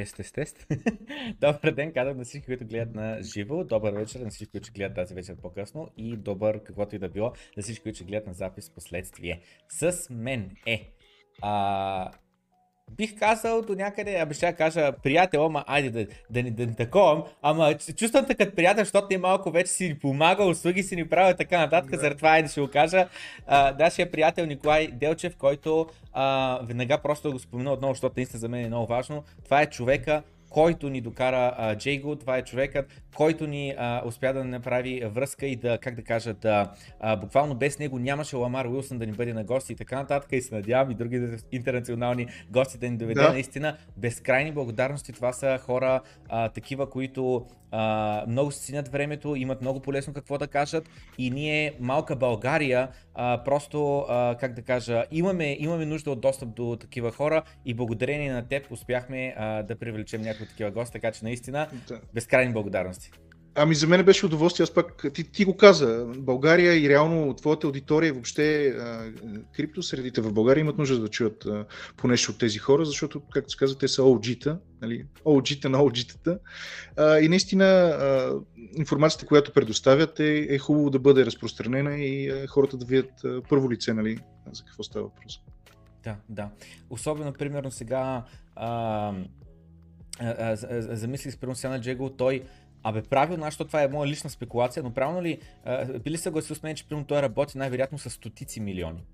Тест, тест, тест. добър ден, казвам на всички, които гледат на живо. Добър вечер на всички, които гледат тази вечер по-късно. И добър, каквото и да било, на всички, които гледат на запис последствие. С мен е а, бих казал до някъде, абе ще кажа приятел, ама айде да, да, ни, да ни таковам, ама чувствам те като приятел, защото ти малко вече си ни помага, услуги си ни правил така нататък, да. заради това айде ще го кажа. А, нашия приятел Николай Делчев, който а, веднага просто го спомена отново, защото наистина за мен е много важно. Това е човека, който ни докара а, Джейго, това е човекът, който ни а, успя да направи връзка и да, как да кажа, да, а, буквално без него нямаше Ламар Уилсън да ни бъде на гости и така нататък и се надявам и други интернационални гости да ни доведе да. наистина. Безкрайни благодарности, това са хора а, такива, които а, много си ценят времето, имат много полезно какво да кажат и ние, малка България, а, просто, а, как да кажа, имаме, имаме нужда от достъп до такива хора и благодарение на теб успяхме а, да привлечем някои такива гости, така че наистина да. безкрайни благодарности. Ами за мен беше удоволствие, аз пак, ти, ти го каза, България и реално твоята аудитория и въобще а, криптосредите в България имат нужда да чуят а, по нещо от тези хора, защото, както се казва, те са OG-та, нали? OG-та на OG-тата. А, и наистина а, информацията, която предоставят е, е хубаво да бъде разпространена и а, хората да видят а, първо лице, нали, за какво става въпрос. Да, да. Особено, примерно сега, а, а, а, замислих с сега на Джего, той Абе, правилно, защото това е моя лична спекулация, но правилно ли, а, били съгласил с мен, че примерно той работи най-вероятно с стотици милиони?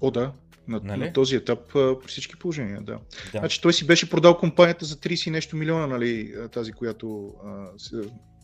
О, да. На, нали? на този етап при всички положения, да. да. Значи той си беше продал компанията за 30 нещо милиона, нали, тази, която а,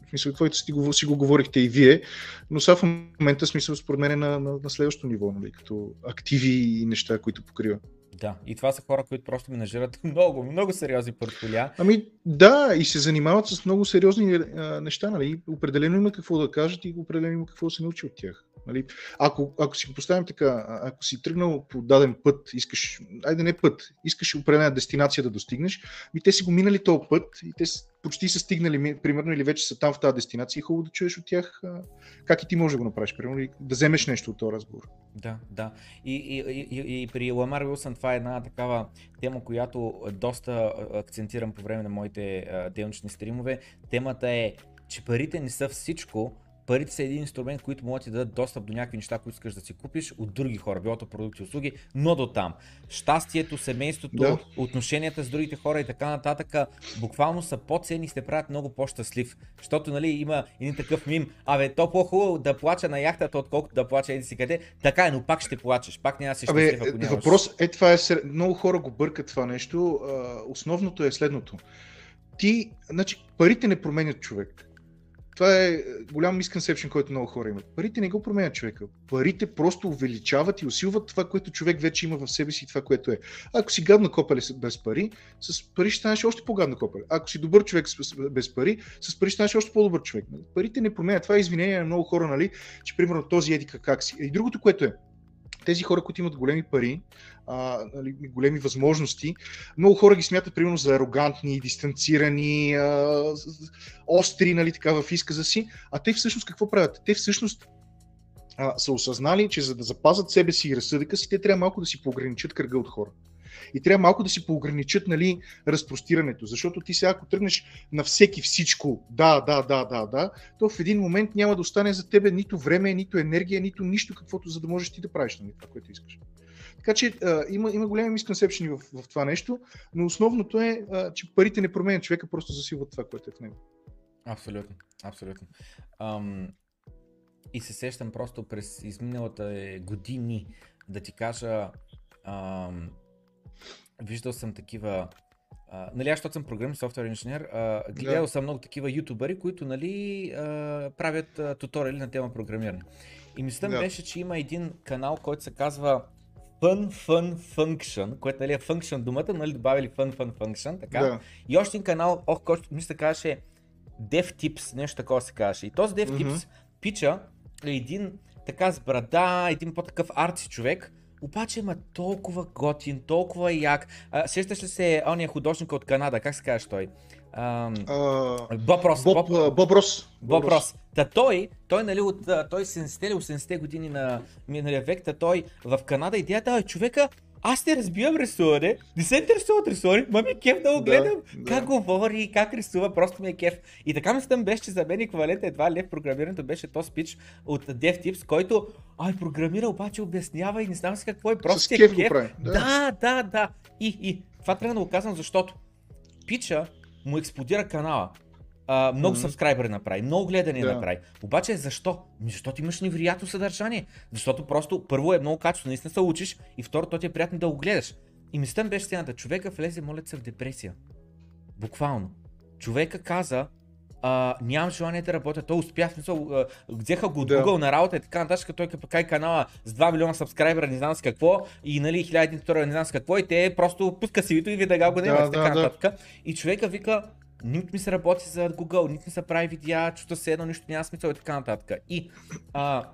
смисъл, твоите си го, си го говорихте и вие, но сега в момента смисъл според мен е на, на, на следващото ниво, нали, като активи и неща, които покрива. Да, и това са хора, които просто менажират много, много сериозни портфолия. Ами да, и се занимават с много сериозни а, неща, нали? Определено има какво да кажат и определено има какво да се научи от тях. Нали? Ако, ако си го поставим така, ако си тръгнал по даден път, искаш, айде не път, искаш определена дестинация да достигнеш, ми те си го минали този път и те почти са стигнали, примерно, или вече са там в тази дестинация и хубаво да чуеш от тях как и ти можеш да го направиш, примерно, да вземеш нещо от този разговор. Да, да. И, и, и, и при Ламар Уилсън това е една такава тема, която доста акцентирам по време на моите делнични стримове. Темата е, че парите не са всичко, парите са един инструмент, който могат да ти дадат достъп до някакви неща, които искаш да си купиш от други хора, било то продукти услуги, но до там. Щастието, семейството, да. отношенията с другите хора и така нататък, буквално са по-ценни и се правят много по-щастлив. Защото нали, има един такъв мим, абе, то по-хубаво да плача на яхтата, отколкото да плача еди си къде. Така е, но пак ще плачеш, пак няма да си щастлив, ако нямаш. Въпрос е, това е, много хора го бъркат това нещо. Основното е следното. Ти, значи, парите не променят човек това е голям misconception, който много хора имат. Парите не го променят човека. Парите просто увеличават и усилват това, което човек вече има в себе си и това, което е. Ако си гадна копеле без пари, с пари ще станеш още по-гадна копеле. Ако си добър човек без пари, с пари ще станеш още по-добър човек. Парите не променят. Това е извинение на много хора, нали, че примерно този еди как си. И другото, което е, тези хора, които имат големи пари, а, нали, големи възможности, много хора ги смятат примерно за арогантни, дистанцирани, а, остри, нали, така в изказа си, а те всъщност какво правят? Те всъщност а, са осъзнали, че за да запазят себе си и разсъдъка си, те трябва малко да си поограничат кръга от хора и трябва малко да си поограничат нали, разпростирането, защото ти сега ако тръгнеш на всеки всичко, да, да, да, да, да, то в един момент няма да остане за тебе нито време, нито енергия, нито нищо, каквото за да можеш ти да правиш нали, това, което искаш. Така че а, има, има големи мисконсепшени в, в това нещо, но основното е, а, че парите не променят човека, просто засилват това, което е в него. Абсолютно, абсолютно. Ам, и се сещам просто през изминалата години да ти кажа, ам, виждал съм такива Uh, нали, аз, защото съм програм, софтуер инженер, гледал yeah. съм много такива ютубъри, които нали, uh, правят uh, туториали на тема програмиране. И мисля yeah. беше, че има един канал, който се казва Fun Fun Function, което нали, е function думата, нали добавили Fun Fun Function, така. Yeah. И още един канал, ох, който мисля казваше Dev Tips, нещо такова се казваше. И този Dev mm-hmm. Пича е един така с брада, един по-такъв арци човек, обаче има толкова готин, толкова як. А, сещаш ли се ония художник от Канада, как се казваш той? Боб Рос. Боб, Боб, Боб Рос. Боб Рос. Та той, той, нали, от той 70-те 80-те години на миналия век, та той в Канада идеята е човека аз не разбивам рисуване, не се интересува от рисуване, ма ми е кеф да го Да, гледам, да. как говори, как рисува, просто ми е кеф. И така мислям беше, че за мен еквивалент едва ли в програмирането беше то спич от DevTips, който ай, програмира, обаче обяснява и не знам си какво е, просто С е кеф го прави, да. Да, да, да. И, и това трябва да го казвам, защото Пича му експлодира канала. А, много Мгм. сабскрайбъри направи, много гледания Да. направи. Обаче защо? Защото имаш невероятно съдържание. Защото просто първо е много качествено, наистина се учиш и второ, то ти е приятно да го гледаш. И мислям беше стената, човека влезе, моля се, в депресия. Буквално. Човека каза, а, нямам желание да работя, той успя, в смисъл, взеха го от Да. Google на работа и така нататък, той като кай канала с 2 милиона сабскрайбера, не знам с какво, и нали 1000 туториала, не знам с какво, и те просто пуска си вито и веднага го Да, така да, да. нататък. И човека вика, нито ми се работи за Google, нито ми се прави видеа, чувства се едно, нищо няма смисъл и така нататък. И а,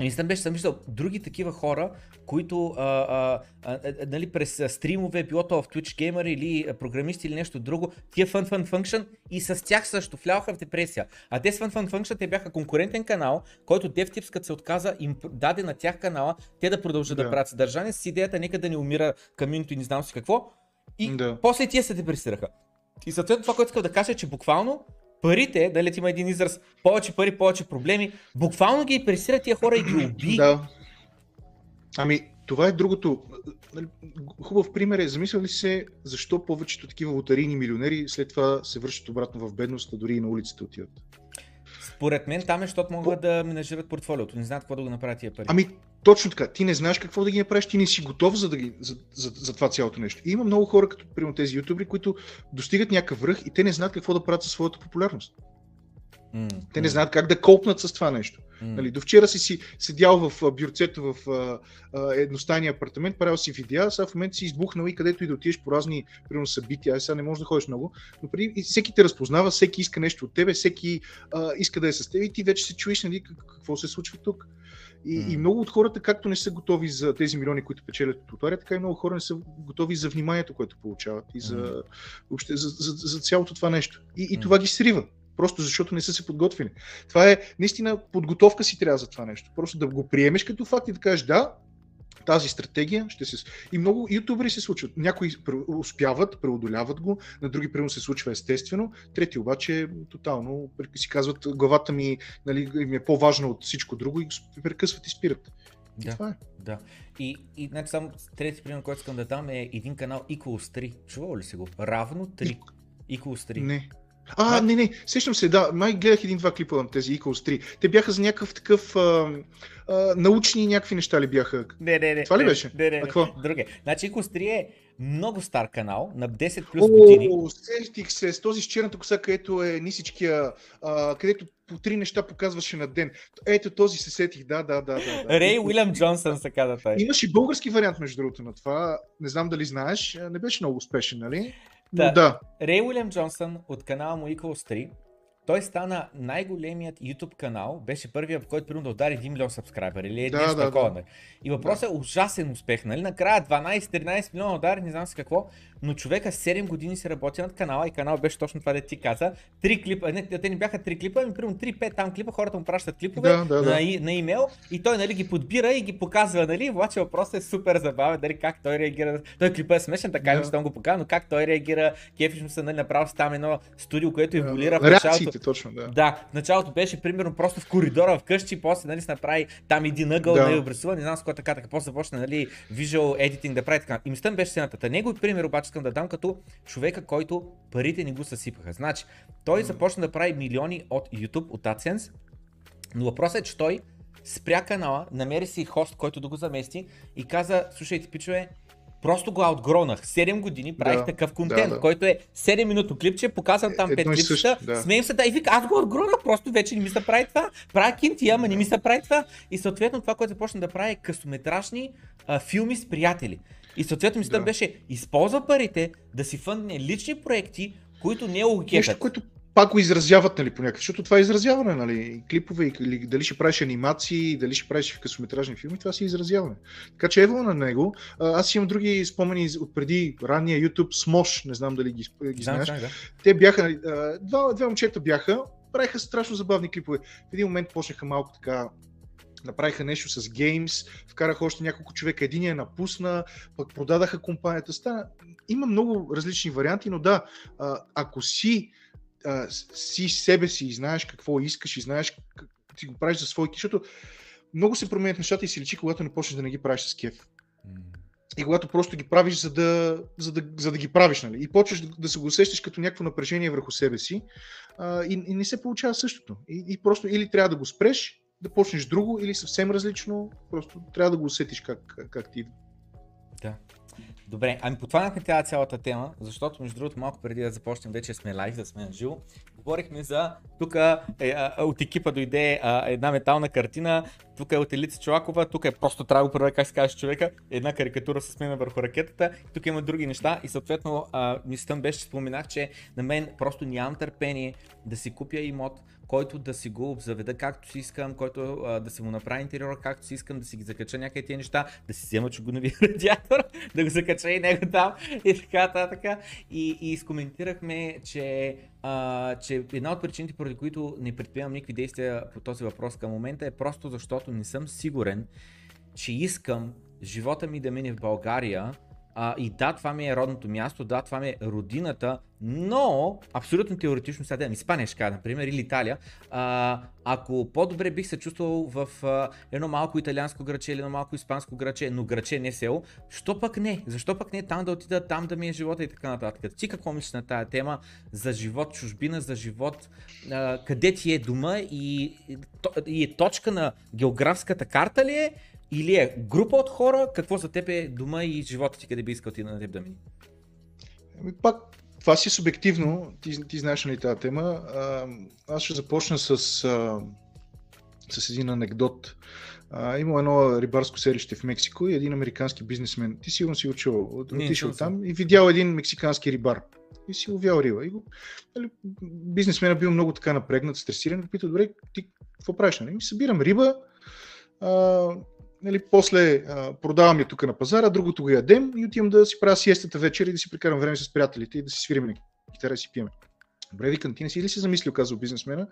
Наистина беше съм виждал други такива хора, които а, а, а, а, нали, през стримове, било то в Twitch Gamer или програмисти или нещо друго, тия Fun Fun Function и с тях също вляваха в депресия. А те с Fun Fun Function те бяха конкурентен канал, който DevTips като се отказа им даде на тях канала, те да продължат да, Да. правят съдържание с идеята нека да не умира каминото и не знам си какво. И Да. после тия се депресираха. И съответно това, което искам да кажа е, че буквално парите, дали има един израз, повече пари, повече проблеми, буквално ги пресира тия хора и ги уби. Да. Ами, това е другото. Нали, Хубав пример е, замисляли ли се, защо повечето такива лотарийни милионери след това се връщат обратно в бедност, а дори и на улицата отиват? Според мен там е, защото могат да менажират портфолиото. Не знаят какво да го направят тия пари. Ами, точно така. Ти не знаеш какво да ги направиш, ти не си готов за, да ги, за, за, за това цялото нещо. И има много хора, като примерно тези ютубери, които достигат някакъв връх и те не знаят какво да правят със своята популярност. М, Те не знаят как да колпнат с това нещо. м. Нали, до вчера си си седял в а, бюрцето в а, а, едностайния апартамент, правил си видеа, сега в момента си избухнал и където и да отидеш по разни примерно, събития, ай сега не можеш да ходиш много, но преди и всеки те разпознава, всеки иска нещо от тебе, всеки а, иска да е с теб и ти вече се чуеш нали, как- какво се случва тук. И, М. и много от хората, както не са готови за тези милиони, които печелят от лотария, така и много хора не са готови за вниманието, което получават и за, М. въобще, за, за, за цялото това нещо. И, и това ги срива. Просто защото не са се подготвили. Това е наистина подготовка си трябва за това нещо. Просто да го приемеш като факт и да кажеш да, тази стратегия ще се... И много ютубери се случват. Някои успяват, преодоляват го, на други примерно се случва естествено, трети обаче тотално си казват главата ми нали, им е по-важна от всичко друго и прекъсват и спират. И Да. това е. Да. И, и значи, само трети пример, който искам да дам е един канал Equals 3. Чувал ли си го? Равно 3. Equals 3. Не. А, А? не, не, сещам се, да, май гледах един-два клипа на тези Equals 3. Те бяха за някакъв такъв а, а, научни някакви неща ли бяха? Не, не, не. Това ли не, беше? Не, не, А не. какво? Друг е. Значи Equals 3 е много стар канал, на 10 плюс години. О, сетих се с този с черната коса, където е нисичкия, а, където по три неща показваше на ден. Ето този се сетих, да, да, да. да. Рей Уилям Джонсън се каза той. Имаше български вариант, между другото, на това. Не знам дали знаеш. Не беше много успешен, нали? Да. Рей Уилям Джонсън от канала му Equals 3, той стана най-големият YouTube канал, беше първият, който примерно да удари 1 милион сабскрайбър или Да, нещо да, такова. да. нали. И въпросът е ужасен успех, нали? Накрая 12-13 милиона удари, не знам с какво, но човека 7 години се работи над канала и канал беше точно това, да ти каза. Три клипа, не, те не бяха три клипа, ами примерно 3-5 там клипа, хората му пращат клипове Да, да, да. На, на имейл и той нали, ги подбира и ги показва, нали? Обаче въпросът е супер забавен, дали как той реагира. Той клипа е смешен, така Да. да. щом го показва, но как той реагира, кефиш му се, нали, направо там едно студио, което еволюира в началото. Точно, да. Да, в началото беше примерно просто в коридора вкъщи, после нали, се направи там един ъгъл, Да. нали, обрисува, не знам с какво така, така, после започна нали, visual editing да прави така. И мислям беше сцената. Та него пример обаче искам да дам като човека, който парите не го съсипаха. Значи, той започна да прави милиони от YouTube, от AdSense, но въпросът е, че той спря канала, намери си хост, който да го замести и каза, слушайте, пичове, просто го outгронах. 7 години правих Да, такъв контент, да, да. който е 7 минутно клипче, показвам там 5 Едно и клипчета, да. смеем се, да, и вика, аз го отгронах, просто вече не ми се прави това. Правя кинти, ама не ми се прави това. И съответно това, което започна да прави е късометражни а, филми с приятели. И съответно мисълта Да. беше, използва парите да си фъндне лични проекти, които не го Нещо, кефят. което пак го изразяват, нали, по някакъв, защото това е изразяване, нали, клипове, или дали ще правиш анимации, дали ще правиш късометражни филми, това си е изразяване. Така че ево на него. Аз имам други спомени от преди ранния YouTube Smosh, не знам дали ги, ги знаеш. знам, да. Те бяха, нали, два, две момчета бяха, правиха страшно забавни клипове. В един момент почнаха малко така направиха нещо с Games, вкараха още няколко човека, един я напусна, пък продадаха компанията. Стана... Има много различни варианти, но да, ако си, си себе си и знаеш какво искаш и знаеш ти го правиш за своите, защото много се променят нещата и си личи, когато не почнеш да не ги правиш с кеф. И когато просто ги правиш, за да, за да, за да ги правиш, нали? И почваш да, да се го усещаш като някакво напрежение върху себе си а, и, и не се получава същото. И, и просто или трябва да го спреш, да почнеш друго, или съвсем различно, просто трябва да го усетиш как, как ти идва. Да. Добре, ами потванахме тази цялата тема, защото между другото малко преди да започнем вече сме лайв, да сме на живо. Говорихме за, тук е, от екипа дойде а, една метална картина, тук е от Елица Чолакова, тук е просто трябва да го как се каже човека, една карикатура с мен върху ракетата, тук има други неща и съответно мислята беше, споменах, че на мен просто нямам търпение да си купя имот, който да си го обзаведа както си искам, който а, да си му направи интериора както си искам, да си ги закача някъде тези неща, да си взема чугунови радиатор, да го закача и него там и така, така. И, и изкоментирахме, че, а, че една от причините, поради които не предприемам никакви действия по този въпрос към момента е просто защото не съм сигурен, че искам живота ми да мине в България а, и да, това ми е родното място, да, това ми е родината, но абсолютно теоретично сега да Испания ще кажа, например, или Италия, а, ако по-добре бих се чувствал в а, едно малко италианско граче или едно малко испанско граче, но граче не село, що пък не? Защо пък не там да отида, там да ми е живота и така нататък? Ти какво мислиш на тая тема за живот чужбина, за живот, а, къде ти е дома и, и е точка на географската карта ли е или е група от хора, какво за теб е дома и живота ти, къде би искал ти на теб да мини? Ами пак, това си е субективно, ти, ти знаеш ли тази тема. А, аз ще започна с, а, с един анекдот. А, има едно рибарско селище в Мексико и един американски бизнесмен. Ти сигурно си учил, отишъл там и видял един мексикански рибар. И си увял риба. И, нали, бизнесменът бил много така напрегнат, стресиран. Пита, добре, ти какво правиш? Нали? Събирам риба, а, нали, после а, продавам я тук на пазара, другото го ядем и отивам да си правя сиестата вечер и да си прекарам време с приятелите и да си свирим на китара и си пиеме. Добре, викам, ти не си ли си замислил, казва бизнесмена,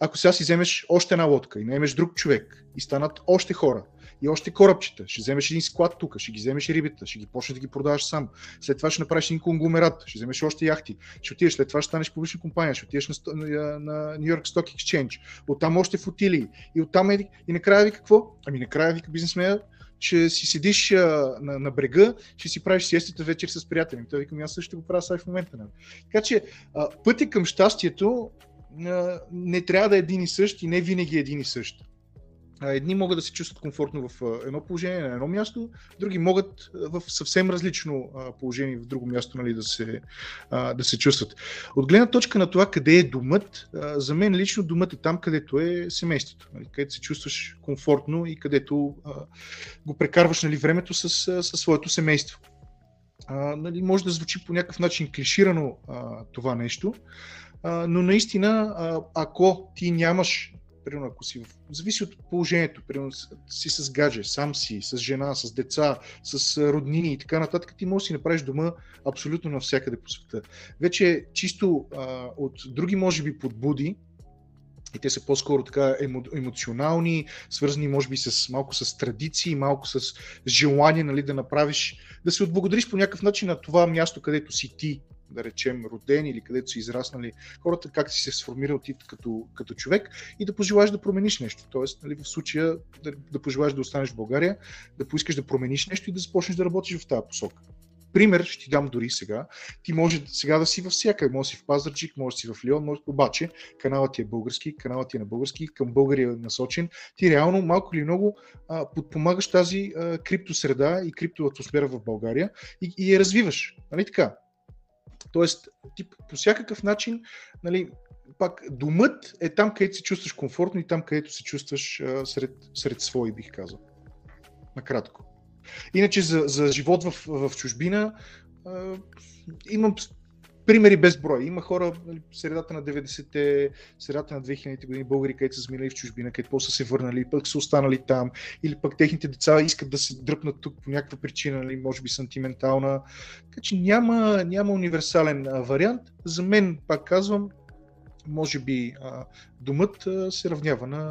ако сега си вземеш още една лодка и наемеш друг човек и станат още хора и още корабчета, ще вземеш един склад тук, ще ги вземеш рибите, ще ги почнеш да ги продаваш сам. След това ще направиш един конгломерат, ще вземеш още яхти, ще отидеш, след това ще станеш публична компания, ще отидеш на, на New York оттам още фотили и оттам е, и накрая ви какво? Ами накрая вика бизнесмена, че си седиш а, на, на брега, ще си правиш сиестата вечер с приятели. Той викам, аз също го правя сега в момента. Нали? Така че пътя към щастието а, не трябва да е един и същ и не винаги е един и същ. Едни могат да се чувстват комфортно в едно положение, на едно място, други могат в съвсем различно положение в друго място нали, да, се, да се чувстват. От гледна точка на това къде е думът, за мен лично думът е там, където е семейството, нали, където се чувстваш комфортно и където го прекарваш нали, времето с, с своето семейство. А, нали, може да звучи по някакъв начин клиширано а, това нещо, а, но наистина, а, ако ти нямаш примерно ако си. Зависи от положението, примерно си с гадже, сам си, с жена, с деца, с роднини и така нататък, ти можеш да си направиш дома абсолютно навсякъде по света. Вече чисто а, от други, може би, подбуди, и те са по-скоро така емо, емоционални, свързани може би с малко с традиции, малко с желание нали, да направиш, да се отблагодариш по някакъв начин на това място, където си ти да речем, роден или където са израснали хората, как си се сформирал ти като, като човек и да пожелаеш да промениш нещо. Тоест, нали, в случая да, да пожелаеш да останеш в България, да поискаш да промениш нещо и да започнеш да работиш в тази посока. Пример ще ти дам дори сега. Ти може сега да си във всяка. Може си в Пазарджик, може да си в Лион, може... обаче каналът ти е български, каналът ти е на български, към българия е насочен. Ти реално малко или много а, подпомагаш тази а, криптосреда и криптоатмосфера в България и, и я развиваш. Нали така? Тоест, ти по всякакъв начин, нали, пак думът е там, където се чувстваш комфортно и там, където се чувстваш а, сред, сред свои, бих казал. Накратко. Иначе за, за живот в, в чужбина а, имам примери безброй. Има хора нали, средата на 90-те, средата на 2000-те години българи, където са заминали в чужбина, където са се върнали, пък са останали там, или пък техните деца искат да се дръпнат тук по някаква причина, нали, може би сантиментална. Така че няма, няма универсален а, вариант. За мен, пак казвам, може би а, думът а, се равнява на,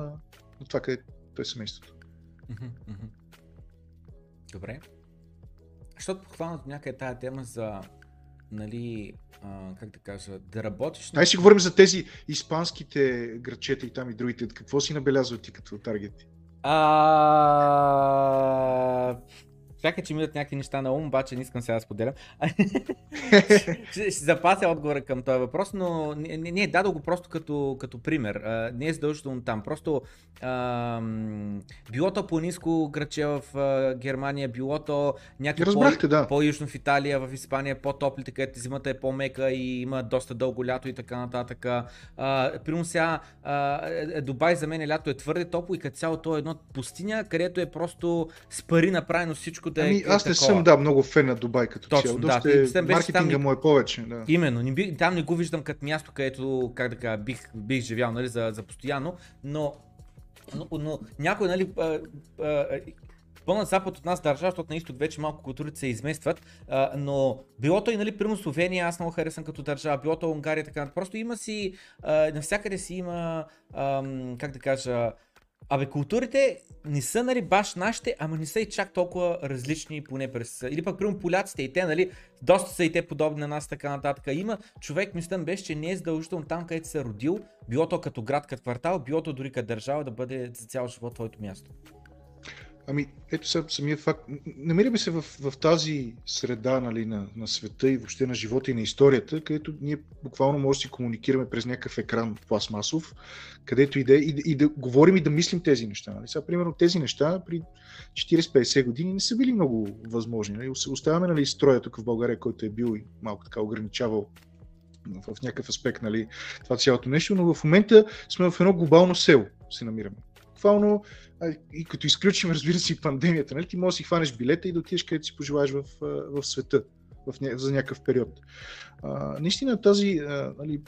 на това, къде, той е семейството. Добре. Защото подхвана до някъде тая тема за, нали, а, как да кажа, да работиш... Дай си говорим за тези испанските грачета и там и другите. Какво си набелязал ти като таргети? А... Чакай, че ми идват някакви неща на ум, обаче не искам сега да споделям. ще, ще запася отговора към този въпрос, но не, не, не дадох го просто като, като пример. А, не е задължително там. Просто а, било то по-низко граче в а, Германия, било то някакво Разбрахте, да. по-южно в Италия, в Испания по-топлите, където зимата е по-мека и има доста дълго лято и така нататък. А, примерно сега а, е, Дубай за мен лято е твърде топло и като цяло то е едно пустиня, където е просто с пари направено всичко да е Ами аз не такова. съм, да, много фен на Дубай като Точно, цяло. да. Е, там маркетинга му е повече. Да. Именно, не би, там не го виждам като място, където, как да кажа, бих, бих живял нали, за, за постоянно, но, но, но някой, нали, а, а, по-на запад от нас държава, защото на изток вече малко културите се изместват, а, но било то и, нали, примерно Словения, аз много харесвам като държава, било то Унгария, така, просто има си, а, навсякъде си има, ам, как да кажа, Абе, културите не са, нали, баш нашите, ама не са и чак толкова различни, поне през... Или пък, примерно, поляците и те, нали, доста са и те подобни на нас, така нататък. Има човек, мислям, беше, че не е задължително там, където се родил, било то като град, като квартал, било то дори като държава, да бъде за цял живот твоето място. Ами, ето сега самия факт. Намираме се в, в тази среда нали, на, на света и въобще на живота и на историята, където ние буквално може да си комуникираме през някакъв екран пластмасов, където и да, е, и, и да говорим и да мислим тези неща. Нали? Сега, примерно, тези неща при 40-50 години не са били много възможни. Нали? Ос- Оставяме нали, строя тук в България, който е бил и малко така ограничавал в някакъв аспект нали, това цялото нещо, но в момента сме в едно глобално село, се намираме. Буквално и като изключим, разбира се, и пандемията, нали, ти можеш да си хванеш билета и да отидеш където си пожелаеш в, в света в, за някакъв период. А, наистина тази а, нали,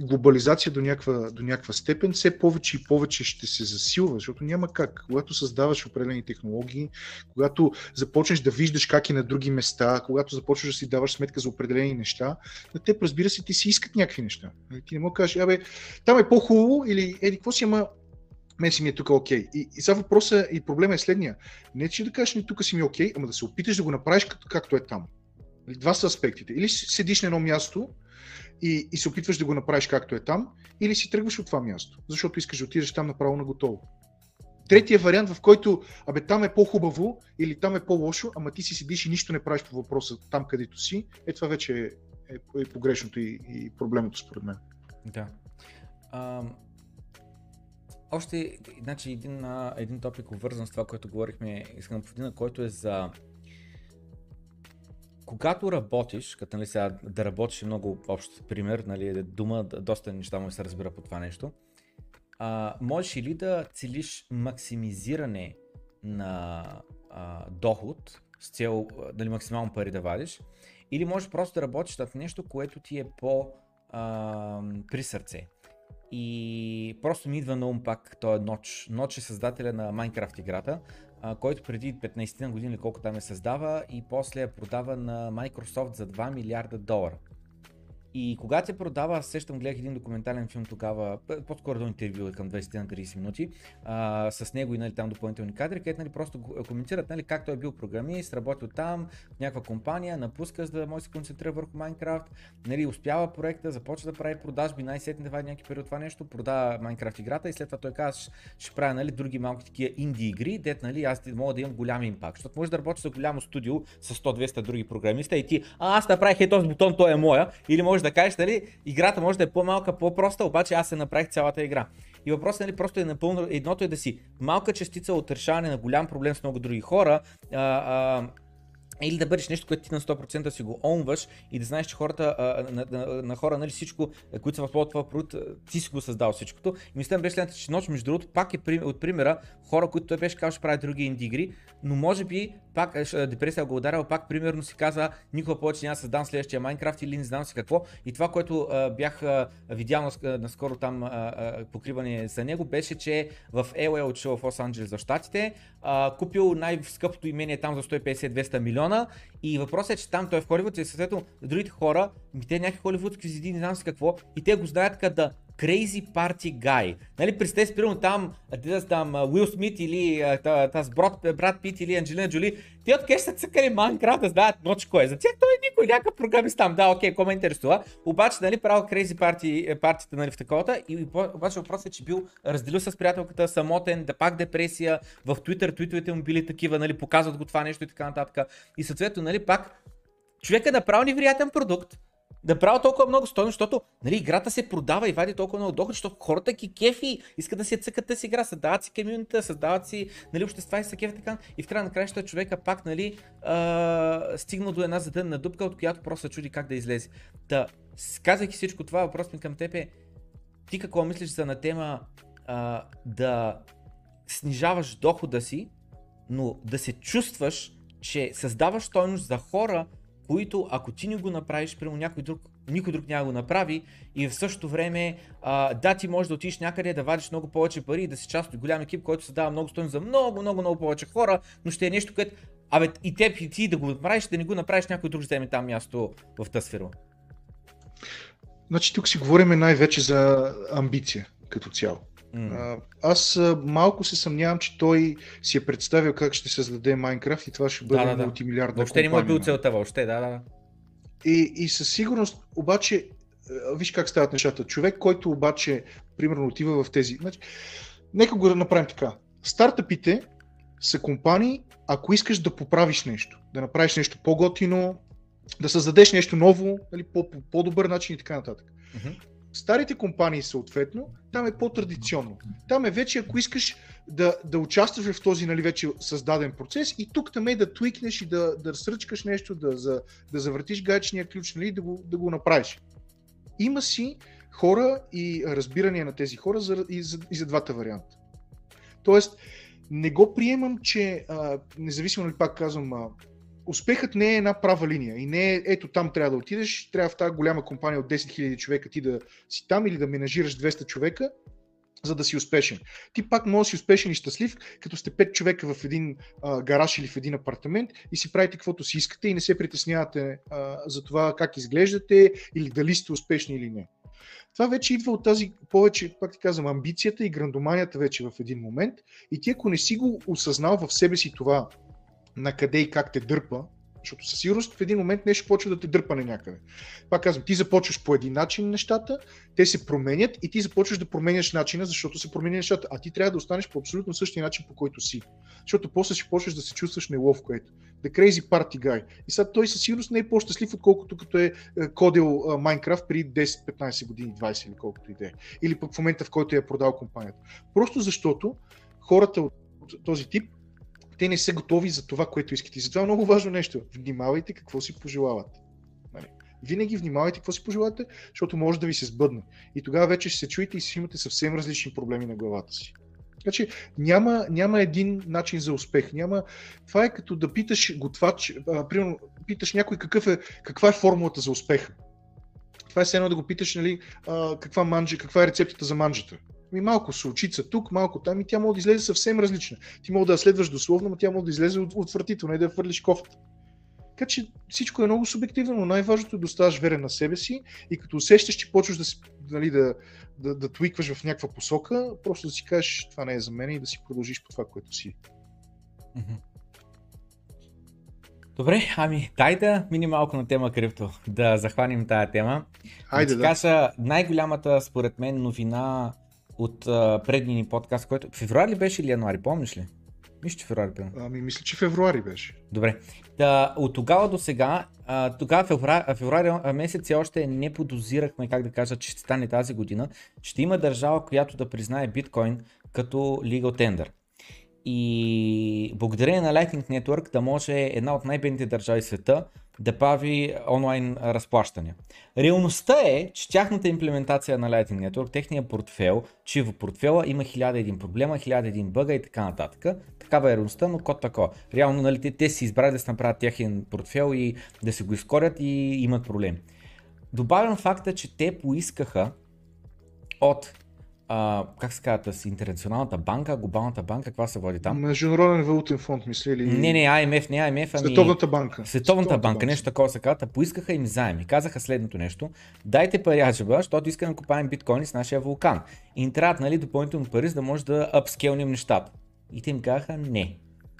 глобализация до някаква, до някаква степен все повече и повече ще се засилва, защото няма как. Когато създаваш определени технологии, когато започнеш да виждаш как е на други места, когато започнеш да си даваш сметка за определени неща, на теб, разбира се, ти си искат някакви неща. Нали, Ти не мога да кажеш, абе, там е по-хубаво или еди, какво си, ама мен си ми е тук окей. И, и сега въпросът и проблема е следния. Не че да кажеш, не тук си ми е окей, ама да се опиташ да го направиш като, както е там. Два са аспектите. Или седиш на едно място и, и се опитваш да го направиш както е там, или си тръгваш от това място, защото искаш да отидеш там направо на готово. Третия вариант, в който, абе, там е по-хубаво или там е по-лошо, ама ти си седиш и нищо не правиш по въпроса там, където си, е това вече е, е, е погрешното и, и проблемното според мен. Да. А, още, значи, един, един топик, обвързан с това, което говорихме, искам да повдигна, който е за когато работиш, като нали сега да работиш е много общ пример, нали, е дума, доста неща му се разбира по това нещо. А, можеш или да целиш максимизиране на а, доход с цел нали, максимално пари да вадиш, или можеш просто да работиш в нещо, което ти е по а, при сърце. И просто ми идва на ум пак той е Ноч. Ноч е създателя на Minecraft играта, който преди 15 на години колко там я създава и после я продава на Microsoft за 2 милиарда долара. И когато се продава, аз сещам, гледах един документален филм тогава, по-скоро до интервю е към 20 на 30 минути, а, с него и нали, там допълнителни кадри, където нали, просто го- коментират нали, как той е бил програмист, работил там, в някаква компания, напуска, за да може да се концентрира върху Minecraft, нали, успява проекта, започва да прави продажби, най-сетне това някакви период това нещо, продава Minecraft играта и след това той казва, ще правя нали, други малки такива инди игри, дет нали, аз мога да имам голям импакт, защото може да работиш за голямо студио с 100-200 други програмиста и ти, а аз направих е този бутон, той е моя, или може да кажеш, нали, играта може да е по-малка, по-проста, обаче аз се направих цялата игра. И въпросът нали, просто е напълно, едното е да си малка частица от решаване на голям проблем с много други хора, а, а, или да бъдеш нещо, което ти на 100% си го онваш и да знаеш, че хората, а, на, на, на хора, нали, всичко, които са възползват това продукт, ти си го създал всичкото. И мисля, беше следната, че нощ, между другото, пак е от примера хора, които той беше казал, ще прави други инди игри, но може би пак депресия го ударила, пак примерно си каза, никога повече няма да създам следващия Майнкрафт или не знам си какво. И това, което а, бях а, видял наскоро там а, покриване за него, беше, че в LA е отишъл в Лос Анджелес за щатите, купил най-скъпото имение там за 150-200 милиона и въпросът е, че там той е в Холивуд и съответно другите хора, те някакви холивудски звезди, не знам си какво, и те го знаят като да Crazy Party Guy. Нали, представи си, примерно там, там, Уил Смит или тази брат, брат Пит или Анджелина Джоли, те откъде са цъкали Майнкрафт да знаят ночи кой е. За тях той е никой, някакъв програмист там, да, окей, кой ме интересува. Обаче, нали, правил Crazy Party, партията нали, в таковата и обаче въпросът е, че бил разделил с приятелката самотен, да пак депресия, в Twitter, твитовете му били такива, нали, показват го това нещо и така нататък. И съответно, нали, пак човек е направил невероятен продукт, да правя толкова много стойност, защото нали, играта се продава и вади толкова много доход, защото хората ги кефи, искат да си цъкат тази игра, създават си комьюнита, създават си нали, общества и са кефи така. И в края на краища човека пак нали, а, стигна до една задънна дупка, от която просто чуди как да излезе. Та, казвайки всичко това, въпрос ми към теб е, ти какво мислиш за на тема а, да снижаваш дохода си, но да се чувстваш, че създаваш стойност за хора, които ако ти не го направиш, прямо някой друг, никой друг няма го направи и в същото време а, да ти можеш да отидеш някъде да вадиш много повече пари и да си част от голям екип, който се дава много стойност за много, много, много повече хора, но ще е нещо, което Абе, и теб и ти да го направиш, да не го направиш, някой друг вземе там място в тази сфера. Значи тук си говорим най-вече за амбиция като цяло. Mm. Аз малко се съмнявам, че той си е представил как ще създаде Майнкрафт и това ще бъде да, да, мултимилиардна Въобще не му е бил целта, въобще, да, да. И, и със сигурност, обаче, виж как стават нещата. Човек, който обаче, примерно, отива в тези... Значи, нека го да направим така. Стартъпите са компании, ако искаш да поправиш нещо, да направиш нещо по-готино, да създадеш нещо ново, нали, по, по, по-добър начин и така нататък. Mm-hmm. Старите компании съответно, там е по-традиционно. Там е вече, ако искаш да, да участваш в този нали, вече създаден процес и тук там е да твикнеш и да, да сръчкаш нещо, да, за, да завъртиш гайчния ключ нали, да, го, да го направиш. Има си хора и разбирания на тези хора за, и, за, и за двата варианта. Тоест, не го приемам, че а, независимо ли нали, пак казвам, а, успехът не е една права линия и не е ето там трябва да отидеш, трябва в тази голяма компания от 10 000 човека ти да си там или да менажираш 200 човека, за да си успешен. Ти пак можеш да си успешен и щастлив, като сте 5 човека в един а, гараж или в един апартамент и си правите каквото си искате и не се притеснявате а, за това как изглеждате или дали сте успешни или не. Това вече идва от тази повече, пак ти казвам, амбицията и грандоманията вече в един момент и ти ако не си го осъзнал в себе си това на къде и как те дърпа, защото със сигурност в един момент нещо почва да те дърпа на някъде. Пак казвам, ти започваш по един начин нещата, те се променят и ти започваш да променяш начина, защото се променят нещата, а ти трябва да останеш по абсолютно същия начин, по който си. Защото после си почваш да се чувстваш неловко. Ето. The Crazy Party Guy. И сега той със сигурност не е по-щастлив, отколкото като е, е кодил Майнкрафт при 10-15 години, 20 или колкото и да е. Или пък в момента, в който е продал компанията. Просто защото хората от този тип те не са готови за това, което искате. И затова е много важно нещо. Внимавайте какво си пожелавате. Нали? Винаги внимавайте какво си пожелавате, защото може да ви се сбъдне. И тогава вече ще се чуете и си имате съвсем различни проблеми на главата си. Значи няма, няма един начин за успех. Няма... Това е като да питаш готвач, а, примерно, питаш някой какъв е, каква е формулата за успеха. Това е все едно да го питаш, нали, а, каква, манджа, каква е рецептата за манджата. Ми малко сълчица тук, малко там и тя може да излезе съвсем различна. Ти може да я следваш дословно, но тя може да излезе от, отвратително и да я хвърлиш кофта. Така че всичко е много субективно, но най-важното е да оставаш верен на себе си и като усещаш, че почваш да, нали, да, да, да твикваш в някаква посока, просто да си кажеш това не е за мен и да си продължиш по това, което си. Добре, ами дай да минем малко на тема крипто, да захванем тая тема. Хайде, да. Кажа, най-голямата според мен новина от а, предния ни подкаст, който... Февруари ли беше или януари, помниш ли? Мисля, че февруари бе. Ами, мисля, че февруари беше. Добре. Да, от тогава до сега, а, тогава февруари, февруари месец все още не подозирахме, как да кажа, че ще стане тази година. Ще има държава, която да признае биткоин като legal tender. И благодарение на Lightning Network да може една от най-бедните държави в света да прави онлайн разплащания. Реалността е, че тяхната имплементация на Lightning Network, техния портфел, че в портфела има 1001 проблема, 1001 бъга и така нататък. Такава е реалността, но код тако. Реално нали, те, те си избрали да се направят техен портфел и да се го изкорят и имат проблем. Добавям факта, че те поискаха от а, как се казва, с интернационалната банка, глобалната банка, каква се води там? Международен валутен фонд, мисли ли? Не, не, IMF, не IMF, ами... Световната банка. Световната банка, нещо такова се казва, поискаха им заеми. Казаха следното нещо. Дайте пари аджаба, защото искаме да купаем биткоини с нашия вулкан. И им трябват нали, допълнително пари, за да може да апскелнем нещата. И те им казаха не.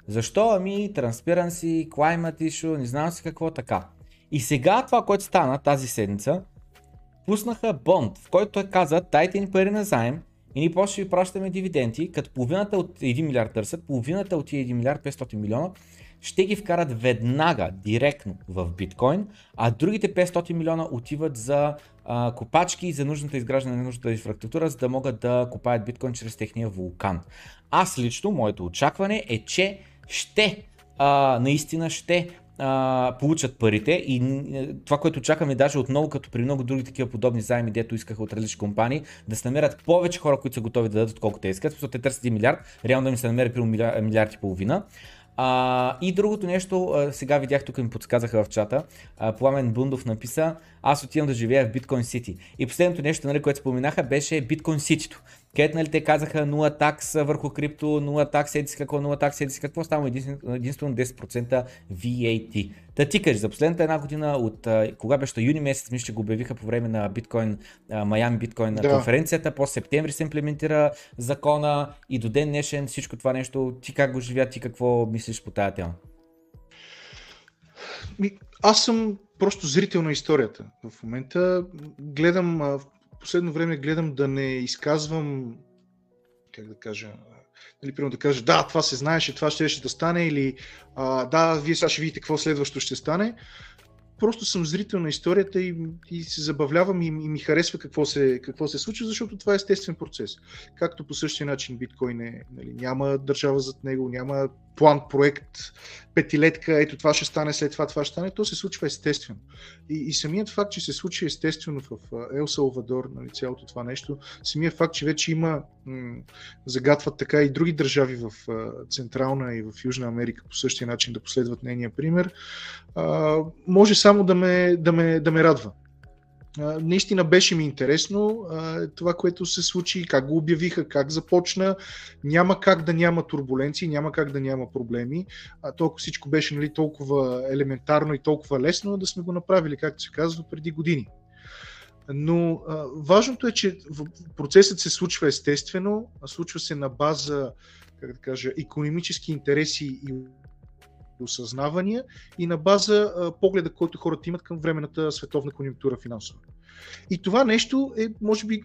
Защо? Ами, transparency, climate issue, не знам си какво така. И сега това, което стана тази седмица, пуснаха бонд, в който той каза, дайте ни пари на заем и ни после ще ви пращаме дивиденти, като половината от 1 милиард търсят, половината от 1 милиард 500 милиона ще ги вкарат веднага, директно в биткоин, а другите 500 милиона отиват за а, копачки и за нужната изграждане на нужната инфраструктура, за да могат да купаят биткоин чрез техния вулкан. Аз лично, моето очакване е, че ще, а, наистина ще а, получат парите и е, това, което чакаме даже отново, като при много други такива подобни заеми, дето искаха от различни компании, да се намерят повече хора, които са готови да дадат, отколкото те искат, защото те търсят 1 милиард, реално да ми се намери при милиард, и половина. А, и другото нещо, сега видях тук ми подсказаха в чата, Пламен Бундов написа, аз отивам да живея в Биткоин Сити. И последното нещо, нали, което споменаха, беше Биткоин Ситито. Където нали, те казаха 0 такс върху крипто, 0 такс, еди какво, 0 такс, еди какво, става единствено, единствено 10% VAT. Та ти кажи, за последната една година, от кога беше юни месец, мисля, че го обявиха по време на биткоин, Майами биткоин да. конференцията, по септември се имплементира закона и до ден днешен всичко това нещо, ти как го живя, ти какво мислиш по тази тема? Аз съм просто зрител на историята. В момента гледам, в последно време гледам да не изказвам, как да кажа, нали, примерно да кажа, да, това се знаеше, това ще, ще да стане, или а, да, вие сега ще видите какво следващо ще стане просто съм зрител на историята и, и се забавлявам и, и ми харесва какво се, какво се случва, защото това е естествен процес. Както по същия начин биткоин е, нали, няма държава зад него, няма план, проект, петилетка, ето това ще стане, след това това ще стане, то се случва естествено. И, и самият факт, че се случи естествено в Ел Салвадор, нали, цялото това нещо, самият факт, че вече има, м- загатват така и други държави в Централна и в Южна Америка по същия начин да последват нейния пример, а, може само да ме, да ме, да ме радва. Наистина беше ми интересно това, което се случи, как го обявиха, как започна. Няма как да няма турбуленции, няма как да няма проблеми. А, толкова всичко беше нали, толкова елементарно и толкова лесно да сме го направили, както се казва, преди години. Но важното е, че процесът се случва естествено, случва се на база, как да кажа, економически интереси и осъзнавания и на база а, погледа, който хората имат към временната световна конъюнктура финансова. И това нещо е, може би,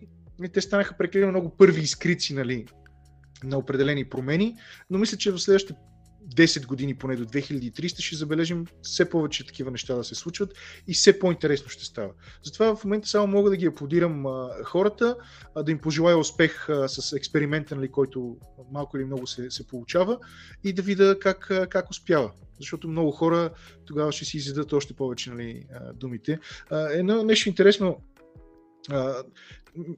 те станаха прекалено много първи изкрици нали, на определени промени, но мисля, че в следващите 10 години, поне до 2300, ще забележим все повече такива неща да се случват и все по-интересно ще става. Затова в момента само мога да ги аплодирам а, хората, а, да им пожелая успех а, с експеримента, нали, който малко или много се, се получава и да видя как, как успява. Защото много хора тогава ще си изядат още повече нали, думите. Едно нещо интересно,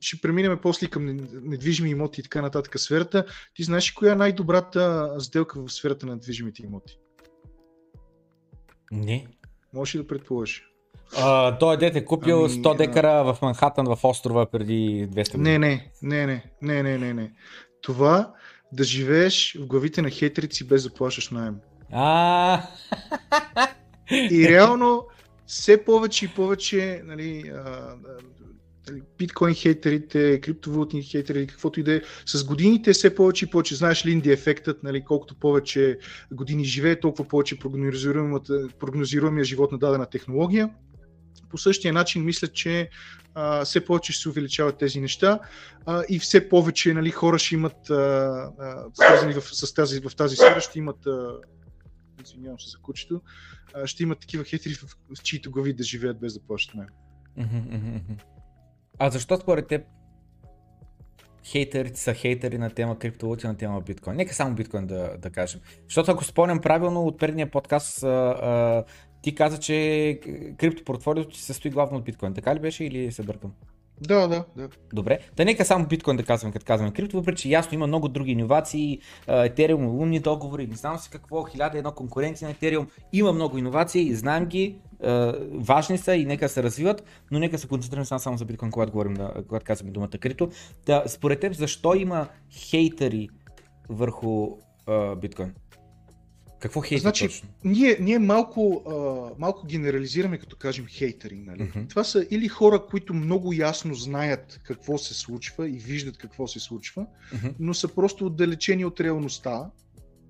ще преминем после към недвижими имоти и така нататък сферата. Ти знаеш коя е най-добрата сделка в сферата на недвижимите имоти? Не. Можеш ли да предположиш? Uh, той дете купил ами, 100 декара а... в Манхатън в острова преди 200 години. Не, не, не, не, не, не, не, не. Това да живееш в главите на хейтерици без да плащаш найем. А. И реално все повече и повече нали, нали, биткоин хейтерите, криптовалутни хейтери, каквото и да е, с годините все повече и повече. Знаеш Линди ефектът, нали, колкото повече години живее, толкова повече прогнозируемия живот на дадена технология. По същия начин мисля, че а, все повече ще се увеличават тези неща а, и все повече нали, хора ще имат, а, а, свързани в, с тази, в тази сфера, ще имат а, извинявам се за кучето, ще имат такива хейтери, в чието глави да живеят без да плащат мен. А защо според теб хейтерите са хейтери на тема криптовалути, на тема биткоин? Нека само биткоин да, да кажем. Защото ако спомням правилно от предния подкаст, а, а, ти каза, че криптопортфолиото се състои главно от биткоин. Така ли беше или се бъркам? Да, да, да. Добре, да нека само биткоин да казваме, като казваме крипто, въпреки че ясно има много други иновации, Ethereum, лунни договори, не знам си какво, хиляда едно конкуренция на Ethereum, има много иновации, знаем ги, важни са и нека се развиват, но нека се концентрираме само, само за биткоин, когато, говорим, когато казваме думата крипто. Да, според теб, защо има хейтери върху биткоин? Какво хейта значи, точно? Ние, ние малко, а, малко генерализираме, като кажем хейтери. Нали? Uh-huh. Това са или хора, които много ясно знаят какво се случва и виждат какво се случва, uh-huh. но са просто отдалечени от реалността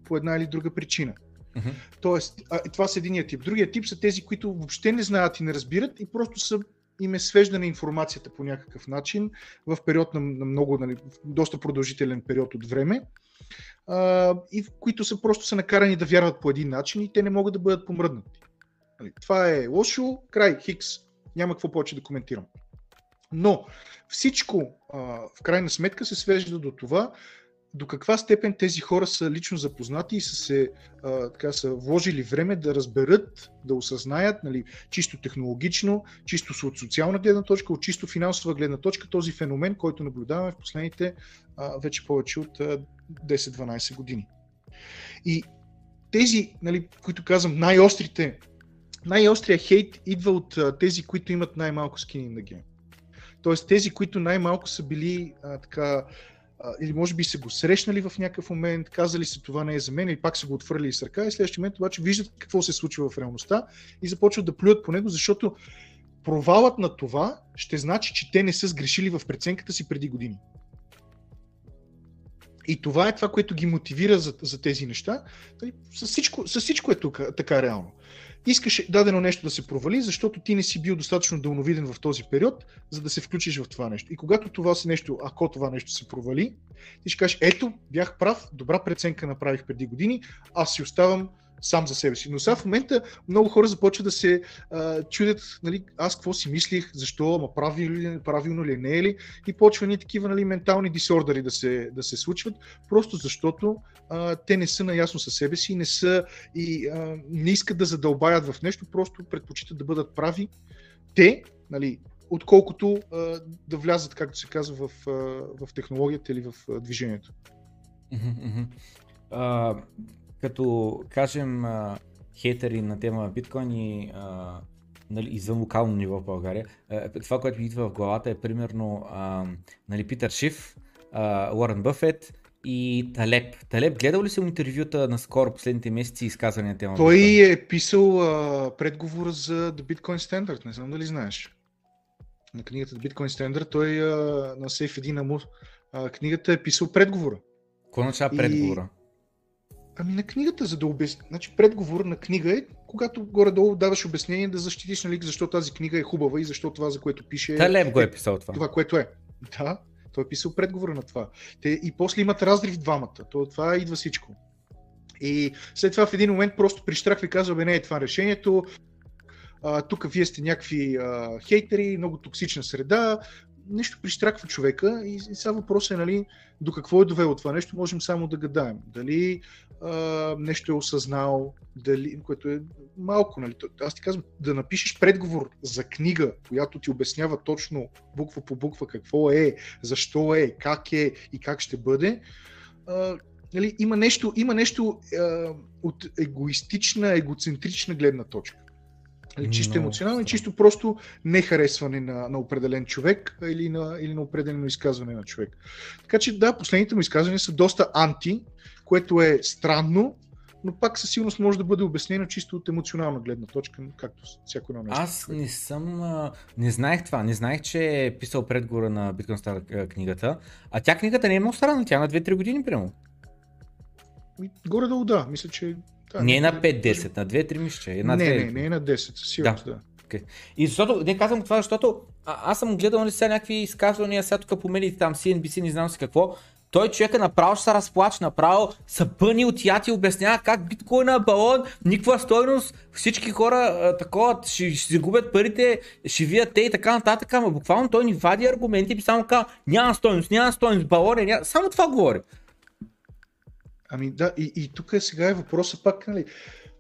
по една или друга причина. Uh-huh. Тоест, а, това са единия тип. Другия тип са тези, които въобще не знаят и не разбират и просто са им е свеждана информацията по някакъв начин в период на, на много, нали, доста продължителен период от време а, и които са просто са накарани да вярват по един начин и те не могат да бъдат помръднати. Нали, това е лошо, край, хикс, няма какво повече да коментирам. Но всичко а, в крайна сметка се свежда до това до каква степен тези хора са лично запознати и са се а, така, са вложили време да разберат, да осъзнаят, нали, чисто технологично, чисто от социална гледна точка, от чисто финансова гледна точка, този феномен, който наблюдаваме в последните а, вече повече от а, 10-12 години. И тези, нали, които казвам, най-острите, най-острия хейт идва от а, тези, които имат най-малко скини на ген. Тоест тези, които най-малко са били а, така или може би са го срещнали в някакъв момент, казали се това не е за мен и пак са го отвърли с ръка и следващия момент обаче виждат какво се случва в реалността и започват да плюят по него, защото провалът на това ще значи, че те не са сгрешили в преценката си преди години. И това е това, което ги мотивира за, за тези неща. Нали, с всичко, с всичко е тук, така реално искаш дадено нещо да се провали, защото ти не си бил достатъчно дълновиден в този период, за да се включиш в това нещо. И когато това си нещо, ако това нещо се провали, ти ще кажеш, ето, бях прав, добра преценка направих преди години, аз си оставам сам за себе си. Но сега в момента много хора започват да се а, чудят, нали, аз какво си мислих, защо, ама правилно, правилно ли, не е ли, и почва ни такива нали, ментални дисордери да се, да се случват, просто защото а, те не са наясно със себе си, не са и а, не искат да задълбаят в нещо, просто предпочитат да бъдат прави те, нали, отколкото а, да влязат, както се казва, в, а, в технологията или в а, движението. Uh, като кажем а, хейтери на тема биткоин и а, нали, извън локално ниво в България, а, това, което ми идва в главата е примерно а, нали, Питър Шиф, а, Уорън Бъфет и Талеп. Талеп, гледал ли си интервюта на скоро последните месеци и изказвания на тема? Той биткоин? е писал а, предговора за The Bitcoin Standard, не знам дали знаеш. На книгата The Bitcoin Standard той а, на Сейф един Амур. книгата е писал предговора. Какво означава предговора? Ами на книгата, за да обясня. Значи предговор на книга е, когато горе-долу даваш обяснение да защитиш, нали, защо тази книга е хубава и защо това, за което пише. Талеб го е писал това. Това, което е. Да, той е писал предговора на това. Те, и после имат разрив двамата. То, това идва всичко. И след това в един момент просто прищрахва и казва, бе, не е това решението, тук вие сте някакви а, хейтери, много токсична среда, нещо пристраква човека и, и сега въпросът е нали, до какво е довело това нещо, можем само да гадаем. Дали а, нещо е осъзнал, дали, което е малко. Нали. Аз ти казвам, да напишеш предговор за книга, която ти обяснява точно буква по буква какво е, защо е, как е и как ще бъде, а, нали, има нещо, има нещо а, от егоистична, егоцентрична гледна точка. Нали, чисто емоционално и чисто просто нехаресване на, на определен човек или на, или на определено изказване на човек. Така че да, последните му изказвания са доста анти, което е странно, но пак със сигурност може да бъде обяснено чисто от емоционална гледна точка, както всяко едно нещо. Аз не съм, не знаех това, не знаех, че е писал предгора на Bitcoin Star книгата, а тя книгата не е много странна, тя е на 2-3 години, прямо. Горе-долу да, мисля, че да, не е на 5-10, на 2-3 мисля, е на 2. Не, не, не е на 10, със сигурност, да. да. Okay. И защото, не казвам това, защото а, аз съм гледал нали, сега някакви изказвания, сега тук по медиите, там CNBC, не знам си какво, той човека направо ще се разплаче, направо са пъни от яд и обяснява как биткоина е балон, никаква стойност, всички хора а, такова, ще, ще загубят парите, ще вият те и така нататък, ама буквално той ни вади аргументи и само казва няма стойност, няма стойност, балон е, няма... само това говори. Ами да, и, и тук сега е въпроса пак, нали,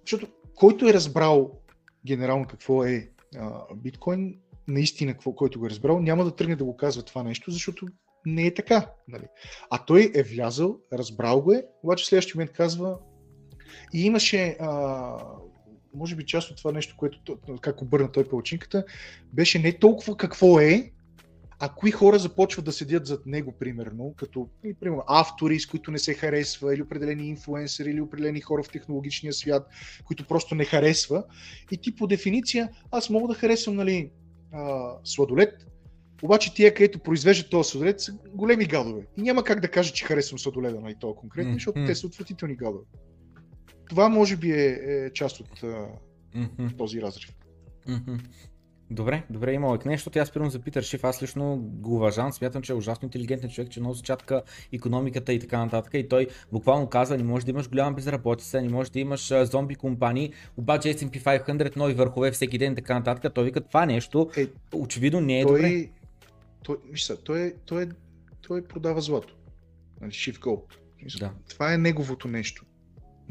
защото който е разбрал генерално какво е а, биткоин, наистина, какво, който го е разбрал, няма да тръгне да го казва това нещо, защото не е така. Нали? А той е влязал, разбрал го е, обаче в следващия момент казва и имаше, а, може би част от това нещо, което как обърна той палачинката, беше не толкова какво е, а кои хора започват да седят зад него, примерно, като или, примерно, автори, с които не се харесва, или определени инфлуенсъри, или определени хора в технологичния свят, които просто не харесва. И ти по дефиниция, аз мога да харесвам нали, а, сладолет, обаче тия, където произвеждат този сладолет, са големи гадове. И няма как да кажа, че харесвам сладоледа, нали, това конкретно, защото mm-hmm. те са отвратителни гадове. Това може би е, е част от а, mm-hmm. този разрив. Mm-hmm. Добре, добре, има лък нещо. Аз спирам за Питър Шиф, аз лично го уважавам, смятам, че е ужасно интелигентен човек, че носи чатка економиката и така нататък. И той буквално каза, не може да имаш голяма безработица, не може да имаш зомби компании, обаче S&P 500 нови върхове всеки ден и така нататък. Той вика, това нещо е, очевидно не е той, добре. Той, виж той, той, той продава злато. Нали, Shift Gold. Да. Това е неговото нещо.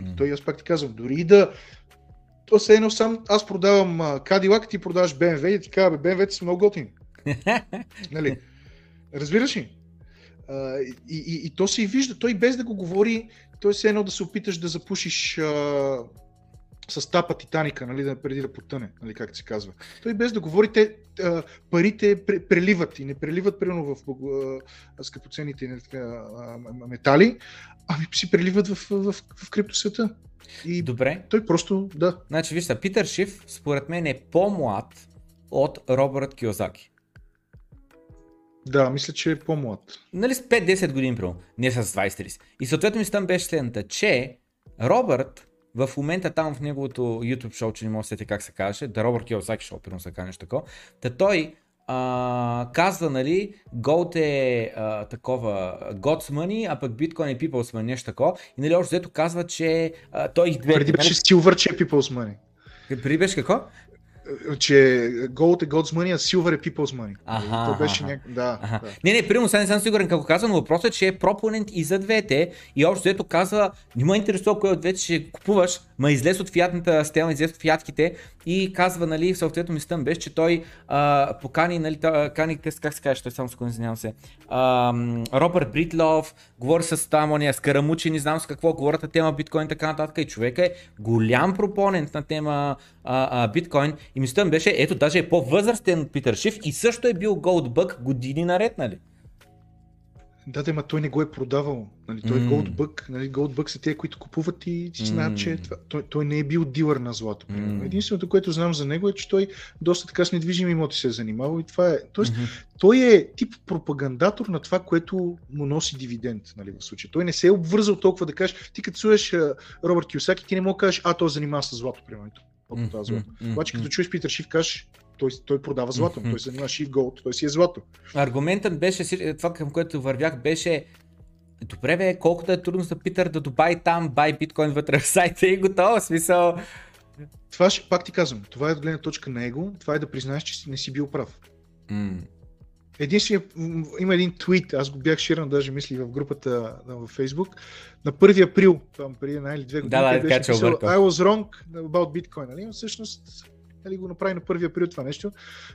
Mm. Той, аз пак ти казвам, дори да то се едно сам, аз продавам Cadillac, ти продаваш BMW и ти казва, BMW са много готини. нали? Разбираш ли? Uh, и, и, и, то се и вижда, той без да го говори, той се едно да се опиташ да запушиш uh, с тапа Титаника, нали, да, преди да потъне, нали, как се казва. Той без да говори, те, uh, парите преливат и не преливат примерно в uh, скъпоценните uh, метали, ами си преливат в, в, в, в криптосвета. И Добре. Той просто, да. Значи, вижте, Питър Шиф, според мен е по-млад от Робърт Киозаки. Да, мисля, че е по-млад. Нали с 5-10 години, примерно, не с 20-30. И съответно ми там беше следната, че Робърт в момента там в неговото YouTube шоу, че не може да как се каже, да Робърт Киозаки шоу, примерно се каже нещо такова, та той а, казва, нали, Gold е а, такова God's money, а пък Bitcoin е People's money, нещо такова. И нали, още взето казва, че а, той... Преди беше Silver, че е People's money. Преди беше какво? че Gold е God's money, а Silver е People's money. Ага, То беше няк... да, да. Не, не, примерно сега не съм сигурен какво казва, но въпросът е, че е пропонент и за двете и общо взето казва, не ме интересува кое от двете ще купуваш, ма излез от фиатната стена, излез от фиатките и казва, нали, съответно ми стъм беше, че той а, покани, нали, кани, как се каже, той само секунда, извинявам се, а, Робърт Бритлов, говори с там, ония, с Карамучи, не знам с какво, говорят на тема биткоин така нататък. И човека е голям пропонент на тема а, а, биткоин. И мисълта беше, ето даже е по-възрастен от Питър Шиф и също е бил Goldbug години наред, нали? Да, да, ма той не го е продавал. Нали? Той mm. е Goldbug. Нали? Goldbug са те, които купуват и си знаят, че това. Той, той не е бил дилър на злато. Mm. Единственото, което знам за него е, че той доста така с недвижими имоти се е занимавал и това е. Тоест, mm-hmm. той е тип пропагандатор на това, което му носи дивиденд, нали, в случая. Той не се е обвързал толкова да кажеш, ти като чуеш Робърт Кюсаки, ти не мога да кажеш, а той занимава с злато, примерно злато. Mm-hmm. Обаче като чуеш Питър Шиф, кажеш, той, той продава злато, mm-hmm. той се занимава Шиф Голд, той си е злато. Аргументът беше, това към което вървях, беше Добре бе, колкото е трудно за Питър да добави там, бай биткоин вътре в сайта и готово, смисъл. Това ще, пак ти казвам, това е от гледна точка на его, това е да признаеш, че не си бил прав. Mm. Единствено, има един твит, аз го бях ширан даже мисли в групата във Facebook, на 1 април, там преди една или две години, да, да, беше писал, I was wrong about Bitcoin, нали? Всъщност, нали, го направи на 1 април това нещо,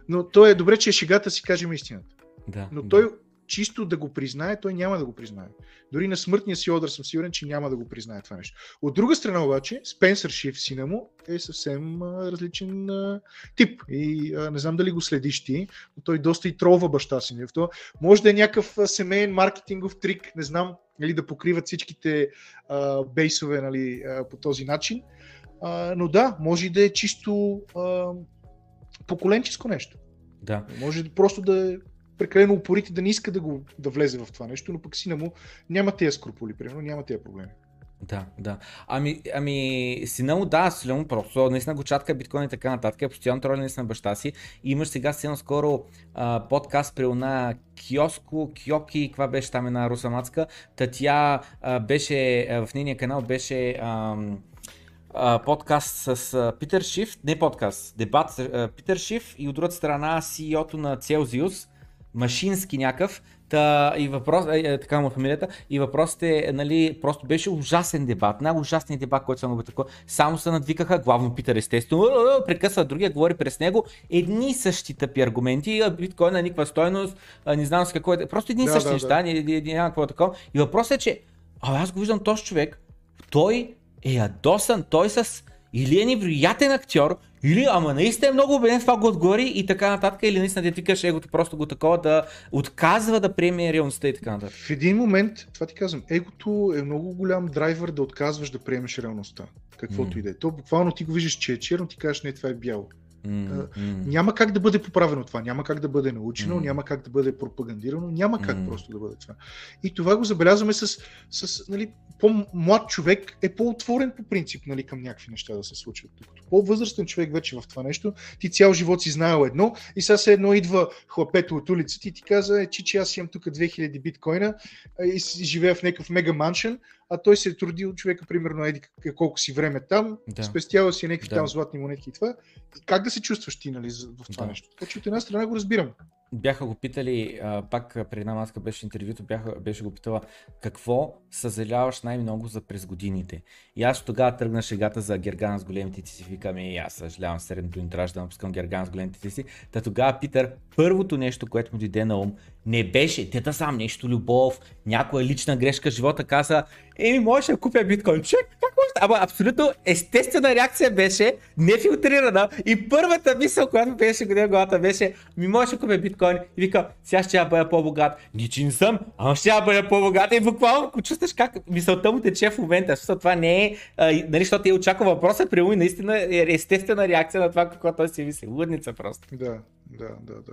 но то е добре, че е шегата си кажем истината. Да, но той чисто да го признае, той няма да го признае. Дори на смъртния си одър съм сигурен, че няма да го признае това нещо. От друга страна обаче, Спенсър Шиф, сина му, е съвсем а, различен а, тип. И а, не знам дали го следиш ти, но той доста и тролва баща си. То, може да е някакъв семейен маркетингов трик, не знам, нали, да покриват всичките а, бейсове нали, а, по този начин. А, но да, може и да е чисто а, поколенческо нещо. Да. Може просто да е прекалено упорити да не иска да, го, да влезе в това нещо, но пък сина му няма тези скруполи, примерно, няма тези проблеми. Да, да. Ами, ами сина му, да, сина му просто наистина го чатка биткоин и така нататък, е постоянно тролен наистина баща си. И имаш сега силно скоро а, подкаст при една Киоско, Киоки, каква беше там една русамацка, та тя а, беше, а, в нейния канал беше а, а, подкаст с а, Питър Шиф, не подкаст, дебат с Питър Шиф и от другата страна CEO-то на Celsius, Машински някакъв. Та, и въпрос, е, е, така му е фамилията, и въпросът е, нали, просто беше ужасен дебат, най-ужасният дебат, който съм такова. Само се надвикаха, главно Питър естествено, прекъсва другия, говори през него, едни и същи тъпи аргументи, биткоина никаква стойност, не знам с какво е, просто едни и Да, същи да, неща, няма какво такова. И въпросът е, че а, аз го виждам този човек, той е ядосан, той с или е невероятен актьор, или ама наистина е много убеден в това го отгори и така нататък, или наистина ти викаш егото просто го такова да отказва да приеме реалността и така нататък. В един момент, това ти казвам, егото е много голям драйвер да отказваш да приемеш реалността. Каквото М. и да е. То буквално ти го виждаш, че е черно, ти кажеш, не, това е бяло. М. Няма как да бъде поправено това, няма как да бъде научено, М. няма как да бъде пропагандирано, няма как М. просто да бъде това. И това го забелязваме с, с нали, по-млад човек е по-отворен по принцип нали, към някакви неща да се случват. Докато по-възрастен човек вече в това нещо, ти цял живот си знаел едно и сега се едно идва хлапето от улицата и ти каза, е, че, че аз имам тук 2000 биткоина и живея в някакъв мега маншен, а той се е трудил човека, примерно, еди как- колко си време там, Да. спестява си някакви Да. там златни монетки и това. Как да се чувстваш ти нали, в това Да. нещо? Така че от една страна го разбирам. бяха го питали, а, пак а, преди една маска беше интервюто, бяха, беше го питала какво съжаляваш най-много за през годините. И аз тогава тръгна шегата за Герган с големите ти си, викаме и аз съжалявам средното трябваше да напускам Герган с големите си. Та тогава Питър, първото нещо, което му дойде на ум, не беше, те да сам нещо любов, някоя лична грешка живота, каза, еми можеш да купя биткоин. Че, как може? Ама абсолютно естествена реакция беше, нефилтрирана. И първата мисъл, която беше година главата беше, ми можеш да купя биткоин. И вика, сега ще я бъда по-богат. Ничи не съм, ама ще я бъда по-богат. И буквално чувстваш как мисълта му тече в момента. Защото това не е, а, нали, защото я очаква въпроса, при и наистина е естествена реакция на това, какво той си мисли. Лудница просто. Да, да, да, да.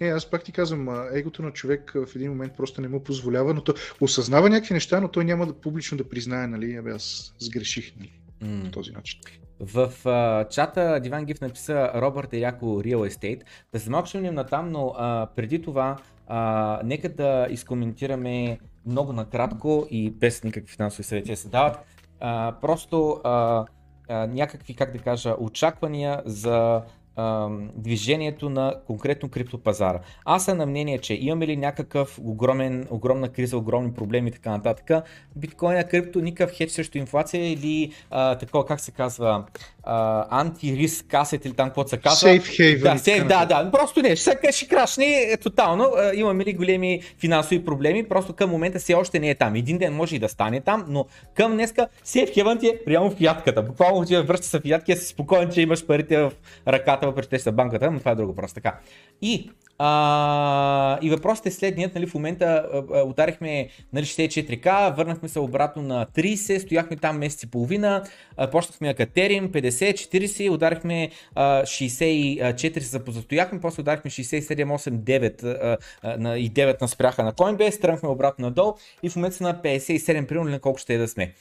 Не, аз пак ти казвам, егото на човек в един момент просто не му позволява, но той осъзнава някакви неща, но той няма да публично да признае, нали, абе аз сгреших, нали, М. по този начин. В а, чата Диван Гиф написа Робърт е яко Real Estate. Да се малко ще на там, но а, преди това а, нека да изкоментираме много накратко и без никакви финансови съвети се дават. А, просто а, а, някакви, как да кажа, очаквания за движението на конкретно криптопазара. Аз съм на мнение, че имаме ли някакъв огромен, огромна криза, огромни проблеми и така нататък, биткоина, крипто, никакъв хедж срещу инфлация или а, такова, как се казва, а, антириск касет или там какво се казва. Safe haven. Да, сейф, да, да, просто не, ще, ще крашне е, тотално. А, Имаме ли големи финансови проблеми, просто към момента все още не е там. Един ден може и да стане там, но към днеска Safe Haven ти е прямо в фиатката. Буквално ти връща се в фиатки, и си спокоен, че имаш парите в ръката, въпреки че са банката, но това е друго просто така. И, а, и въпросът е следният, нали, в момента а, а, ударихме нали, 64к, върнахме се обратно на 30, стояхме там месец и половина, почнахме на Катерим, 50, 40, ударихме а, 64 се запозастояхме, после ударихме 67, 8, 9 а, а, на, и 9 на спряха на Coinbase, тръгнахме обратно надолу и в момента са на 57, примерно на колко ще е да сме.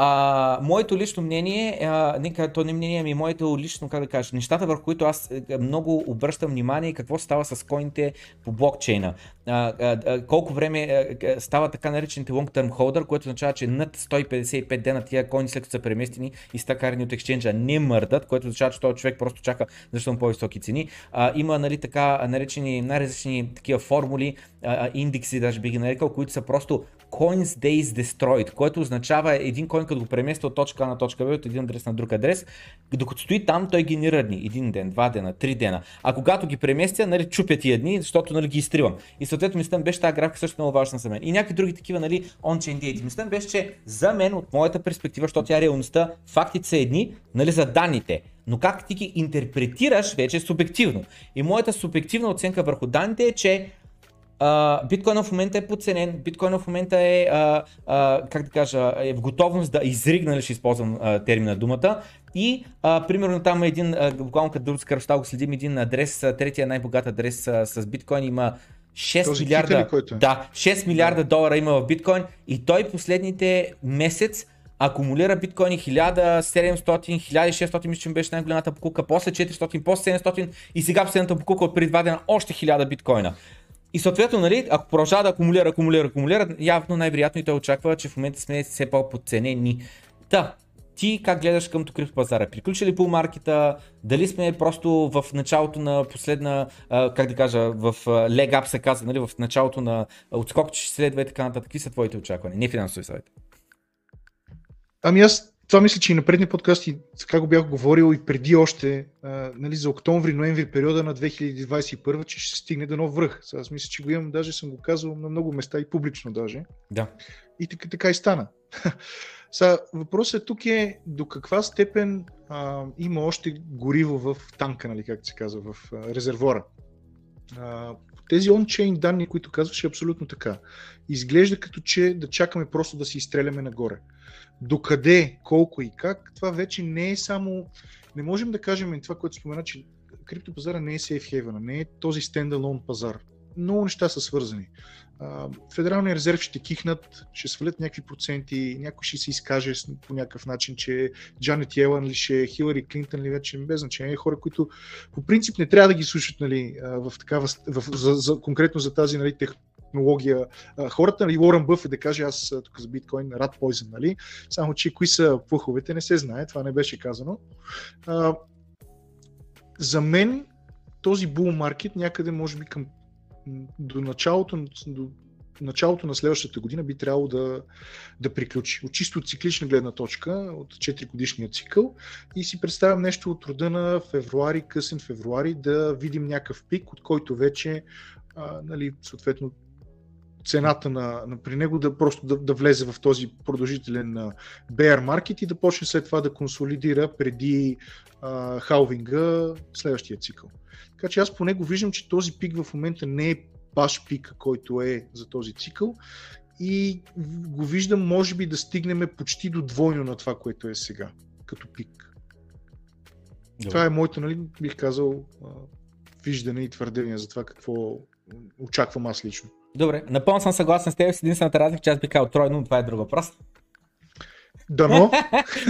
А, моето лично мнение, а, нека то не мнение, ами моето лично, как да кажа, нещата върху които аз е, много обръщам внимание, какво става с коините по блокчейна. А, а, колко време а, става така наречените long term holder, което означава, че над 155 дена тия коини след като са преместени и са от ексченджа не мърдат, което означава, че този човек просто чака защото има по-високи цени. А, има нали, така наречени най-различни такива формули, а, индекси даже би ги нарекал, които са просто coins days destroyed, което означава един коин, като го премества от точка А на точка Б, от един адрес на друг адрес, докато стои там, той генерира дни. Един ден, два дена, три дена. А когато ги преместя, нали, чупят тия дни, защото нали, ги изтривам. И съответно мислям беше тази графика също много важна за мен. И някакви други такива, нали, on-chain date. Мислям беше, че за мен, от моята перспектива, защото тя е реалността, фактите са едни, нали, за данните. Но как ти ги интерпретираш вече е субективно. И моята субективна оценка върху данните е, че биткоинът в момента е подценен, биткоинът в момента е, uh, uh, как да кажа, е в готовност да изригна, нали ще използвам термина думата. И примерно там е един, буквално като друг го следим един адрес, третия най-богат адрес с биткоин има 6 Този милиарда, ли, който е? да, 6 милиарда долара има в биткоин и той последните месец акумулира биткоини 1700, 1600, мисля, че беше най-голямата покупка, после 400, после 700 и сега последната покупка от преди два дена още 1000 биткоина. И съответно, нали, ако продължава да акумулира, акумулира, акумулира, явно най-вероятно и той очаква, че в момента сме все по-подценени. Та, Ти как гледаш към криптопазара? Приключи ли маркета? Дали сме просто в началото на последна, как да кажа, в leg up се казва, нали, в началото на отскок, че ще следва и така нататък. Какви са твоите очаквания? Не финансови съвет. Ами аз това мисля, че и на предни подкасти, така го бях говорил и преди още, а, нали, за октомври-ноември периода на 2021, че ще стигне до нов връх. Сега, аз мисля, че го имам, даже съм го казал на много места и публично даже. Да. И така, така и стана. Сега, въпросът тук е до каква степен а, има още гориво в танка, нали, както се казва, в а, резервора. А, тези ончейн данни, които казваш, е абсолютно така. Изглежда като че да чакаме просто да си изстреляме нагоре. Докъде, колко и как, това вече не е само... Не можем да кажем това, което спомена, че криптопазара не е safe haven, не е този стендалон пазар. Много неща са свързани. Федералния резерв ще кихнат, ще свалят някакви проценти, някой ще се изкаже по някакъв начин, че Джанет Йелън ли ще, Хилари Клинтон ли вече, без значение, хора, които по принцип не трябва да ги слушат нали, в такава, в, за, за, конкретно за тази нали, технология. Хората, нали, Уорън Бъф да каже аз тук за биткоин, рад Пойзен, нали? Само, че кои са пуховете, не се знае, това не беше казано. За мен този бул маркет някъде може би към до началото, до началото на следващата година би трябвало да, да приключи. От чисто циклична гледна точка, от 4 годишния цикъл и си представям нещо от рода на февруари, късен февруари, да видим някакъв пик, от който вече а, нали, съответно цената на, на при него да просто да, да влезе в този продължителен bear market и да почне след това да консолидира преди а, халвинга следващия цикъл. Така че аз по него виждам, че този пик в момента не е баш пик, който е за този цикъл и го виждам, може би да стигнем почти до двойно на това, което е сега, като пик. Добре. Това е моето, нали, бих казал, виждане и твърдение за това какво очаквам аз лично. Добре, напълно съм съгласен с теб с единствената разлика, че аз би казал тройно, но това е друг въпрос. Дано.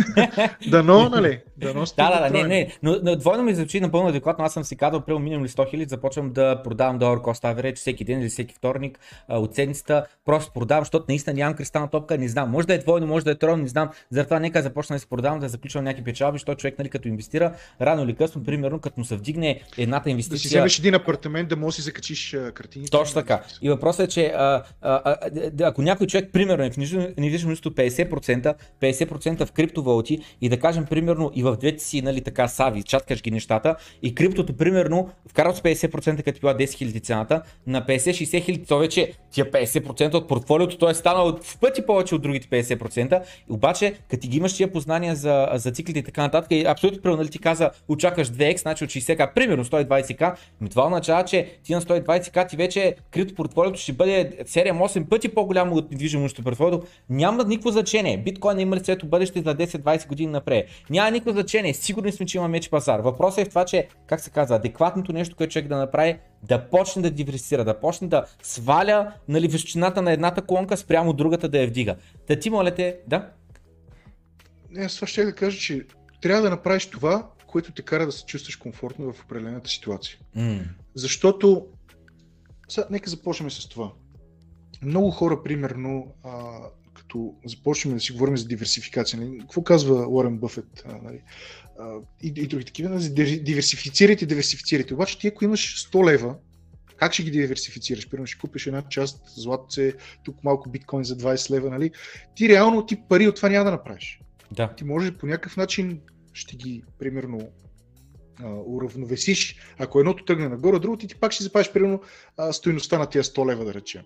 Дано, нали? Дано да, да, да, не, не. Но, но двойно ми звучи напълно адекватно. Аз съм си казал, при минимум ли 100 хиляди, започвам да продавам долар cost average всеки ден или всеки вторник от седмицата. Просто продавам, защото наистина нямам кристална топка, не знам. Може да е двойно, може да е тройно, не знам. Затова нека започна да се продавам, да заключвам някакви печалби, защото човек, нали, като инвестира, рано или късно, примерно, като му се вдигне едната инвестиция. Да си вземеш един апартамент, да можеш да си закачиш картини. Точно така. И въпросът е, че а, а, а, ако някой човек, примерно, е в недвижимост 50%, 50% в криптовалути и да кажем, примерно, и двете си, нали, така сави, чаткаш ги нещата и криптото, примерно, вкарал с 50%, като била 10 000 цената, на 50-60 хиляди, то вече тия 50% от портфолиото, то е станало в пъти повече от другите 50%. И обаче, като ги имаш тия познания за, за циклите и така нататък, и абсолютно примерно, нали, ти каза, очакваш 2x, значи от 60к, примерно 120к, ми това означава, че ти на 120к ти вече крипто портфолиото ще бъде 7-8 пъти по-голямо от недвижимото портфолиото. Няма никакво значение. Биткоин има ли цвето бъдеще за 10-20 години напред. Няма никакво значение. Сигурни сме, че има меч пазар. Въпросът е в това, че, как се казва, адекватното нещо, което човек да направи, да почне да диверсифицира, да почне да сваля нали, височината на едната колонка спрямо другата да я вдига. Да ти моля те, да? Не, аз това ще да кажа, че трябва да направиш това, което те кара да се чувстваш комфортно в определената ситуация. Mm. Защото, сега, нека започнем с това. Много хора, примерно, а, като започнем да си говорим за диверсификация, нали? какво казва Уорен Бъфет нали? и, и други такива, нали? диверсифицирайте, диверсифицирайте. Обаче ти ако имаш 100 лева, как ще ги диверсифицираш? Примерно ще купиш една част златце, тук малко биткоин за 20 лева, нали? Ти реално ти пари от това няма да направиш. Да. Ти можеш по някакъв начин ще ги, примерно, уравновесиш. Ако едното тръгне нагоре, другото ти пак ще запазиш, примерно, стоеността на тия 100 лева, да речем.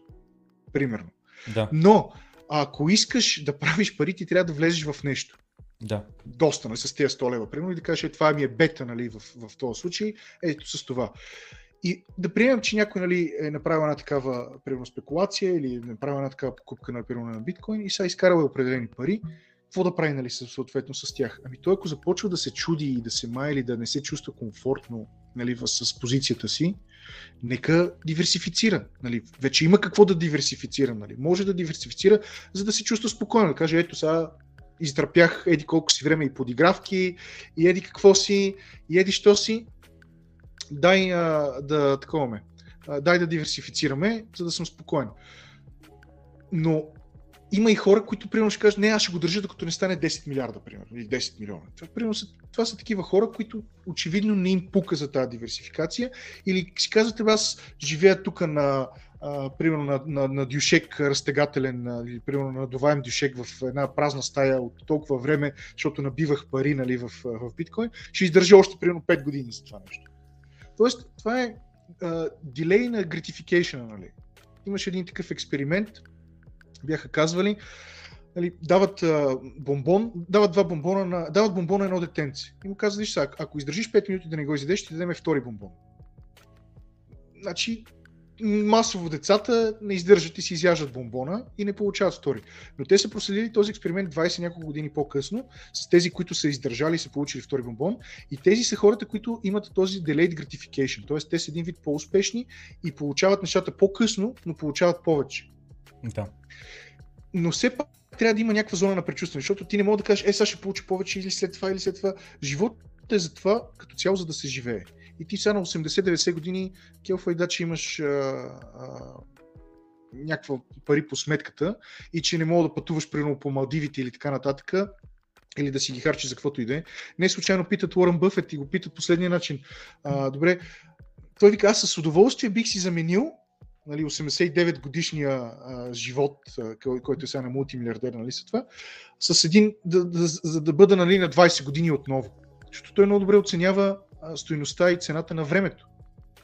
Примерно. Да. Но а ако искаш да правиш пари, ти трябва да влезеш в нещо. Да. Доста, нали, с тези 100 лева, примерно, и да кажеш, е, това ми е бета, нали, в, в този случай, ето с това. И да приемем, че някой нали, е направил една такава примерно, спекулация или е направил една такава покупка на, примерно, на биткоин и са изкарал определени пари, какво да прави нали, съответно с тях? Ами той ако започва да се чуди и да се мае или да не се чувства комфортно нали, с позицията си, нека диверсифицира. Нали. Вече има какво да диверсифицира. Нали. Може да диверсифицира, за да се чувства спокойно. Да каже, ето сега изтърпях еди колко си време и подигравки, и еди какво си, и еди що си. Дай а, да таковаме. дай да диверсифицираме, за да съм спокоен. Но има и хора, които примерно ще кажат, не, аз ще го държа, докато не стане 10 милиарда, примерно, или 10 милиона. Това, примерно, са, това са такива хора, които очевидно не им пука за тази диверсификация, или си казвате, аз живея тук на, а, примерно на, на, на дюшек разтегателен, или примерно на надуваем дюшек в една празна стая от толкова време, защото набивах пари нали, в, в биткоин, ще издържа още примерно 5 години за това нещо. Тоест, това е дилей на gratification, нали? Имаше един такъв експеримент, бяха казвали, нали, дават а, бомбон, дават два бомбона на, дават бомбон на едно детенце. И му казват, виж ако издържиш 5 минути да не го изядеш, ще дадем втори бомбон. Значи, масово децата не издържат и си изяждат бомбона и не получават втори. Но те са проследили този експеримент 20 няколко години по-късно с тези, които са издържали и са получили втори бомбон. И тези са хората, които имат този delayed gratification. Т.е. те са един вид по-успешни и получават нещата по-късно, но получават повече. Да. Но все пак трябва да има някаква зона на предчувствие, защото ти не мога да кажеш, е, сега ще получи повече или след това, или след това. Животът е за това, като цяло, за да се живее и ти сега на 80-90 години, келфа да, че имаш а, а, някаква пари по сметката и че не мога да пътуваш примерно по Малдивите или така нататък, или да си ги харчиш за каквото и да е. Не случайно питат Уорън Бъфет и го питат последния начин. А, добре, той вика, аз с удоволствие бих си заменил нали, 89 годишния а, живот, а, който е сега на мултимилиардер, нали, са това, с един, да, да, да, да бъда нали, на 20 години отново. Защото той много добре оценява стоиността и цената на времето.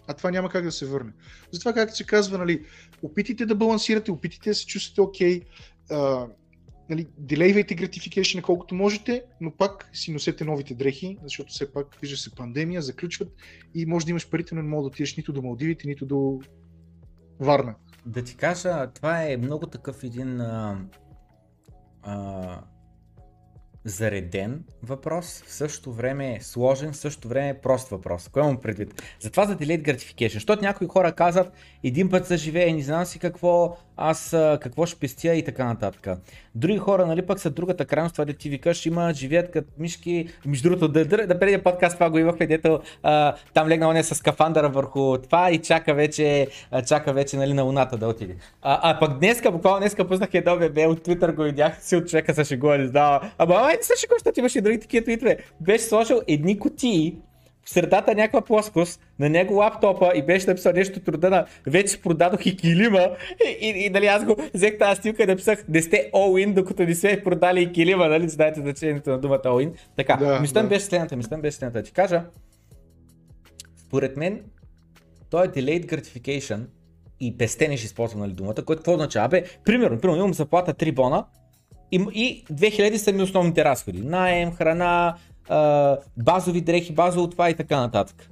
А това няма как да се върне. Затова, както се казва, нали, опитайте да балансирате, опитайте да се чувствате окей, okay, нали, делейвайте гратификейшн колкото можете, но пак си носете новите дрехи, защото все пак вижда се пандемия, заключват и може да имаш парите, но не мога да отидеш нито до Малдивите, нито до Варна. Да ти кажа, това е много такъв един а, а, зареден въпрос, в същото време е сложен, в същото време е прост въпрос. Кое имам предвид? Затова за Delayed Gratification. Защото някои хора казват, един път се живее, не знам си какво, аз какво ще пестя и така нататък. Други хора, нали пък са другата крайност, това да ти викаш, има, живеят като мишки. Между другото, да, да, да предия подкаст това го имахме, дето а, там легна оне с скафандъра върху това и чака вече, а, чака вече нали, на луната да отиде. А, а пък днеска, буквално днеска пуснах едно бебе от Twitter го видях, си от човека се шегува, не знава. Ама, ай, не се шегува, защото имаше и други такива твитове. Беше сложил едни кутии, в средата някаква плоскост, на него лаптопа и беше написал нещо труда на вече продадох и килима и, и, и нали, аз го взех тази стилка и написах не сте all-in, докато не сме продали и килима, нали, знаете значението на думата all-in. Така, да, мислям да. беше следната, мислям беше следната. Ти кажа, според мен, той е delayed gratification и пестене ще използвам нали, думата, което какво означава? Бе, примерно, примерно имам заплата 3 бона и, и 2000 са ми основните разходи. Найем, храна, базови дрехи, базово това и така нататък.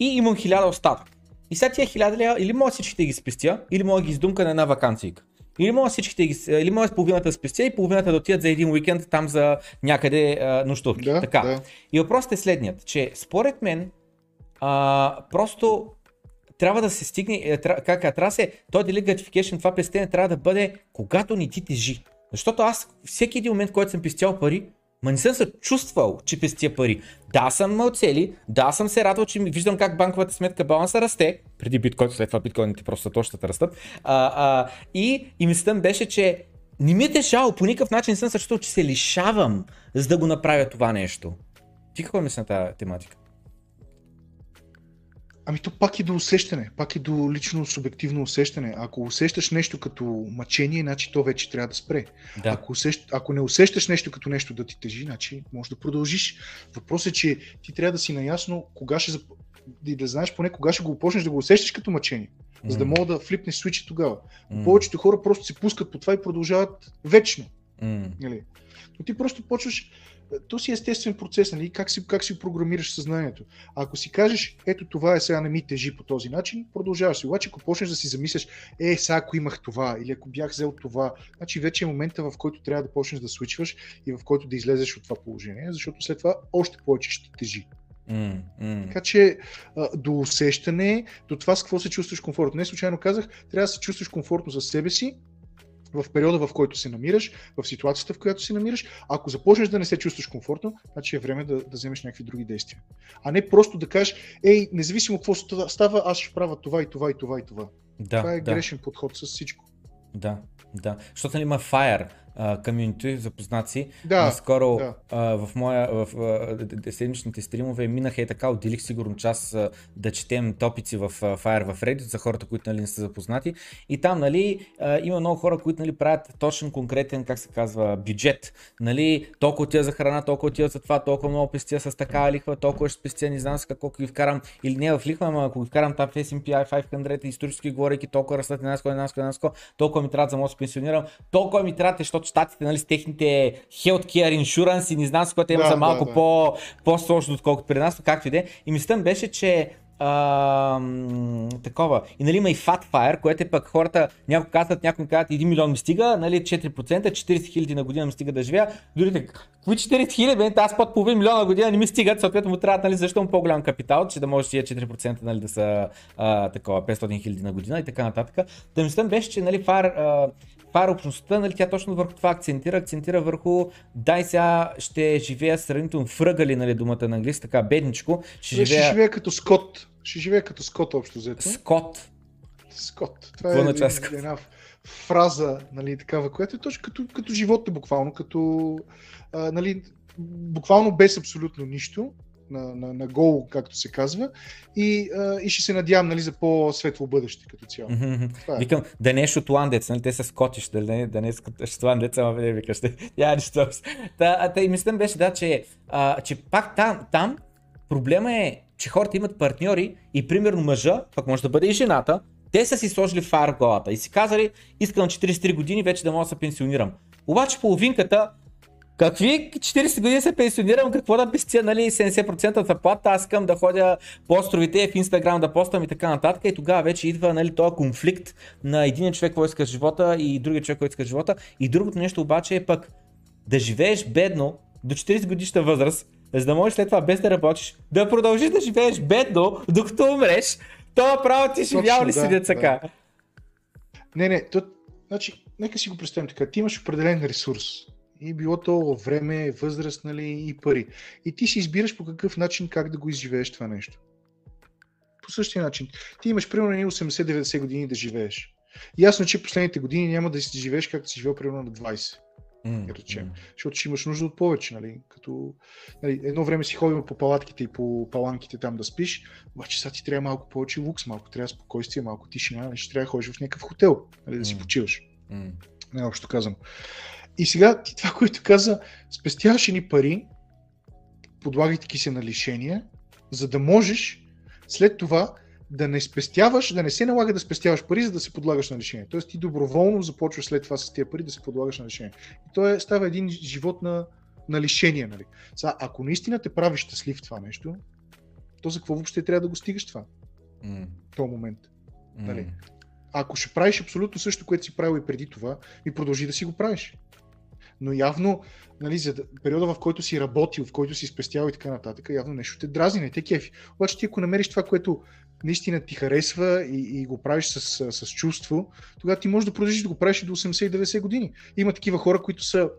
И имам 1000 остатък. И сега тия 1000 лева или мога всичките ги спестя, или мога ги издумка на една вакансия. Или мога всичките ги, или мога с половината да спестя и половината да отидат за един уикенд там за някъде а, нощувки. Да, така. Да. И въпросът е следният, че според мен а, просто трябва да се стигне, е, как, трябва се, той дели gratification, това пестене трябва да бъде когато ни ти тежи. Защото аз всеки един момент, който съм пестял пари, Ма не съм се чувствал, че пестия пари. Да, съм имал цели, да, съм се радвал, че виждам как банковата сметка баланса расте, преди биткоин, след това биткоините просто точно растат. А, а, и, и мислята беше, че не ми е тежало, по никакъв начин не съм се чувствал, че се лишавам, за да го направя това нещо. Ти какво мисля на тази тематика? Ами то пак и до усещане, пак и до лично субективно усещане. Ако усещаш нещо като мъчение, значи то вече трябва да спре. Да. Ако, усещ... Ако не усещаш нещо като нещо да ти тежи, значи може да продължиш. Въпросът е, че ти трябва да си наясно кога ще и да знаеш поне кога ще го почнеш да го усещаш като мъчение, mm. за да мога да флипнеш свичи тогава. Mm. Повечето хора просто се пускат по това и продължават вечно. Mm. Нали? Но ти просто почваш то си е естествен процес, нали? как, си, как си програмираш съзнанието. А ако си кажеш, ето това е сега не ми тежи по този начин, продължаваш си. Обаче ако почнеш да си замисляш, е, сега ако имах това, или ако бях взел това, значи вече е момента, в който трябва да почнеш да свичваш и в който да излезеш от това положение, защото след това още повече ще тежи. Mm, mm. Така че до усещане, до това с какво се чувстваш комфортно. Не случайно казах, трябва да се чувстваш комфортно за себе си, в периода, в който се намираш, в ситуацията, в която се намираш. Ако започнеш да не се чувстваш комфортно, значи е време да, да вземеш някакви други действия. А не просто да кажеш, ей, независимо какво става, аз ще правя това и това и това и това. Да, това е да. грешен подход с всичко. Да. Да, защото нали има Fire комьюнити, запознаци. Да, Наскоро да. а, в моя в а, седмичните стримове минаха и така, отделих сигурно час а, да четем топици в а, Fire в Reddit за хората, които нали, не са запознати. И там нали, а, има много хора, които нали, правят точен конкретен, как се казва, бюджет. Нали, толкова отива за храна, толкова отива за това, толкова много пестия с такава лихва, толкова ще спестя, не знам с какво ги вкарам. Или не в лихва, ама ако ги вкарам там в S&P 500, исторически говорейки, толкова растат една скоро, една скоро, една скоро, толкова ми трябва да мога да се пенсионирам, толкова ми трябва, защото щатите нали, с техните healthcare insurance и не знам с което има Да, да, малко да. по, по-сложно, отколкото при нас, но както и да е. И мислята ми беше, че а, такова. И нали има и Fat Fire, което е пък хората, някои казват, някои казват 1 милион ми стига, нали 4%, 40 хиляди на година ми стига да живея. Дори така, кои 40 хиляди, аз под половин милиона на година не ми стигат, съответно му трябва, нали, защо му по-голям капитал, че да може тия 4% нали, да са а, такова 500 хиляди на година и така нататък. Та мислята ми беше, че нали, Fire, а, Fire общността, нали, тя точно върху това акцентира, акцентира върху дай сега ще живея сравнително фръгали, нали, думата на английски, така бедничко, ще Ще живея живее като Скот. Ще живее като Скот общо взето. Скот. Скот. Това Какво е Скот? една фраза, нали, такава, която е точно като, като животно буквално, като, а, нали, буквално без абсолютно нищо, на, на, на гол, както се казва, и, а, и ще се надявам, нали, за по-светло бъдеще като цяло. Това е. Викам, да не е шотландец, нали? Те са скотиш, да не, да не е шотландец, ама не викаш. Я нищо. Та, а, та и мислям беше, да, че, а, че пак там, там проблема е, че хората имат партньори и примерно мъжа, пък може да бъде и жената, те са си сложили фар в главата и си казали, искам на 43 години вече да мога да се пенсионирам. Обаче половинката Какви 40 години се пенсионирам, какво да пестя, нали, 70% от заплата, аз искам да ходя по островите, в Инстаграм да постам и така нататък. И тогава вече идва нали, този конфликт на един човек, който иска живота и другия човек, който иска живота. И другото нещо обаче е пък да живееш бедно до 40 годишна възраст, за да можеш след това без да работиш, да продължиш да живееш бедно, докато умреш. Това право ти живял ли си да, децака? Не, не, то, значи, нека си го представим така. Ти имаш определен ресурс. И било то време, възраст, нали, и пари. И ти си избираш по какъв начин как да го изживееш това нещо. По същия начин. Ти имаш примерно едни 80-90 години да живееш. Ясно, че последните години няма да си живееш както си живел примерно на 20. М, да речем. м. Защото ще имаш нужда от повече, нали? Като, нали, едно време си ходим по палатките и по паланките там да спиш, обаче сега ти трябва малко повече лукс, малко трябва спокойствие, малко тишина, нали? ще трябва да ходиш в някакъв хотел, нали, да си почиваш, М. най-общо казвам. И сега ти това, което каза, спестяваш ни пари, подлагайки се на лишения, за да можеш след това да не спестяваш, да не се налага да спестяваш пари, за да се подлагаш на лишение. Тоест ти доброволно започваш след това с тия пари да се подлагаш на лишение. И то е, става един живот на, на лишение. Нали? Сега, ако наистина те прави щастлив това нещо, то за какво въобще трябва да го стигаш това М. в този момент? Нали? А ако ще правиш абсолютно също, което си правил и преди това, ми продължи да си го правиш. Но явно, нали, за да- периода в който си работил, в който си спестял и така нататък, явно нещо те дразни, не те кефи. Обаче ти ако намериш това, което наистина ти харесва и, и го правиш с, с, чувство, тогава ти можеш да продължиш да го правиш и до 80-90 години. Има такива хора, които са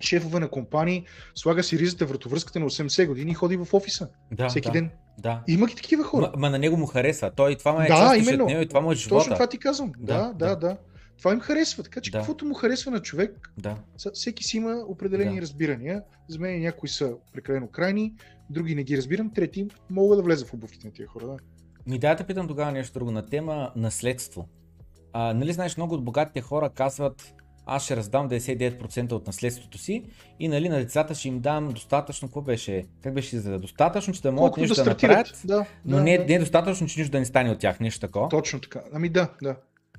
шефове на компании, слага си ризата вратовръзката на 80 години и ходи в офиса Да, всеки да, ден. Да. Има ги такива хора. Ма, ма на него му хареса. Той това ме е Да, част именно. от него и това му е живота. Точно това ти казвам. Да, Да, да, да. Това им харесва. Така че Да. каквото му харесва на човек, Да. всеки си има определени Да. разбирания. За мен някои са прекалено крайни, други не ги разбирам, трети мога да влеза в обувките на тия хора. Да. Ми да те питам тогава нещо друго на тема наследство. А, нали знаеш, много от богатите хора казват, аз ще раздам 99% от наследството си и нали на децата ще им дам достатъчно, какво беше, как беше за достатъчно, че да могат нещо да да, направят, Да, но да, не, да. не е достатъчно, че нищо да не стане от тях, нещо такова. Точно така. Ами да, да.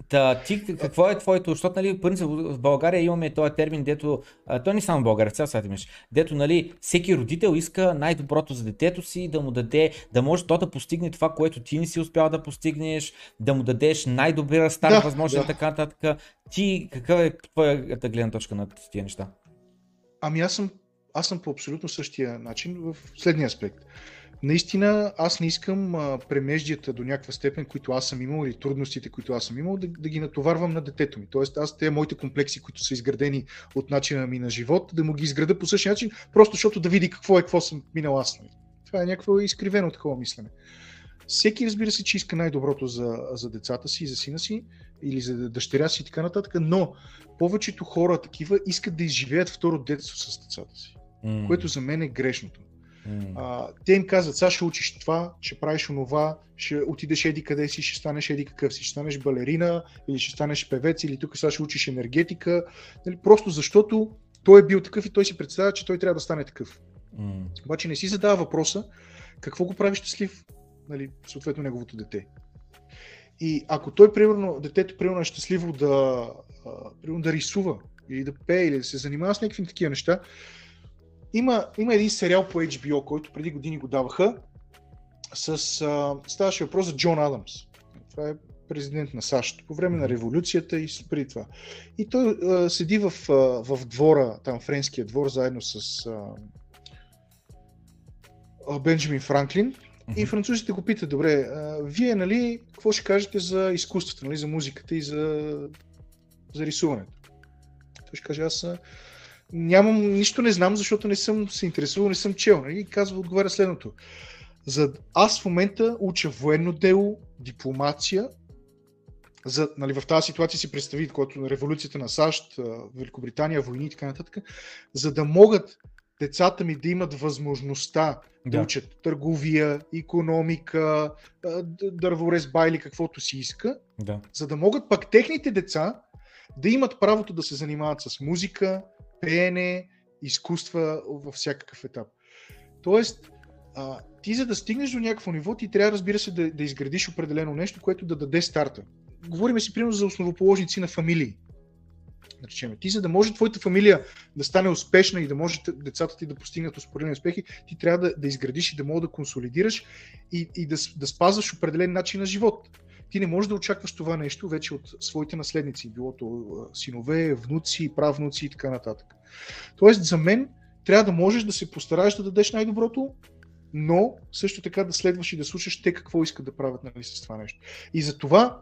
Та, ти какво е твоето, защото нали, принцип, в България имаме този термин, дето, а, той не само в България, в цял свят имаш, дето нали, всеки родител иска най-доброто за детето си, да му даде, да може то да постигне това, което ти не си успял да постигнеш, да му дадеш най-добрия старт, Да, възможен да. така нататък. Ти, какъв е твоята гледна точка на тия неща? Ами аз съм, аз съм по абсолютно същия начин в следния аспект. Наистина, аз не искам а, премеждията до някаква степен, които аз съм имал или трудностите, които аз съм имал, да, да ги натоварвам на детето ми. Тоест, аз те моите комплекси, които са изградени от начина ми на живот, да му ги изграда по същия начин, просто защото да види какво е, какво съм минал аз. нали. Това е някакво изкривено такова мислене. Всеки разбира се, че иска най-доброто за, за децата си, за сина си или за дъщеря си и така нататък, но повечето хора такива искат да изживеят второ детство с децата си, mm. което за мен е грешното. Mm. А, те им казват, сега ще учиш това, ще правиш онова, ще отидеш еди къде си, ще станеш еди какъв си, ще станеш балерина или ще станеш певец или тук сега ще учиш енергетика. Нали, просто защото той е бил такъв и той си представя, че той трябва да стане такъв. Mm. Обаче не си задава въпроса какво го прави щастлив, нали, съответно неговото дете. И ако той, примерно, детето примерно е щастливо да, примерно, да рисува или да пее или да се занимава с някакви такива неща, има, има един сериал по HBO, който преди години го даваха, с, а, ставаше въпрос за Джон Адамс. Това е президент на САЩ по време на революцията и преди това. И той а, седи в, а, в двора, там френския двор, заедно с а, а, Бенджамин Франклин. Mm-hmm. И французите го питат, добре, а, вие, нали, какво ще кажете за изкуството, нали, за музиката и за, за рисуването? Той ще каже, аз нямам, нищо не знам, защото не съм се интересувал, не съм чел. Нали? И казва, отговаря следното. За, аз в момента уча военно дело, дипломация. За, нали, в тази ситуация си представи, когато революцията на САЩ, Великобритания, войни и така нататък, за да могат децата ми да имат възможността да, да учат търговия, економика, дърворезба или каквото си иска, да. за да могат пък техните деца да имат правото да се занимават с музика, пеене, изкуства във всякакъв етап. Тоест, а, ти за да стигнеш до някакво ниво, ти трябва, разбира се, да, да изградиш определено нещо, което да даде старта. Говориме си, примерно, за основоположници на фамилии. Наречеме. Ти, за да може твоята фамилия да стане успешна и да може децата ти да постигнат успоредни успехи, ти трябва да, да изградиш и да мога да консолидираш и, и да, да спазваш определен начин на живот ти не можеш да очакваш това нещо вече от своите наследници, било то синове, внуци, правнуци и така нататък. Тоест, за мен трябва да можеш да се постараеш да дадеш най-доброто, но също така да следваш и да слушаш те какво искат да правят нали, с това нещо. И за това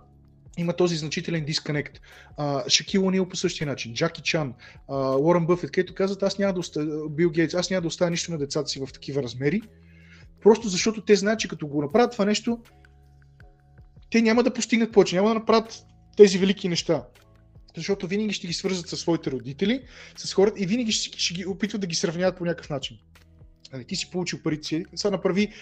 има този значителен дисконект. Шакил Онил по същия начин, Джаки Чан, Уорън Бъфет, където казват, аз няма да оставя, Бил Гейтс, аз няма да оставя нищо на децата си в такива размери, просто защото те знаят, че като го направят това нещо, те няма да постигнат повече, няма да направят тези велики неща. Защото винаги ще ги свързват с своите родители, с хората и винаги ще, ще ги опитват да ги сравняват по някакъв начин. Али, ти си получил парите си, сега направи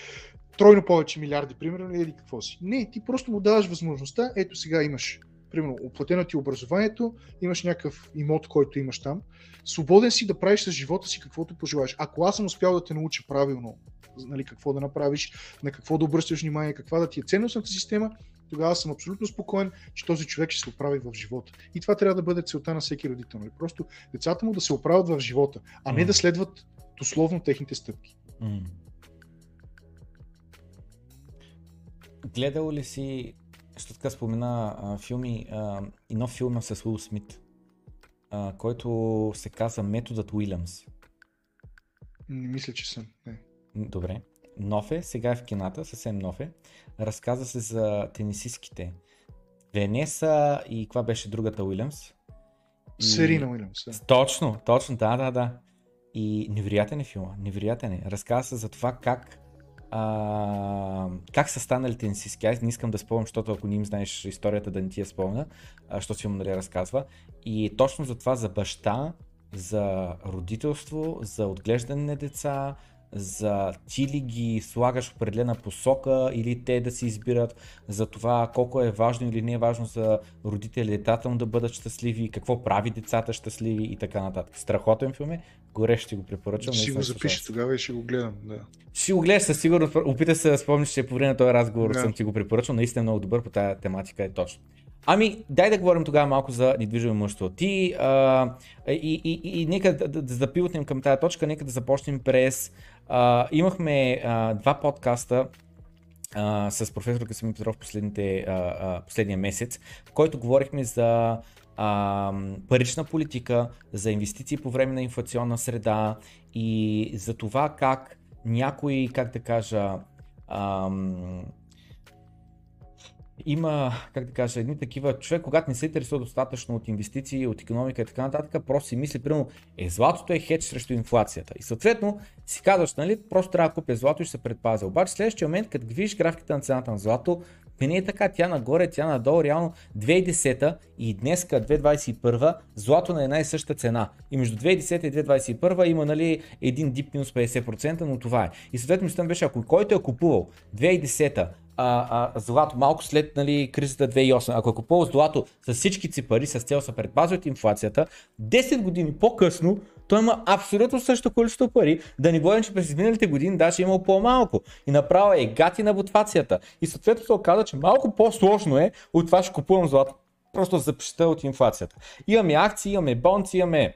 тройно повече милиарди, примерно, или какво си. Не, ти просто му даваш възможността, ето сега имаш, примерно, оплатено ти образованието, имаш някакъв имот, който имаш там, свободен си да правиш с живота си каквото пожелаеш. Ако аз съм успял да те науча правилно, нали, какво да направиш, на какво да обръщаш внимание, каква да ти е ценностната система, тогава съм абсолютно спокоен, че този човек ще се оправи в живота. И това трябва да бъде целта на всеки родител. Нали? Просто децата му да се оправят в живота, а не mm. да следват дословно техните стъпки. Mm. Гледал ли си, що така спомена а, филми, а, и нов филм с Уил Смит, а, който се казва Методът Уилямс? Не мисля, че съм. Не. Добре. Нов е, сега е в кината, съвсем нов е. Разказа се за тенисистките. Венеса и каква беше другата Уилямс? И... Серина Уилямс. Да. Точно, точно, да, да, да. И невероятен е филма, невероятен е. Разказа се за това как а, как са станали тенисистки. Аз не искам да спомням, защото ако не им знаеш историята да не ти я спомня, защото филм нали разказва. И точно за това за баща, за родителство, за отглеждане на деца, за ти ли ги слагаш в определена посока или те да си избират за това колко е важно или не е важно за родители децата му да бъдат щастливи, какво прави децата щастливи и така нататък. Страхотен филм е, горе ще го препоръчам. Ще го запиша тогава и ще го гледам, да. Ще го гледаш със сигурност, опитай се да спомниш, че по време на този разговор да. съм ти го препоръчал, наистина е много добър по тази тематика е точно. Ами, дай да говорим тогава малко за недвижимо имущество. Ти а, и, и, и, и нека да, да, да запилтнем към тази точка, нека да започнем през а, имахме а, два подкаста а, с професор Касимир Петров последните, а, а, последния месец, в който говорихме за а, парична политика, за инвестиции по време на инфлационна среда и за това как някои, как да кажа, ам, има, как да кажа, едни такива, човек, когато не се интересува достатъчно от инвестиции, от економика и така нататък, просто си мисли, примерно, е, златото е хедж срещу инфлацията. И съответно си казваш, нали, просто трябва да купя злато и ще се предпазя. Обаче следващия момент, като видиш графиката на цената на злато, не е така, тя нагоре, тя надолу, реално 2010 и днеска 2021 злато на една и съща цена. И между 2010 и 2021 има нали, един дип минус 50%, но това е. И съответно мислям беше, ако който е купувал 2010 а, а, злато малко след нали, кризата 2008, ако е купувал злато с всички си пари с цел се предпазва от инфлацията, 10 години по-късно той има абсолютно същото количество пари, да не говорим, че през изминалите години даже е имал по-малко. И направо е гати на мотивацията. И съответно се оказа, че малко по-сложно е от това ще купувам злато. Просто запишта от инфлацията. Имаме акции, имаме бонци, имаме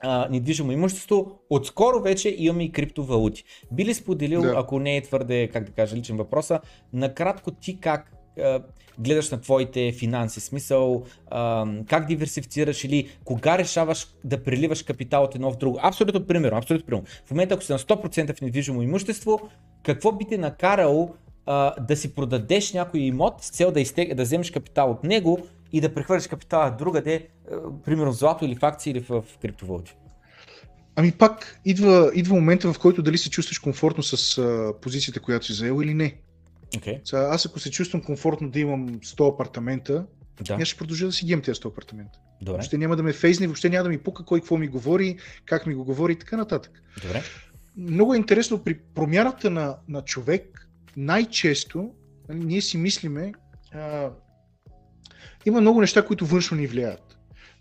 а, недвижимо имущество, отскоро вече имаме и криптовалути. Би ли споделил, да. ако не е твърде, как да кажа, личен въпроса, накратко ти как а, гледаш на твоите финанси, смисъл а, как диверсифицираш или кога решаваш да преливаш капитал от едно в друго. Абсолютно примерно, абсолютно примерно. В момента, ако си на 100% в недвижимо имущество, какво би те накарало а, да си продадеш някой имот с цел да, изтег... да вземеш капитал от него и да прехвърлиш капитала другаде, примерно в злато или в акции или в, криптовалути? Ами пак идва, идва момента, в който дали се чувстваш комфортно с а, позицията, която си заел или не. Okay. Сега, аз ако се чувствам комфортно да имам 100 апартамента, да. аз ще продължа да си ги имам тези 100 апартамента. Добре. Въобще няма да ме фейзне, въобще няма да ми пука кой какво ми говори, как ми го говори и така нататък. Добре. Много е интересно при промяната на, на човек, най-често нали, ние си мислиме, а, има много неща, които външно ни влияят.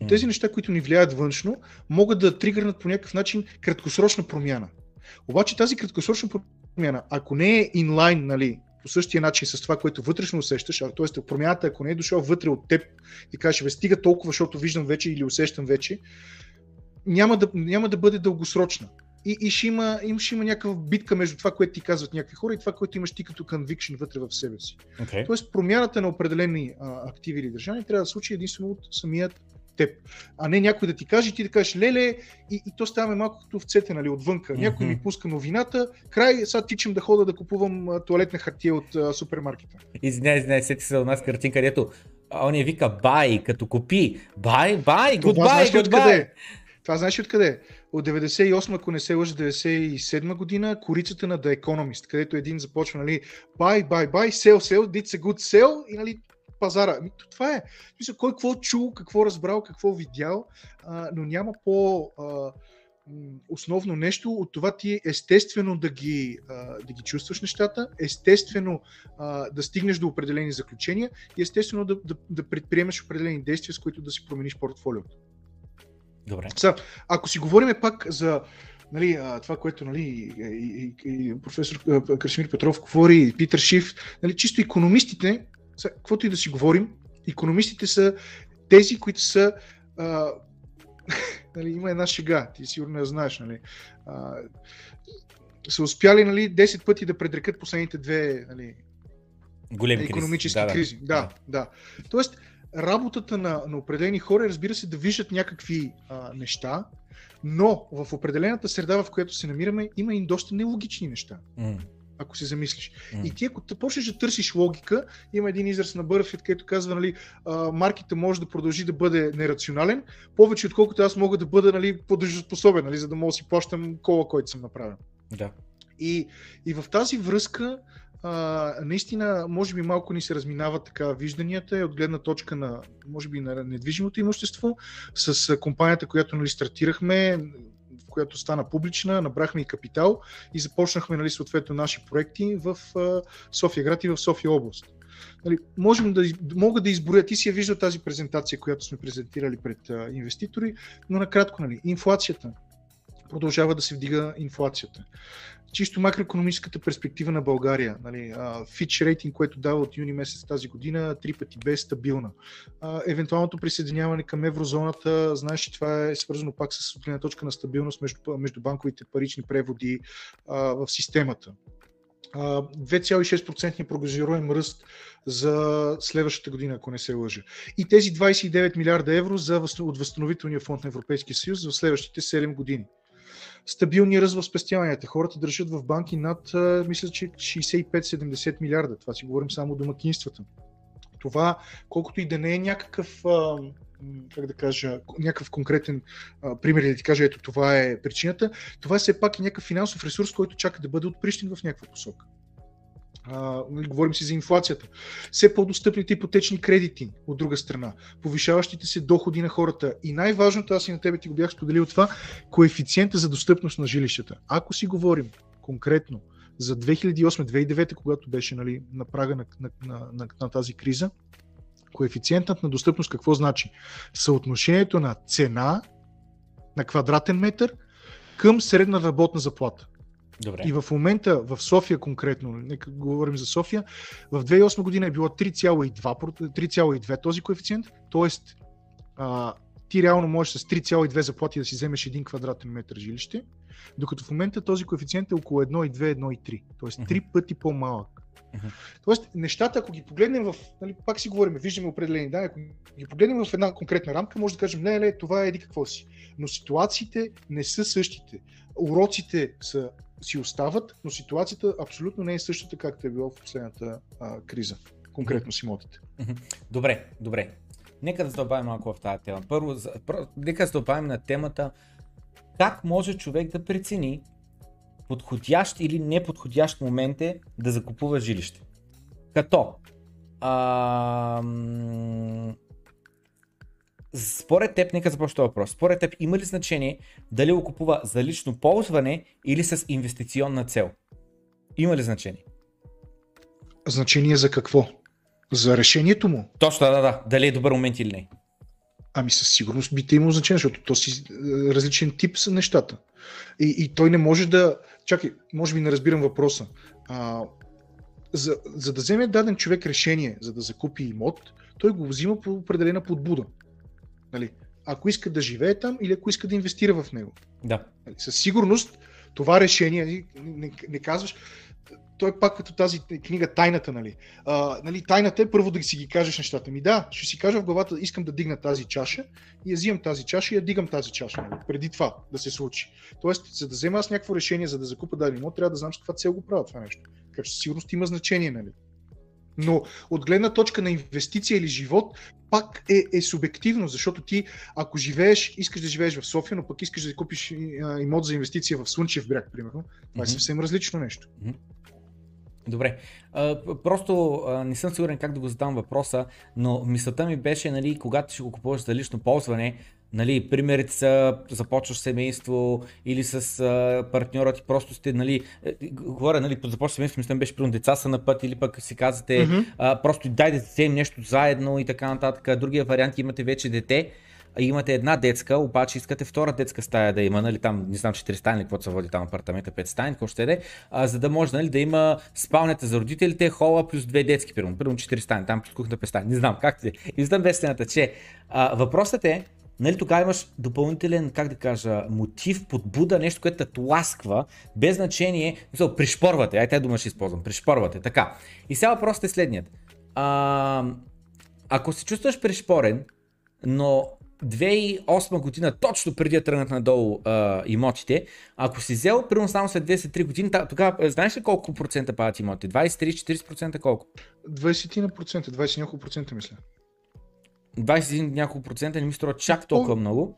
Тези неща, които ни влияят външно, могат да тригърнат по някакъв начин краткосрочна промяна. Обаче тази краткосрочна промяна, ако не е инлайн, нали, по същия начин с това, което вътрешно усещаш, т.е. промяната, ако не е дошла вътре от теб и кажеш, бе, стига толкова, защото виждам вече или усещам вече, няма да, няма да бъде дългосрочна. И, и ще, има, им, ще има някаква битка между това, което ти казват някакви хора и това, което имаш ти като conviction вътре в себе си. Okay. Тоест промяната на определени а, активи или държани трябва да се случи единствено от самият теб. А не някой да ти каже, ти да кажеш, леле, и, и то ставаме малко като овцете, нали, отвънка. Mm-hmm. Някой ми пуска новината, край, сега тичам да хода да купувам а, туалетна хартия от а, супермаркета. Извиняй, извиняй, сети се у нас картинка, където он я вика бай, като купи. Бай, бай, гудбай, гудбай. Това знаеш ли откъде? От 98, ако не се лъжа, 97 година, корицата на The Economist, където един започва, нали, бай, бай, бай, сел, сел, it's a good sell, и нали, пазара. Ами, това е. Мисля, кой какво чул, какво разбрал, какво видял, а, но няма по... А, основно нещо от това ти е естествено да ги, да ги чувстваш нещата, естествено да стигнеш до определени заключения и естествено да, да, да предприемеш определени действия, с които да си промениш портфолиото. Добре. Сега, ако си говорим пак за нали, това, което нали, и, и, и професор Красимир Петров говори, и Питър Шиф, нали, чисто економистите сега, каквото и да си говорим, економистите са тези, които са а, нали, има една шега, ти сигурно я знаеш, нали, а, са успяли нали, 10 пъти да предрекат последните две нали, големи економически кризи. кризи. Да, да. да. Тоест, работата на, на определени хора е, разбира се, да виждат някакви а, неща, но в определената среда, в която се намираме, има и доста нелогични неща. Mm ако се замислиш. Mm. И ти, ако почнеш да търсиш логика, има един израз на Бърфит, където казва, нали, маркета може да продължи да бъде нерационален, повече отколкото аз мога да бъда нали, подъжоспособен, нали, за да мога да си плащам кола, който съм направил. Да. И, и в тази връзка, а, наистина, може би малко ни се разминават така вижданията и от гледна точка на, може би, на недвижимото имущество с компанията, която нали, стартирахме която стана публична, набрахме и капитал и започнахме нали, съответно наши проекти в София град и в София област. Нали, можем да, мога да изборя, ти си я виждал тази презентация, която сме презентирали пред а, инвеститори, но накратко, нали, инфлацията. Продължава да се вдига инфлацията чисто макроекономическата перспектива на България. Нали, Fitch рейтинг, което дава от юни месец тази година, три пъти бе стабилна. Евентуалното присъединяване към еврозоната, знаеш, че това е свързано пак с гледна точка на стабилност между, между банковите парични преводи а, в системата. 2,6% прогнозируем ръст за следващата година, ако не се лъжа. И тези 29 милиарда евро за, от възстановителния фонд на Европейския съюз за следващите 7 години стабилни ръст в спестяванията. Хората държат в банки над, мисля, че 65-70 милиарда. Това си говорим само домакинствата. Това, колкото и да не е някакъв, как да кажа, някакъв конкретен пример или да ти кажа, ето това е причината, това е все пак и някакъв финансов ресурс, който чака да бъде отприщен в някаква посока. А, говорим си за инфлацията. Все по-достъпните ипотечни кредити, от друга страна, повишаващите се доходи на хората и най-важното, аз и на тебе ти го бях споделил това, коефициента за достъпност на жилищата. Ако си говорим конкретно за 2008-2009, когато беше нали, на прага на, на, на, на, на тази криза, коефициентът на достъпност какво значи? Съотношението на цена на квадратен метър към средна работна заплата. Добре. И в момента в София конкретно, нека говорим за София, в 2008 година е било 3,2, 3,2 този коефициент, т.е. ти реално можеш с 3,2 заплати да си вземеш един квадратен метър жилище, докато в момента този коефициент е около 1,2, 1,3, т.е. три пъти по-малък. Мгм. Тоест, нещата, ако ги погледнем в, нали, пак си говорим, виждаме определени данни, ако ги погледнем в една конкретна рамка, може да кажем, не, не, това е еди какво си. Но ситуациите не са същите. Уроците са, си остават, но ситуацията абсолютно не е същата, както е било в последната а, криза, конкретно с имотите. Добре, добре. Нека да задълбавим малко в тази тема. Първо, за- пр- нека да задълбавим на темата как може човек да прецени подходящ или неподходящ момент е да закупува жилище. Като а, според теб, нека започна този въпрос. Според теб има ли значение дали го купува за лично ползване или с инвестиционна цел? Има ли значение? Значение за какво? За решението му? Точно, да, да, да. Дали е добър момент или не. Ами със сигурност би те имало значение, защото то си е, различен тип са нещата. И, и той не може да... Чакай, може би не разбирам въпроса. А, за, за да вземе даден човек решение, за да закупи имот, той го взима по определена подбуда. Нали? Ако иска да живее там или ако иска да инвестира в него. Да. Нали, със сигурност това решение, нали, не, не казваш, той е пак като тази книга Тайната, нали? А, нали? Тайната е първо да си ги кажеш нещата. Ми да, ще си кажа в главата, искам да дигна тази чаша и я взимам тази чаша и я дигам тази чаша, нали? преди това да се случи. Тоест, за да взема аз някакво решение, за да закупа даден имот, трябва да знам с каква цел го правя това нещо. Така че сигурност има значение, нали? Но от гледна точка на инвестиция или живот, пак е, е субективно, защото ти, ако живееш, искаш да живееш в София, но пък искаш да купиш имот за инвестиция в Слънчев бряг, примерно, това е съвсем различно нещо. Добре. А, просто а, не съм сигурен как да го задам въпроса, но мисълта ми беше, нали, когато ще го купуваш за лично ползване, нали, примерите са, започваш семейство или с а, партньора ти, просто сте, нали, е, говоря, нали, започваш семейство, мисля, беше, примерно, деца са на път или пък си казвате, Мгм. а, просто дай да вземем нещо заедно и така нататък. Другия вариант имате вече дете, имате една детска, обаче искате втора детска стая да има, нали, там, не знам, 4 стайни, какво се води там апартамента, 5 стайни, какво ще е, а, за да може, нали, да има спалнята за родителите, хола плюс две детски, примерно, примерно 4 стайни, там плюс кухня 5 стайни, не знам, как ти е. Издам без стената, че а, въпросът е, Нали, тогава имаш допълнителен, как да кажа, мотив, подбуда, нещо, което те тласква, без значение, мисъл, пришпорвате, ай тази дума ще използвам, пришпорвате, така. И сега въпросът е следният. А, ако се чувстваш пришпорен, но 2008 година, точно преди да тръгнат надолу а, имотите, ако си взел, примерно само след 23 години, тогава знаеш ли колко процента падат имотите? 20, 30, 40% колко? 20 на процента, 20 и няколко процента мисля. 21 няколко процента не ми струва чак толкова много.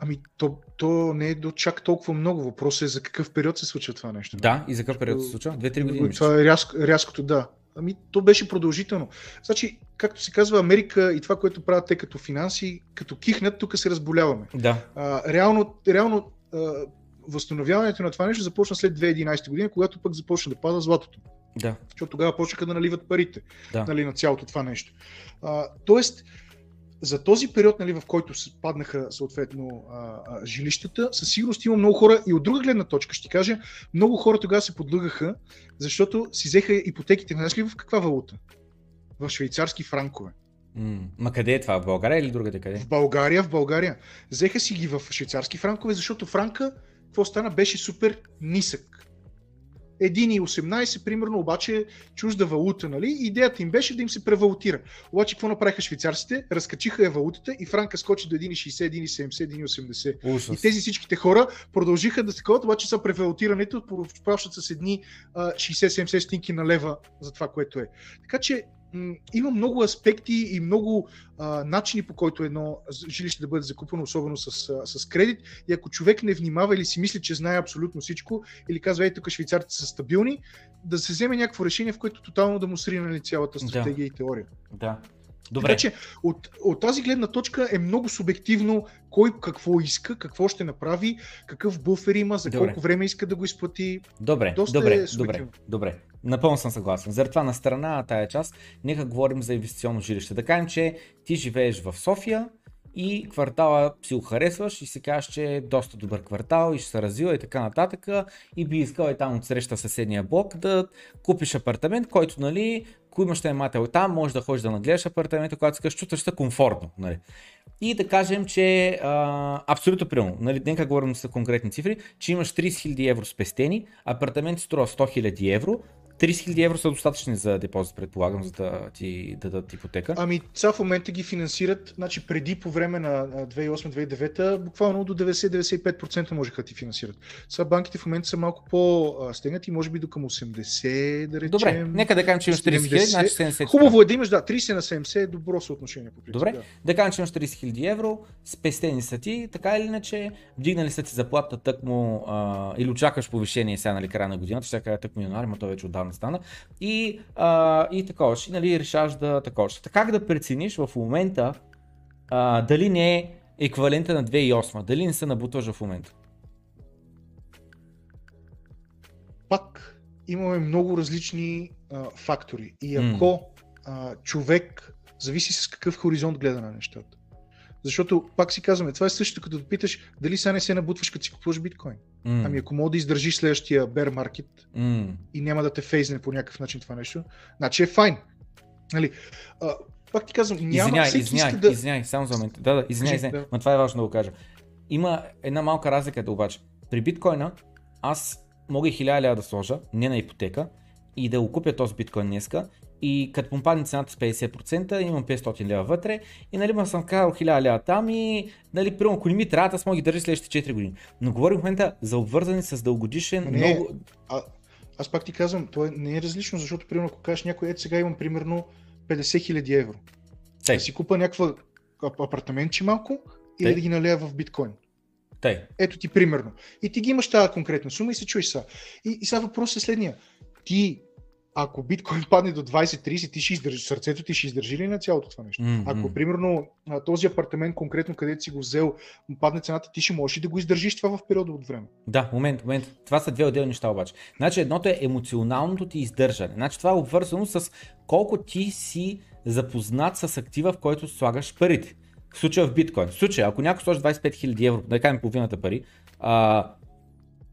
Ами, то, то не е до чак толкова много. Въпросът е за какъв период се случва това нещо. Да, и за какъв период се случва? 2-3 години. Това е рязко, рязкото, да. Ами, то беше продължително. Значи, както се казва, Америка и това, което правят те като финанси, като кихнат, тук се разболяваме. Да, А, реално, реално а, възстановяването на това нещо започна след 2011 година, когато пък започна да пада златото. Да, Защото тогава почнаха да наливат парите да. нали, на цялото това нещо. А, тоест, за този период, нали, в който паднаха съответно а, а, жилищата, със сигурност има много хора и от друга гледна точка ще ти кажа, много хора тогава се подлъгаха, защото си взеха ипотеките, знаеш ли в каква валута? В швейцарски франкове. М, Ма къде е това? В България или другаде къде? В България, в България. Взеха си ги в швейцарски франкове, защото франка, какво стана, беше супер нисък. 1,18 примерно, обаче чужда валута, нали? Идеята им беше да им се превалутира. Обаче какво направиха швейцарците? Разкачиха я валутата и франка скочи до 1,60, 1,70, 1,80. Ужас. И тези всичките хора продължиха да се коват, обаче са превалутирането пращат с едни а, 60-70 стинки на лева за това, което е. Така че има много аспекти и много а, начини по който едно жилище да бъде закупено, особено с, а, с кредит. И ако човек не внимава или си мисли, че знае абсолютно всичко, или казва, ей, тук швейцарците са стабилни, да се вземе някакво решение, в което тотално да му срине нали, цялата стратегия и теория. Да. Добре. Така че от, от тази гледна точка е много субективно кой какво иска, какво ще направи, какъв буфер има, за Добре. колко време иска да го изплати. Добре, Доста е добре, добре, субективно. добре. Напълно съм съгласен. Заради това на страна тая част, нека говорим за инвестиционно жилище. Да кажем, че ти живееш в София и квартала си го харесваш и си кажеш, че е доста добър квартал и ще се развива и така нататък и би искал и там от среща съседния блок да купиш апартамент, който, нали, ако имаш наемател там, можеш да ходиш да нагледаш апартамента, когато кажеш, чувстваш се комфортно. Нали. И да кажем, че а, абсолютно примерно, нали, нека говорим за конкретни цифри, че имаш 30 000 евро спестени, апартамент струва 100 000 евро, 30 000 евро са достатъчни за депозит, предполагам, за да ти дадат ипотека. Ами, сега в момента ги финансират, значи преди по време на а, 2008-2009, буквално до 90-95% можеха да ти финансират. Сега банките в момента са малко по-стегнати, може би до към 80, да речем. Добре, нека да кажем, че имаш 30 000, 70. значи 70 Хубаво е да имаш, да, 30 на 70 е добро съотношение. По принцип, Добре, Да. да кажем, че имаш 30 000 евро, спестени са ти, така или иначе, вдигнали са ти заплата тъкмо, а, или очакваш повишение сега, нали, края на годината, ще кажа тъкмо януари, но то вече отдавна стана, и, а, и такова, и нали, решаваш да такова. Как да прецениш в момента а, дали не е еквивалента на 2008, дали не се набутваш в момента? Пак имаме много различни а, фактори. И ако а, човек зависи с какъв хоризонт гледа на нещата. Защото, пак си казваме, това е същото като да питаш дали сега не се набутваш като си купуваш биткоин. М, Ами ако мога да издържиш следващия bear market м, и няма да те фейзне по някакъв начин това нещо, значи е файн. Нали? А, пак ти казвам, няма Извиняй, всеки извиняй, иска да... извиняй, само за момент. Да, да, извиняй, извиняй, да. но това е важно да го кажа. Има една малка разлика да обаче. При биткоина аз мога и 1000 лева да сложа, не на ипотека, и да го купя този биткоин днеска, и като му падне цената с 50%, имам 500 лева вътре, и нали ма съм карал 1000 лева там и нали, примерно, ако не ми трябва, аз мога ги държа следващите 4 години. Но говорим в момента за обвързани с дългодишен, не, много... А, аз пак ти казвам, то е, не е различно, защото примерно ако кажеш някой, ето сега имам примерно 50 000 евро. Тъй, Да си купа някаква ап- апартаментче малко или Тъй. да ги налея в биткоин. тъй. Ето ти примерно. И ти ги имаш тази конкретна сума и се чуеш са. И, и сега въпросът е следния. Ти, ако биткоин падне до 20-30, ти ще издържи, сърцето ти ще издържи ли на цялото това нещо? М, Ако, примерно, този апартамент, конкретно където си го взел, падне цената, ти ще можеш ли да го издържиш това в периода от време? Да, момент, момент. Това са две отделни неща обаче. Значи едното е емоционалното ти издържане. Значи това е обвързано с колко ти си запознат с актива, в който слагаш парите. В случая в биткоин. В случая, ако някой сложи 25 000 евро, да кажем половината пари, а,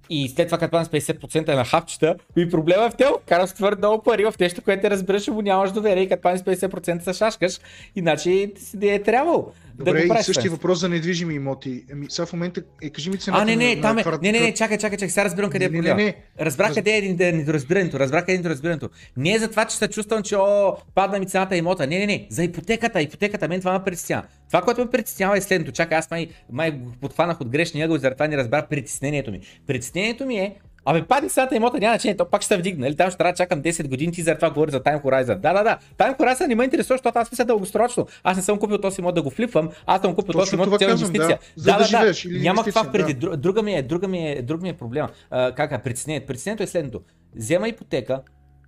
и след това като падне с 50% е на хапчета, и проблема е в тел, караш твърде много пари в нещо, което те разбираш, му нямаш доверие. И като падне с 50% се шашкаш, иначе си да е трябвало Добре, да го и същия въпрос за недвижими имоти. Ами, сега в момента, е, кажи ми цената А, не, не, на, там е. кварт- Не, не, не, чакай, чакай, чакай. Сега разбирам къде е Не, не, проблема. не, не. Разбрах Раз- къде е един- недоразбирането. Разбрах къде е недоразбирането. Не е за това, че се чувствам, че о, падна ми цената на имота. Не, не, не. За ипотеката. Ипотеката мен това ме притеснява. Това, което ме притеснява е следното. Чакай, аз май, май го подхванах от грешния ъгъл и заради това не разбра притеснението ми. Притеснението ми е, Абе, пади цената на имота, няма значение, то пак ще се вдигне. Нали? Там ще трябва да чакам 10 години, ти за това говори за Time Horizon. Да, да, да. Time Horizon не ме интересува, защото аз мисля дългосрочно. Аз не съм купил този имот да го флипвам, аз съм купил този имот това цяла инвестиция. да. За да живееш или Няма инвестиция, каква преди. да. Дру- Друга ми е, друга ми е, друг ми е проблема. А, как е, притеснението? Притеснението е следното. Взема ипотека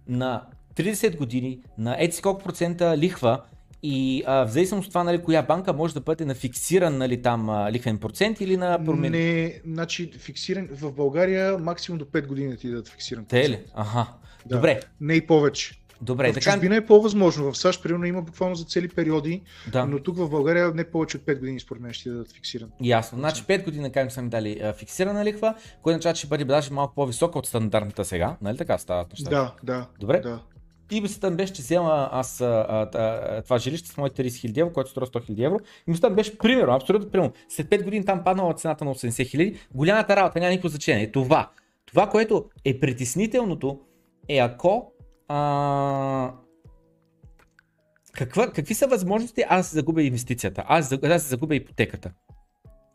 на 30 години, на ети колко процента лихва и а, в зависимост от това, нали, коя банка може да бъде на фиксиран нали, там а, лихвен процент или на промен. Не, значи фиксиран в България максимум до 5 години да ти дадат фиксиран. Те процент. ли? Аха. Да. Добре, Не и повече. добре. в чужбина е по-възможно. В САЩ, примерно, има буквално за цели периоди, да. но тук в България не повече от 5 години, според мен, ще дадат фиксиран. Ясно. Значи 5 години, кажем, са ми дали а, фиксирана лихва, което означава, че ще бъде даже малко по-висока от стандартната сега. Нали така стават нещата? Да, да. Добре. Да. И мислята ми беше, че взема аз а, а, това жилище с моите 30 000 евро, което струва 100 000 евро. И мислята ми беше примерно, абсолютно примерно. След 5 години там паднала цената на 80 000. Голямата работа няма никакво значение. Това. Това, което е притеснителното, е ако а, каква, какви са възможности аз загубя инвестицията, аз, аз загубя ипотеката?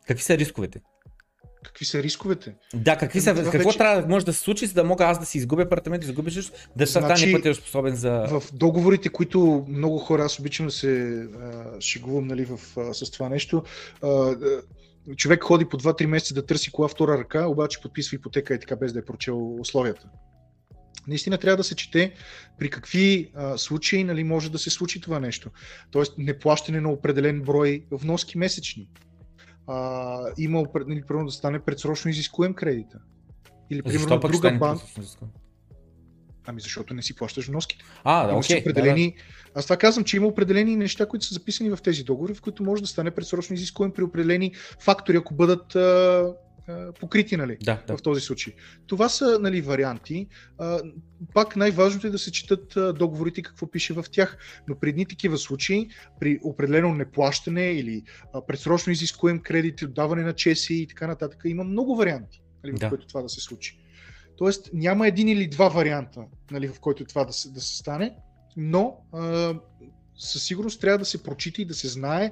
Какви са рисковете? Какви са рисковете. Да, какви са, Това какво вече- трябва да може да се случи, за да мога аз да си изгубя апартамент, да изгубиш нищо, да стане Значи, платежоспособен за... В договорите, които много хора, аз обичам да се а, шегувам нали, в, а, с това нещо, а, човек ходи по 2-3 месеца да търси кола втора ръка, обаче подписва ипотека и така без да е прочел условията. Наистина трябва да се чете при какви а, случаи нали, може да се случи това нещо. Тоест неплащане на определен брой вноски месечни. А, има нали, примерно да стане предсрочно изискуем кредита. Или примерно Защо пък друга банка. Ами защото не си плащаш вноските. А, да, Имаш окей. определени... Аз това казвам, че има определени неща, които са записани в тези договори, в които може да стане предсрочно изискуем при определени фактори, ако бъдат а, покрити, нали? Да, да. В този случай. Това са нали, варианти. Пак най-важното е да се четат договорите, какво пише в тях. Но при едни такива случаи, при определено неплащане или предсрочно изискуем кредит, отдаване на чеси и така нататък, има много варианти, нали, в Да. които това да се случи. Тоест няма един или два варианта, нали, в който това да се, да се стане, но а, със сигурност трябва да се прочита и да се знае.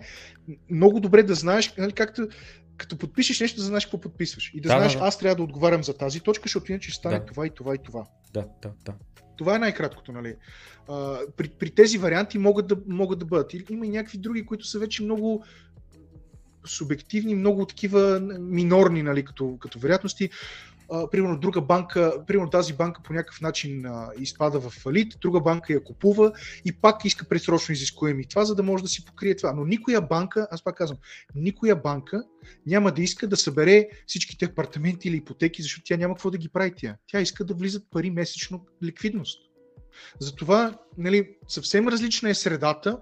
Много добре да знаеш, нали, както като подпишеш нещо, да знаеш какво подписваш. И да, Да, да, знаеш, да. аз трябва да отговарям за тази точка, защото иначе ще стане Да. това и това и това. Да, да, да. Това е най-краткото, нали? А, при, при тези варианти могат да, могат да бъдат. Има и някакви други, които са вече много субективни, много такива минорни, нали, като, като вероятности. Примерно друга банка, примерно тази банка по някакъв начин а, изпада в фалит, друга банка я купува и пак иска предсрочно изискуеми това, за да може да си покрие това. Но никоя банка, аз пак казвам, никоя банка няма да иска да събере всичките апартаменти или ипотеки, защото тя няма какво да ги прави тя. Тя иска да влизат пари месечно ликвидност. Затова нали, съвсем различна е средата,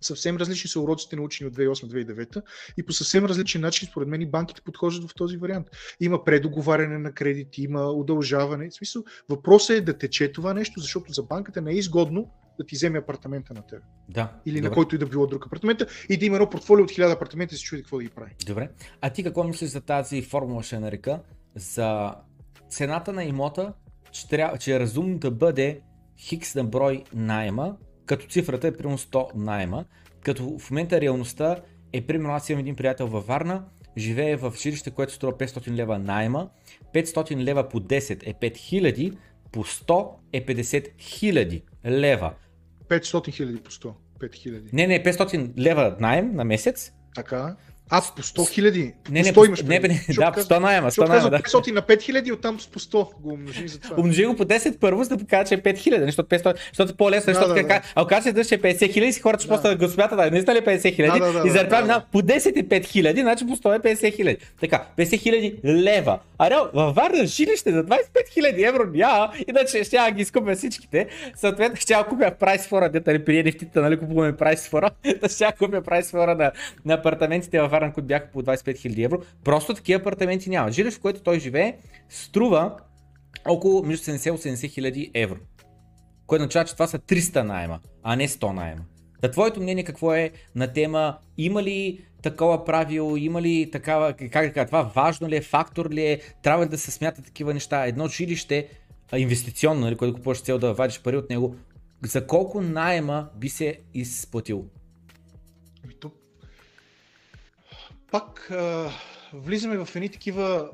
съвсем различни са уроците научени от 2008-2009 и по съвсем различен начин, според мен, и банките подхождат в този вариант. Има предоговаряне на кредити, има удължаване. В смисъл, въпросът е да тече това нещо, защото за банката не е изгодно да ти вземе апартамента на теб. Да. Или на Добре. който и да било друг апартамента и да има едно портфолио от 1000 апартамента и се чуди какво да ги прави. Добре. А ти какво мислиш за тази формула, ще нарека, за цената на имота, че, трябва, че е разумно да бъде хикс на брой найема, като цифрата е примерно 100 найема, като в момента реалността е примерно аз имам един приятел във Варна, живее в жилище, което струва 500 лева найема, 500 лева по 10 е 5000, по 100 е 50 000 лева. 500 хиляди по 100. 5 хиляди. Не, не, 500 лева найем на месец. Така. А, по 100 хиляди. Не, по не, 100 по- имаш не, предвид. не, да, по казва- 100 найема, 100 Защото найема, да. 500 на 5000 оттам по 100 го умножи за това. Умножи го по 10 първо, за да покажа, че е 5000, защото, 500, защото е по-лесно, Да, защото да, да, да. а окаже се, че е 50 хиляди, хората ще Да. просто да го смятат, да, наистина ли е 50 хиляди, Да, да, да, и заради това да, да. по 10 е 5 хиляди, значи по 100 е 50 хиляди. Така, 50 хиляди лева. А реал, във Варна жилище за 25 хиляди евро няма, иначе ще ги изкупя всичките. Съответно, ще я купя прайс фора, дета ни при нефтите, нали купуваме прайс фора, да ще я купя прайс фора на, на апартаментите във Варна, които бяха по 25 хиляди евро. Просто такива апартаменти няма. Жилище, в което той живее, струва около между 70 и 80 хиляди евро. Което означава, че това са 300 найема, а не 100 найема. Да твоето мнение какво е на тема, има ли такова правило, има ли такава, как да кажа, това важно ли е, фактор ли е, трябва ли да се смятат такива неща, едно жилище, инвестиционно, нали, което купуваш цел да вадиш пари от него, за колко найема би се изплатил? Ами то... Пак а, влизаме в едни такива...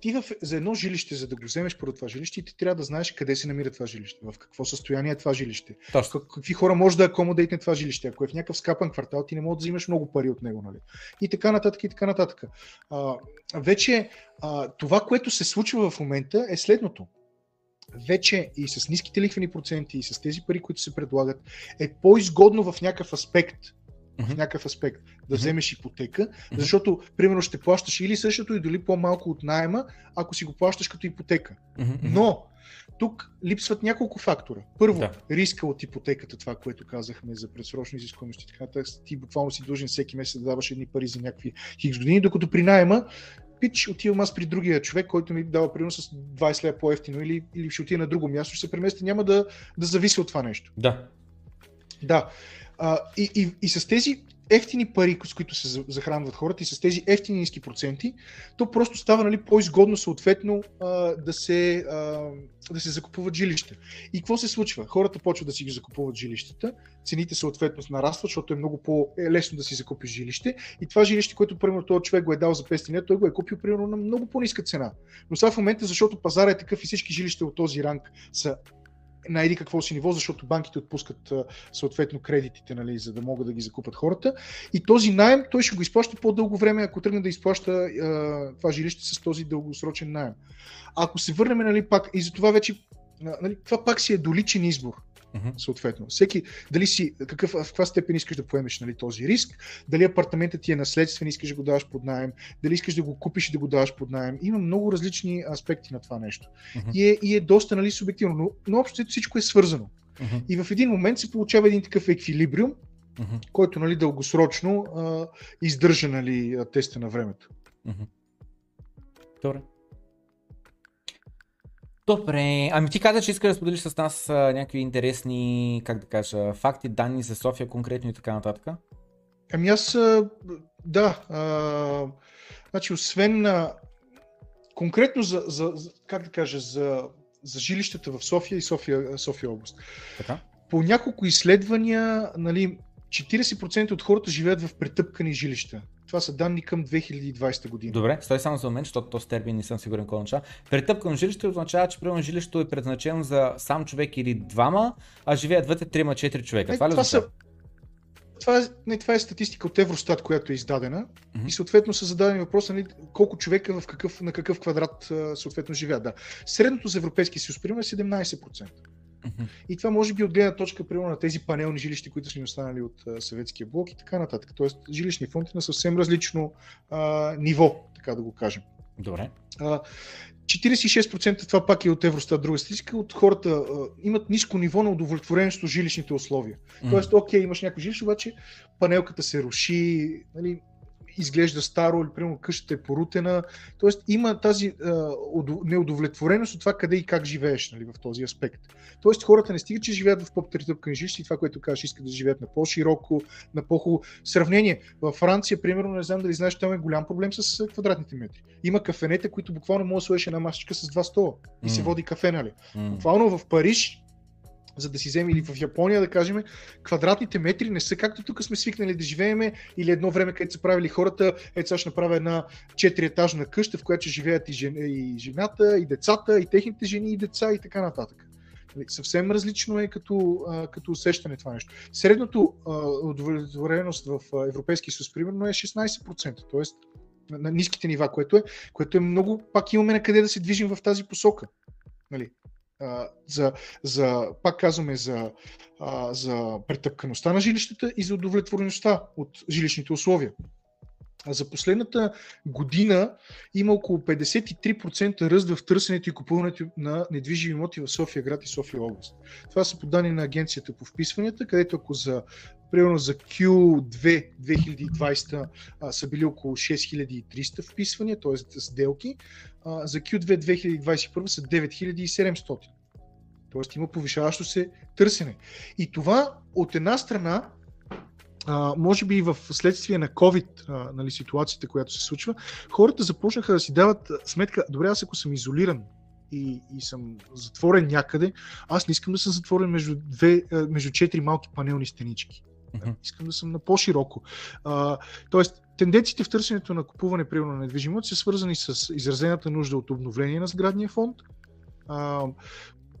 Ти в... за едно жилище, за да го вземеш първо това жилище, ти трябва да знаеш къде се намира това жилище, в какво състояние е това жилище, Точно. как, какви хора може да акомодейтне това жилище. Ако е в някакъв скапан квартал, ти не можеш да взимаш много пари от него. Нали? И така нататък, и така нататък. А, вече а, това, което се случва в момента е следното. Вече и с ниските лихвени проценти, и с тези пари, които се предлагат, е по-изгодно в някакъв аспект в някакъв аспект да вземеш ипотека, защото примерно ще плащаш или същото, и дали по-малко от найема, ако си го плащаш като ипотека. Но тук липсват няколко фактора. Първо, Да. риска от ипотеката, това, което казахме за предсрочни изискуемости. и Така, нататък. ти буквално си длъжен всеки месец да даваш едни пари за някакви хикс години, докато при найема пич, отивам аз при другия човек, който ми дава примерно с 20 лева по-ефтино или, или ще отида на друго място, ще се премести, няма да, да зависи от това нещо. Да. Да. А, и, и, и с тези ефтини пари, с които се захранват хората и с тези ефтини ниски проценти, то просто става нали, по-изгодно съответно а, да, се, а, да се закупуват жилища. И какво се случва? Хората почват да си ги закупуват жилищата, цените съответно нарастват, защото е много по-лесно да си закупиш жилище и това жилище, което примерно този човек го е дал за 500 лева, той го е купил примерно на много по-ниска цена. Но сега в момента, защото пазара е такъв и всички жилища от този ранг са на еди какво си ниво, защото банките отпускат съответно кредитите, нали, за да могат да ги закупат хората. И този найем той ще го изплаща по-дълго време, ако тръгне да изплаща а, това жилище с този дългосрочен найем. Ако се върнем нали, пак, и за това вече, нали, това пак си е доличен избор mm-hmm. съответно. Всеки, дали си, какъв, в каква степен искаш да поемеш нали, този риск, дали апартаментът ти е наследствен, искаш да го даваш под найем, дали искаш да го купиш и да го даваш под найем. Има много различни аспекти на това нещо. Mm-hmm. И, е, и е доста нали, субективно, но, но общо всичко е свързано. Mm-hmm. И в един момент се получава един такъв еквилибриум, mm-hmm. който нали, дългосрочно а, издържа нали, теста на времето. Mm-hmm. Добре. Добре, ами ти каза, че искаш да споделиш с нас а, някакви интересни, как да кажа, факти, данни за София конкретно и така нататък. Ами аз, да, а, значи освен на, конкретно за, за, как да кажа, за, за жилищата в София и София, София област. Така? По няколко изследвания, нали, 40% от хората живеят в претъпкани жилища. Това са данни към 2020 година. Добре, стой само за момент, защото този термин не съм сигурен какво означава. Претъпкано жилище означава, че примерно жилището е предназначено за сам човек или двама, а живеят вътре 3-4 човека. Е, това ли това са, това е, не, това е статистика от Евростат, която е издадена mm-hmm. и съответно са зададени въпроса нали, колко човека в какъв, на какъв квадрат съответно живеят. Да. Средното за Европейския съюз, примерно е 17%. Mm-hmm. И това може би от гледна точка, примерно, на тези панелни жилища, които са ни останали от а, съветския блок и така нататък. Тоест, жилищни фонд е на съвсем различно а, ниво, така да го кажем. Добре. А, 46% това пак е от Евростат, друга статистика, от хората а, имат ниско ниво на удовлетвореност от жилищните условия. Mm-hmm. Тоест, окей, имаш някой жилище, обаче панелката се руши, нали, изглежда старо или примерно къщата е порутена. Тоест има тази а, неудовлетвореност от това къде и как живееш нали, в този аспект. Тоест хората не стигат, че живеят в по-претъпкани жилища и това, което кажеш, искат да живеят на по-широко, на по-хубаво. Сравнение, във Франция, примерно, не знам дали знаеш, там е голям проблем с квадратните метри. Има кафенета, които буквално може да сложиш една масичка с два стола и mm. се води кафе, нали? Mm. Буквално в Париж за да си вземе или в Япония, да кажем, квадратните метри не са както тук сме свикнали да живееме или едно време, където са правили хората, ето сега ще направя една четириетажна къща, в която живеят и, жен, и жената, и децата, и техните жени, и деца, и така нататък. Нали, съвсем различно е като, като усещане това нещо. Средното удовлетвореност в Европейския съюз, примерно, е 16%, т.е. на ниските нива, което е, което е много, пак имаме на къде да се движим в тази посока. Нали? За, за, пак казваме, за, а, за претъпкаността на жилищата и за удовлетвореността от жилищните условия. За последната година има около 53% ръст в търсенето и купуването на недвижими имоти в София град и София област. Това са по данни на агенцията по вписванията, където ако за примерно за Q2 2020 а, са били около 6300 вписвания, т.е. сделки, а, за Q2 2021 са 9700. Тоест има повишаващо се търсене. И това от една страна а, може би в следствие на COVID, а, нали, ситуацията, която се случва, хората започнаха да си дават сметка, добре, аз ако съм изолиран и, и съм затворен някъде, аз не искам да съм затворен между, две, между четири малки панелни стенички. Mm-hmm. Искам да съм на по-широко. А, тоест, тенденциите в търсенето на купуване, примерно на недвижимост, са свързани с изразената нужда от обновление на сградния фонд, а,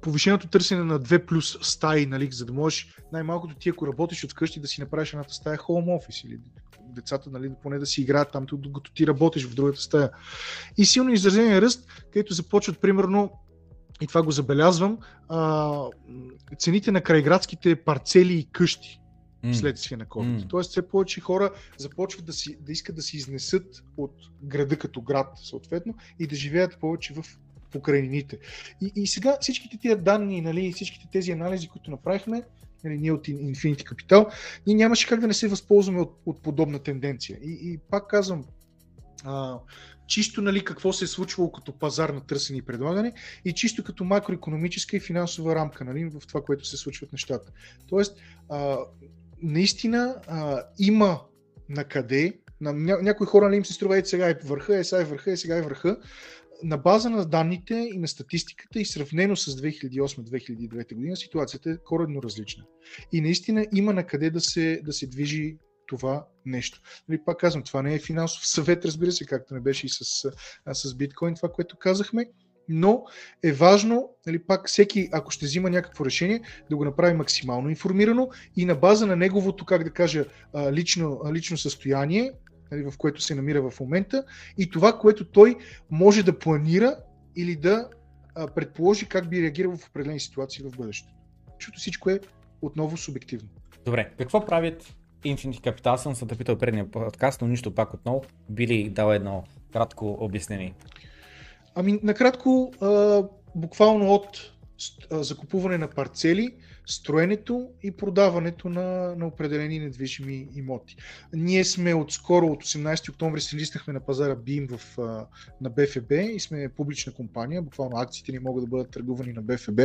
повишеното търсене на 2 плюс стаи, нали, за да можеш най-малкото ти, ако работиш от вкъщи, да си направиш едната стая home office или децата, нали, поне да си играят там, докато ти работиш в другата стая. И силно изразение ръст, където започват примерно и това го забелязвам, а, цените на крайградските парцели и къщи следствие на COVID. Mm. Тоест, все повече хора започват да, си, да искат да се изнесат от града като град, съответно, и да живеят повече в покрайнините. И, и сега всичките тия данни, нали, всичките тези анализи, които направихме, нали, ние от Infinity Capital, ние нямаше как да не се възползваме от, от подобна тенденция. И, и пак казвам, а, чисто нали, какво се е случвало като пазар на търсене и предлагане и чисто като макроекономическа и финансова рамка нали, в това, което се случват нещата. Тоест, а, наистина а, има на къде, на ня, някои хора не им се струва, е сега е върха, е сега е върха, е сега е върха. На база на данните и на статистиката и сравнено с 2008-2009 година, ситуацията е коренно различна. И наистина има на къде да се, да се движи това нещо. Нали, пак казвам, това не е финансов съвет, разбира се, както не беше и с, с биткоин, това, което казахме, но е важно, нали, пак всеки, ако ще взима някакво решение, да го направи максимално информирано и на база на неговото, как да кажа, лично, лично състояние, нали, в което се намира в момента и това, което той може да планира или да предположи как би реагирал в определени ситуации в бъдещето. Защото всичко е отново субективно. Добре, какво правят Infinity Capital? Съм се питал предния подкаст, но нищо пак отново. Би ли дал едно кратко обяснение? Ами, накратко, а, буквално от а, закупуване на парцели строенето и продаването на, на определени недвижими имоти. Ние сме отскоро, от 18 октомври се листахме на пазара BIM в, на БФБ и сме публична компания, буквално акциите ни могат да бъдат търгувани на БФБ.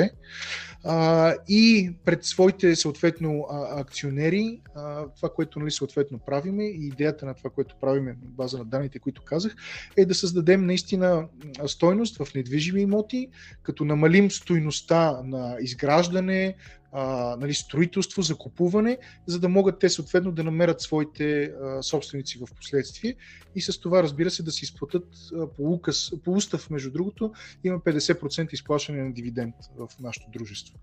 А, и пред своите съответно акционери, а, това, което нали, съответно правиме и идеята на това, което правиме на база на данните, които казах, е да създадем наистина стойност в недвижими имоти, като намалим стойността на изграждане, а, нали, строителство, закупуване, за да могат те съответно да намерят своите а, собственици в последствие и с това разбира се да се изплатят а, по, указ, по устав, между другото, има 50% изплащане на дивиденд в нашето дружество.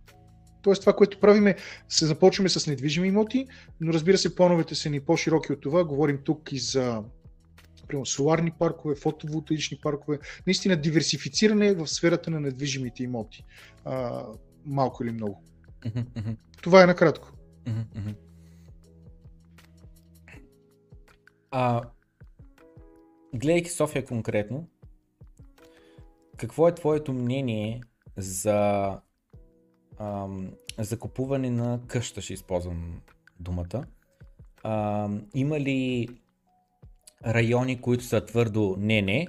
Тоест това, което правиме, се започваме с недвижими имоти, но разбира се, плановете са ни по-широки от това. Говорим тук и за примерно, соларни паркове, фотоволтаични паркове, наистина диверсифициране в сферата на недвижимите имоти. А, малко или много. Това е накратко. А, гледайки София конкретно, какво е твоето мнение за ам, закупуване на къща, ще използвам думата. А, има ли райони, които са твърдо не-не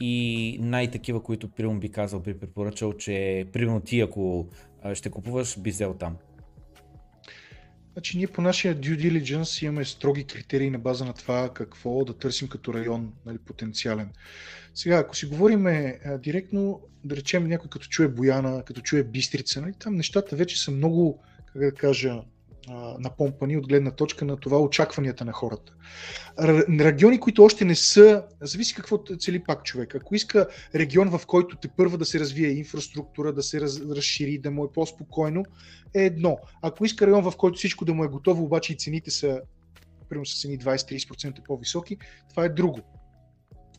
и най-такива, които примерно би казал, би препоръчал, че примерно ти ако ще купуваш, би взел там? Значи ние по нашия due diligence имаме строги критерии на база на това какво да търсим като район нали, потенциален. Сега, ако си говорим директно, да речем някой като чуе Бояна, като чуе Бистрица, нали, там нещата вече са много, как да кажа, напомпани от гледна точка на това очакванията на хората. Региони, които още не са, зависи какво цели пак човек. Ако иска регион, в който те първа да се развие инфраструктура, да се раз, разшири, да му е по-спокойно, е едно. Ако иска район, в който всичко да му е готово, обаче и цените са примерно с цени 20-30% по-високи, това е друго.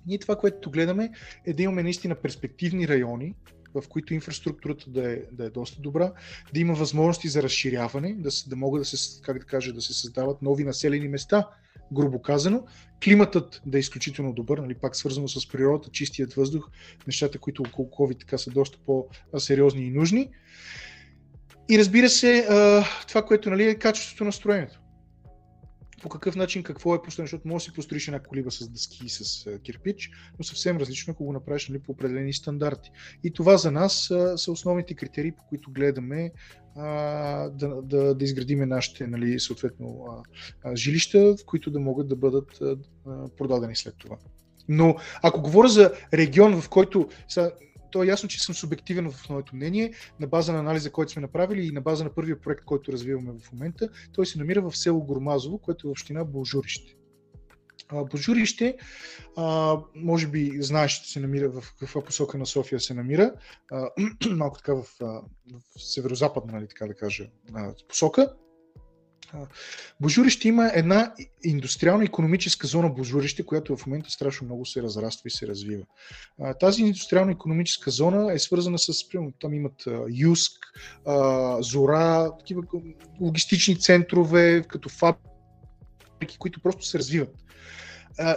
Ние това, което гледаме, е да имаме наистина перспективни райони, в които инфраструктурата да е, да е доста добра, да има възможности за разширяване, да, да могат да се, как да кажа, да се създават нови населени места, грубо казано. Климатът да е изключително добър, нали, пак свързано с природата, чистият въздух, нещата, които около COVID така са доста по-сериозни и нужни. И разбира се, това, което нали, е качеството на строенето по какъв начин, какво е построено, защото може да си построиш една колиба с дъски и с кирпич, но съвсем различно, ако го направиш нали, по определени стандарти. И това за нас а, са основните критерии, по които гледаме а, да, да, да изградиме нашите нали, съответно а, а, жилища, в които да могат да бъдат а, продадени след това. Но ако говоря за регион, в който са, то е ясно, че съм субективен в моето мнение, на база на анализа, който сме направили и на база на първия проект, който развиваме в момента. Той се намира в село Гормазово, което е в община Бължурище. Божурище, може би знаеш, че се намира в каква посока на София се намира, малко така в, в северо-западна, нали, така да кажа, посока. Божурище има една индустриална економическа зона Божурище, която в момента страшно много се разраства и се развива. Тази индустриална економическа зона е свързана с, примерно, там имат Юск, Зора, такива логистични центрове, като фабрики, които просто се развиват.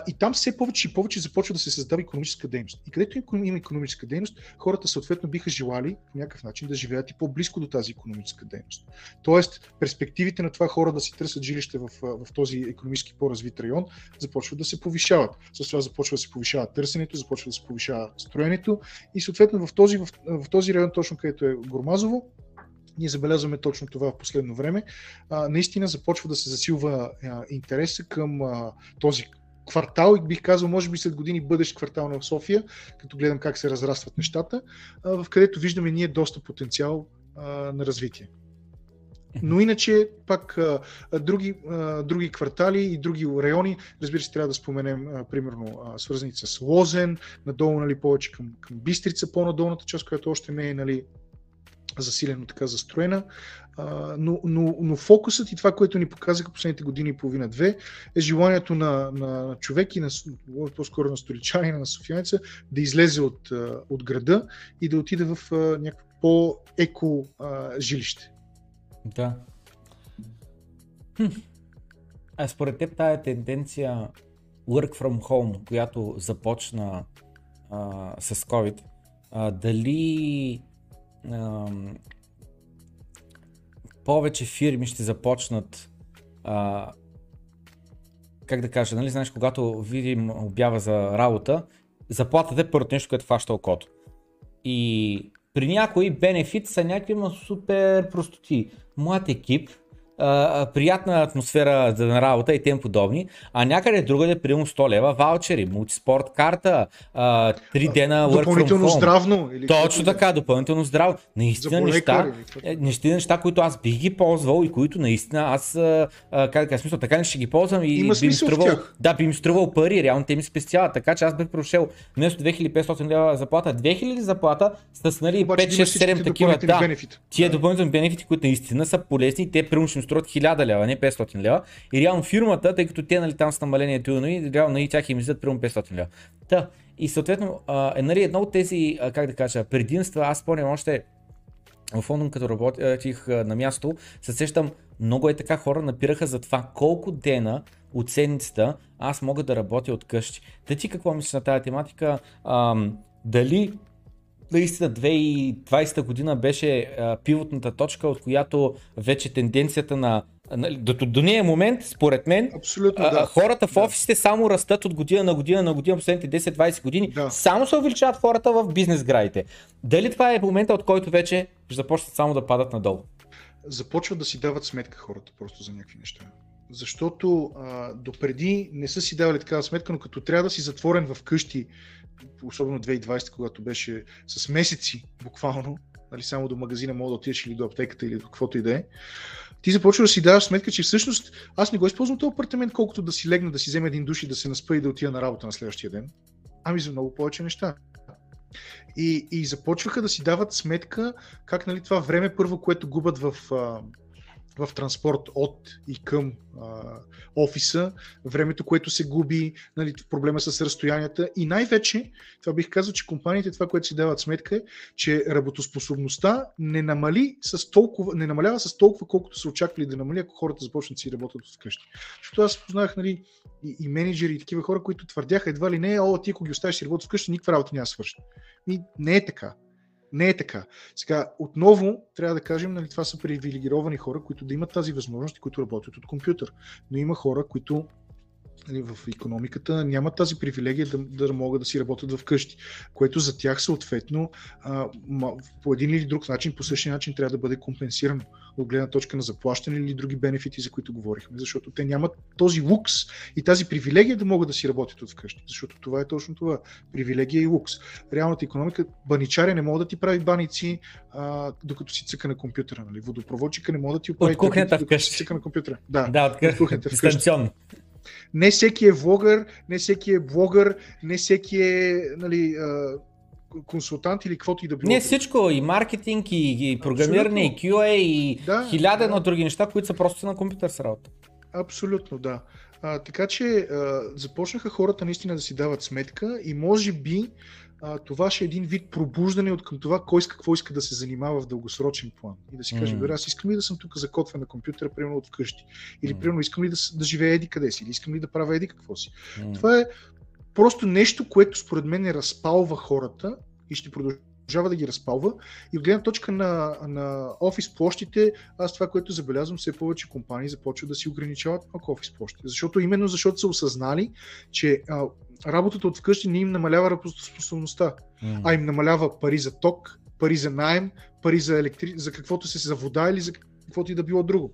И там все повече и повече започва да се създава економическа дейност. И където има економическа дейност, хората съответно биха желали по някакъв начин да живеят и по-близко до тази економическа дейност. Тоест, перспективите на това хора да си търсят жилище в, в този економически по-развит район започват да се повишават. С това започва да се повишава търсенето, започва да се повишава строенето и съответно в този, в, в този район, точно където е Гормазово, ние забелязваме точно това в последно време. А, наистина започва да се засилва а, интереса към а, този квартал и бих казал, може би след години бъдещ квартал на София, като гледам как се разрастват нещата, в където виждаме ние доста потенциал на развитие. Но иначе, пак други, други квартали и други райони, разбира се, трябва да споменем, примерно, свързани с Лозен, надолу, нали, повече към, към Бистрица, по-надолната част, която още не е, нали, засилено така застроена, а, но, но, но фокусът и това, което ни показаха последните години и половина-две, е желанието на, на човек и на, по-скоро на столичанина, на софиянеца, да излезе от, от града и да отиде в някакво по-еко а, жилище. Да. Хм. А според теб тая тенденция work from home, която започна а, с COVID, а, дали повече фирми ще започнат а, как да кажа, нали знаеш, когато видим обява за работа, заплатата е първото нещо, което фаща окото. И при някои бенефит са някакви супер простоти. Млад екип, приятна атмосфера за на работа и тем подобни, а някъде другаде, примерно 100 лева ваучери, мултиспорт карта, а, 3 дена work Допълнително здравно. Или Точно така, допълнително здраво. Наистина неща, е, наистина неща, които аз бих ги ползвал и които наистина аз, а, как да смисъл, така не ще ги ползвам и Има би ми струвал, да, би ми струвал пари, реално те ми спестяват, така че аз бих прошел вместо 2500 лева заплата, 2000 заплата с нали, 5, 6, 7 такива. Да, тия допълнителни бенефити, които наистина са полезни, те примерно ще струват 1000 лева, не 500 лева. И реално фирмата, тъй като те нали, там с намалението и реално нали, тях им излизат примерно 500 лева. Та, и съответно, а, е, нали, едно от тези, а, как да кажа, предимства, аз спомням още в Лондон, като работих на място, се сещам, много е така хора напираха за това колко дена от седмицата аз мога да работя от къщи. Та ти какво мислиш на тази тематика? Ам, дали наистина 2020 година беше а, пивотната точка, от която вече тенденцията на до, до, до нея момент, според мен, Абсолютно, а, да. хората в да. офисите само растат от година на година на година последните 10-20 години. Да. Само се увеличават хората в бизнес градите. Дали това е момента, от който вече започнат само да падат надолу? Започват да си дават сметка хората просто за някакви неща. Защото а, допреди не са си давали такава сметка, но като трябва да си затворен в къщи особено 2020, когато беше с месеци, буквално, нали, само до магазина мога да отидеш или до аптеката или до каквото и да е, ти започваш да си даваш сметка, че всъщност аз не го използвам този апартамент, колкото да си легна, да си взема един душ и да се наспа и да отида на работа на следващия ден, ами за много повече неща. И, и започваха да си дават сметка как нали, това време първо, което губят в, в транспорт от и към а, офиса, времето, което се губи, нали, проблема с разстоянията и най-вече, това бих казал, че компаниите това, което си дават сметка е, че работоспособността не, намали с толкова, не намалява с толкова, колкото са очаквали да намали, ако хората започнат си работят от вкъщи. Защото аз познавах нали, и, и менеджери и такива хора, които твърдяха едва ли не, о, ти ако ги оставиш да работят вкъщи, никаква работа няма свърши. И не е така. Не е така. Сега, отново трябва да кажем, нали, това са привилегировани хора, които да имат тази възможност и които работят от компютър. Но има хора, които нали, в економиката нямат тази привилегия да, да могат да си работят в къщи, което за тях съответно а, по един или друг начин, по същия начин трябва да бъде компенсирано от гледна точка на заплащане или други бенефити, за които говорихме, защото те нямат този лукс и тази привилегия да могат да си работят от вкъщи, защото това е точно това. Привилегия и лукс. Реалната економика, баничаря не могат да ти прави баници, а, докато си цъка на компютъра. Нали? Водопроводчика не може да ти оправи от кухнята вкъщи. цъка на компютъра. Да, да от, от кухнята вкъщи. Дистанционно. Не всеки е влогър, не всеки е блогър, не всеки е нали, консултант или каквото и да било. Не всичко, и маркетинг, и, и програмиране, и QA, и да, хиляда да. други неща, които са просто на компютър с работа. Абсолютно, да. А, така че а, започнаха хората наистина да си дават сметка и може би а, това ще е един вид пробуждане от към това кой с какво иска да се занимава в дългосрочен план. И да си каже, mm. аз искам ли да съм тук закотвен на компютъра, примерно от вкъщи. Или mm. примерно искам ли да, да живея еди къде си, или искам ли да правя еди какво си. Mm. Това е просто нещо, което според мен не разпалва хората и ще продължава да ги разпалва. И от гледна точка на, на офис площите, аз това, което забелязвам, все повече компании започват да си ограничават малко офис площите. Защото именно защото са осъзнали, че а, работата от вкъщи не им намалява работоспособността, mm. а им намалява пари за ток, пари за найем, пари за, електри... за каквото се за вода или за каквото и да било друго.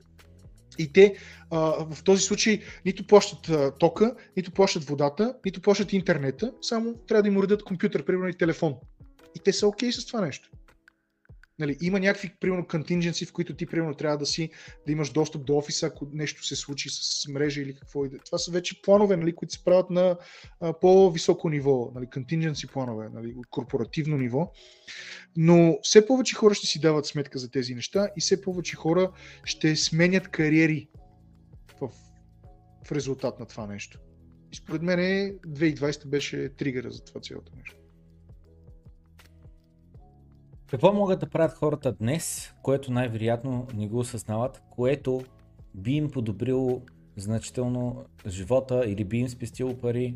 И те а, в този случай нито плащат а, тока, нито плащат водата, нито плащат интернета, само трябва да им уредят компютър, примерно и телефон. И те са окей okay с това нещо. Нали, има някакви, примерно, contingency, в които ти, примерно, трябва да си, да имаш достъп до офиса, ако нещо се случи с мрежа или какво и да. Това са вече планове, нали, които се правят на а, по-високо ниво, нали, contingency планове, нали, корпоративно ниво. Но все повече хора ще си дават сметка за тези неща и все повече хора ще сменят кариери в, в резултат на това нещо. И според мен 2020 беше тригъра за това цялото нещо. Какво могат да правят хората днес, което най-вероятно не го осъзнават, което би им подобрило значително живота или би им спестило пари?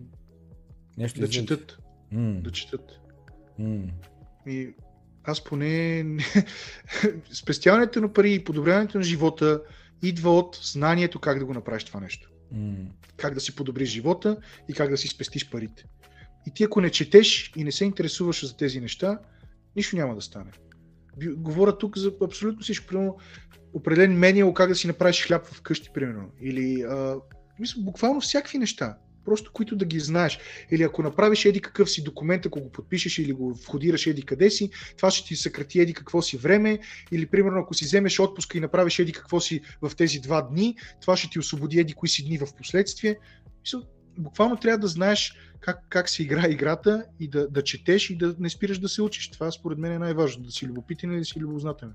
Нещо да излез. четат. Mm. Да четат. Mm. И аз поне спестяването на пари и подобряването на живота идва от знанието как да го направиш това нещо. Mm. Как да си подобриш живота и как да си спестиш парите. И ти ако не четеш и не се интересуваш за тези неща, нищо няма да стане. Говоря тук за абсолютно всичко. Примерно, определен меню как да си направиш хляб вкъщи, примерно. Или а, мисля, буквално всякакви неща. Просто които да ги знаеш. Или ако направиш еди какъв си документ, ако го подпишеш или го входираш еди къде си, това ще ти съкрати еди какво си време. Или примерно ако си вземеш отпуска и направиш еди какво си в тези два дни, това ще ти освободи еди кои си дни в последствие. Буквално трябва да знаеш как, как се играе играта и да, да четеш и да не спираш да се учиш. Това според мен е най-важно. Да си любопитен и да си любознателен.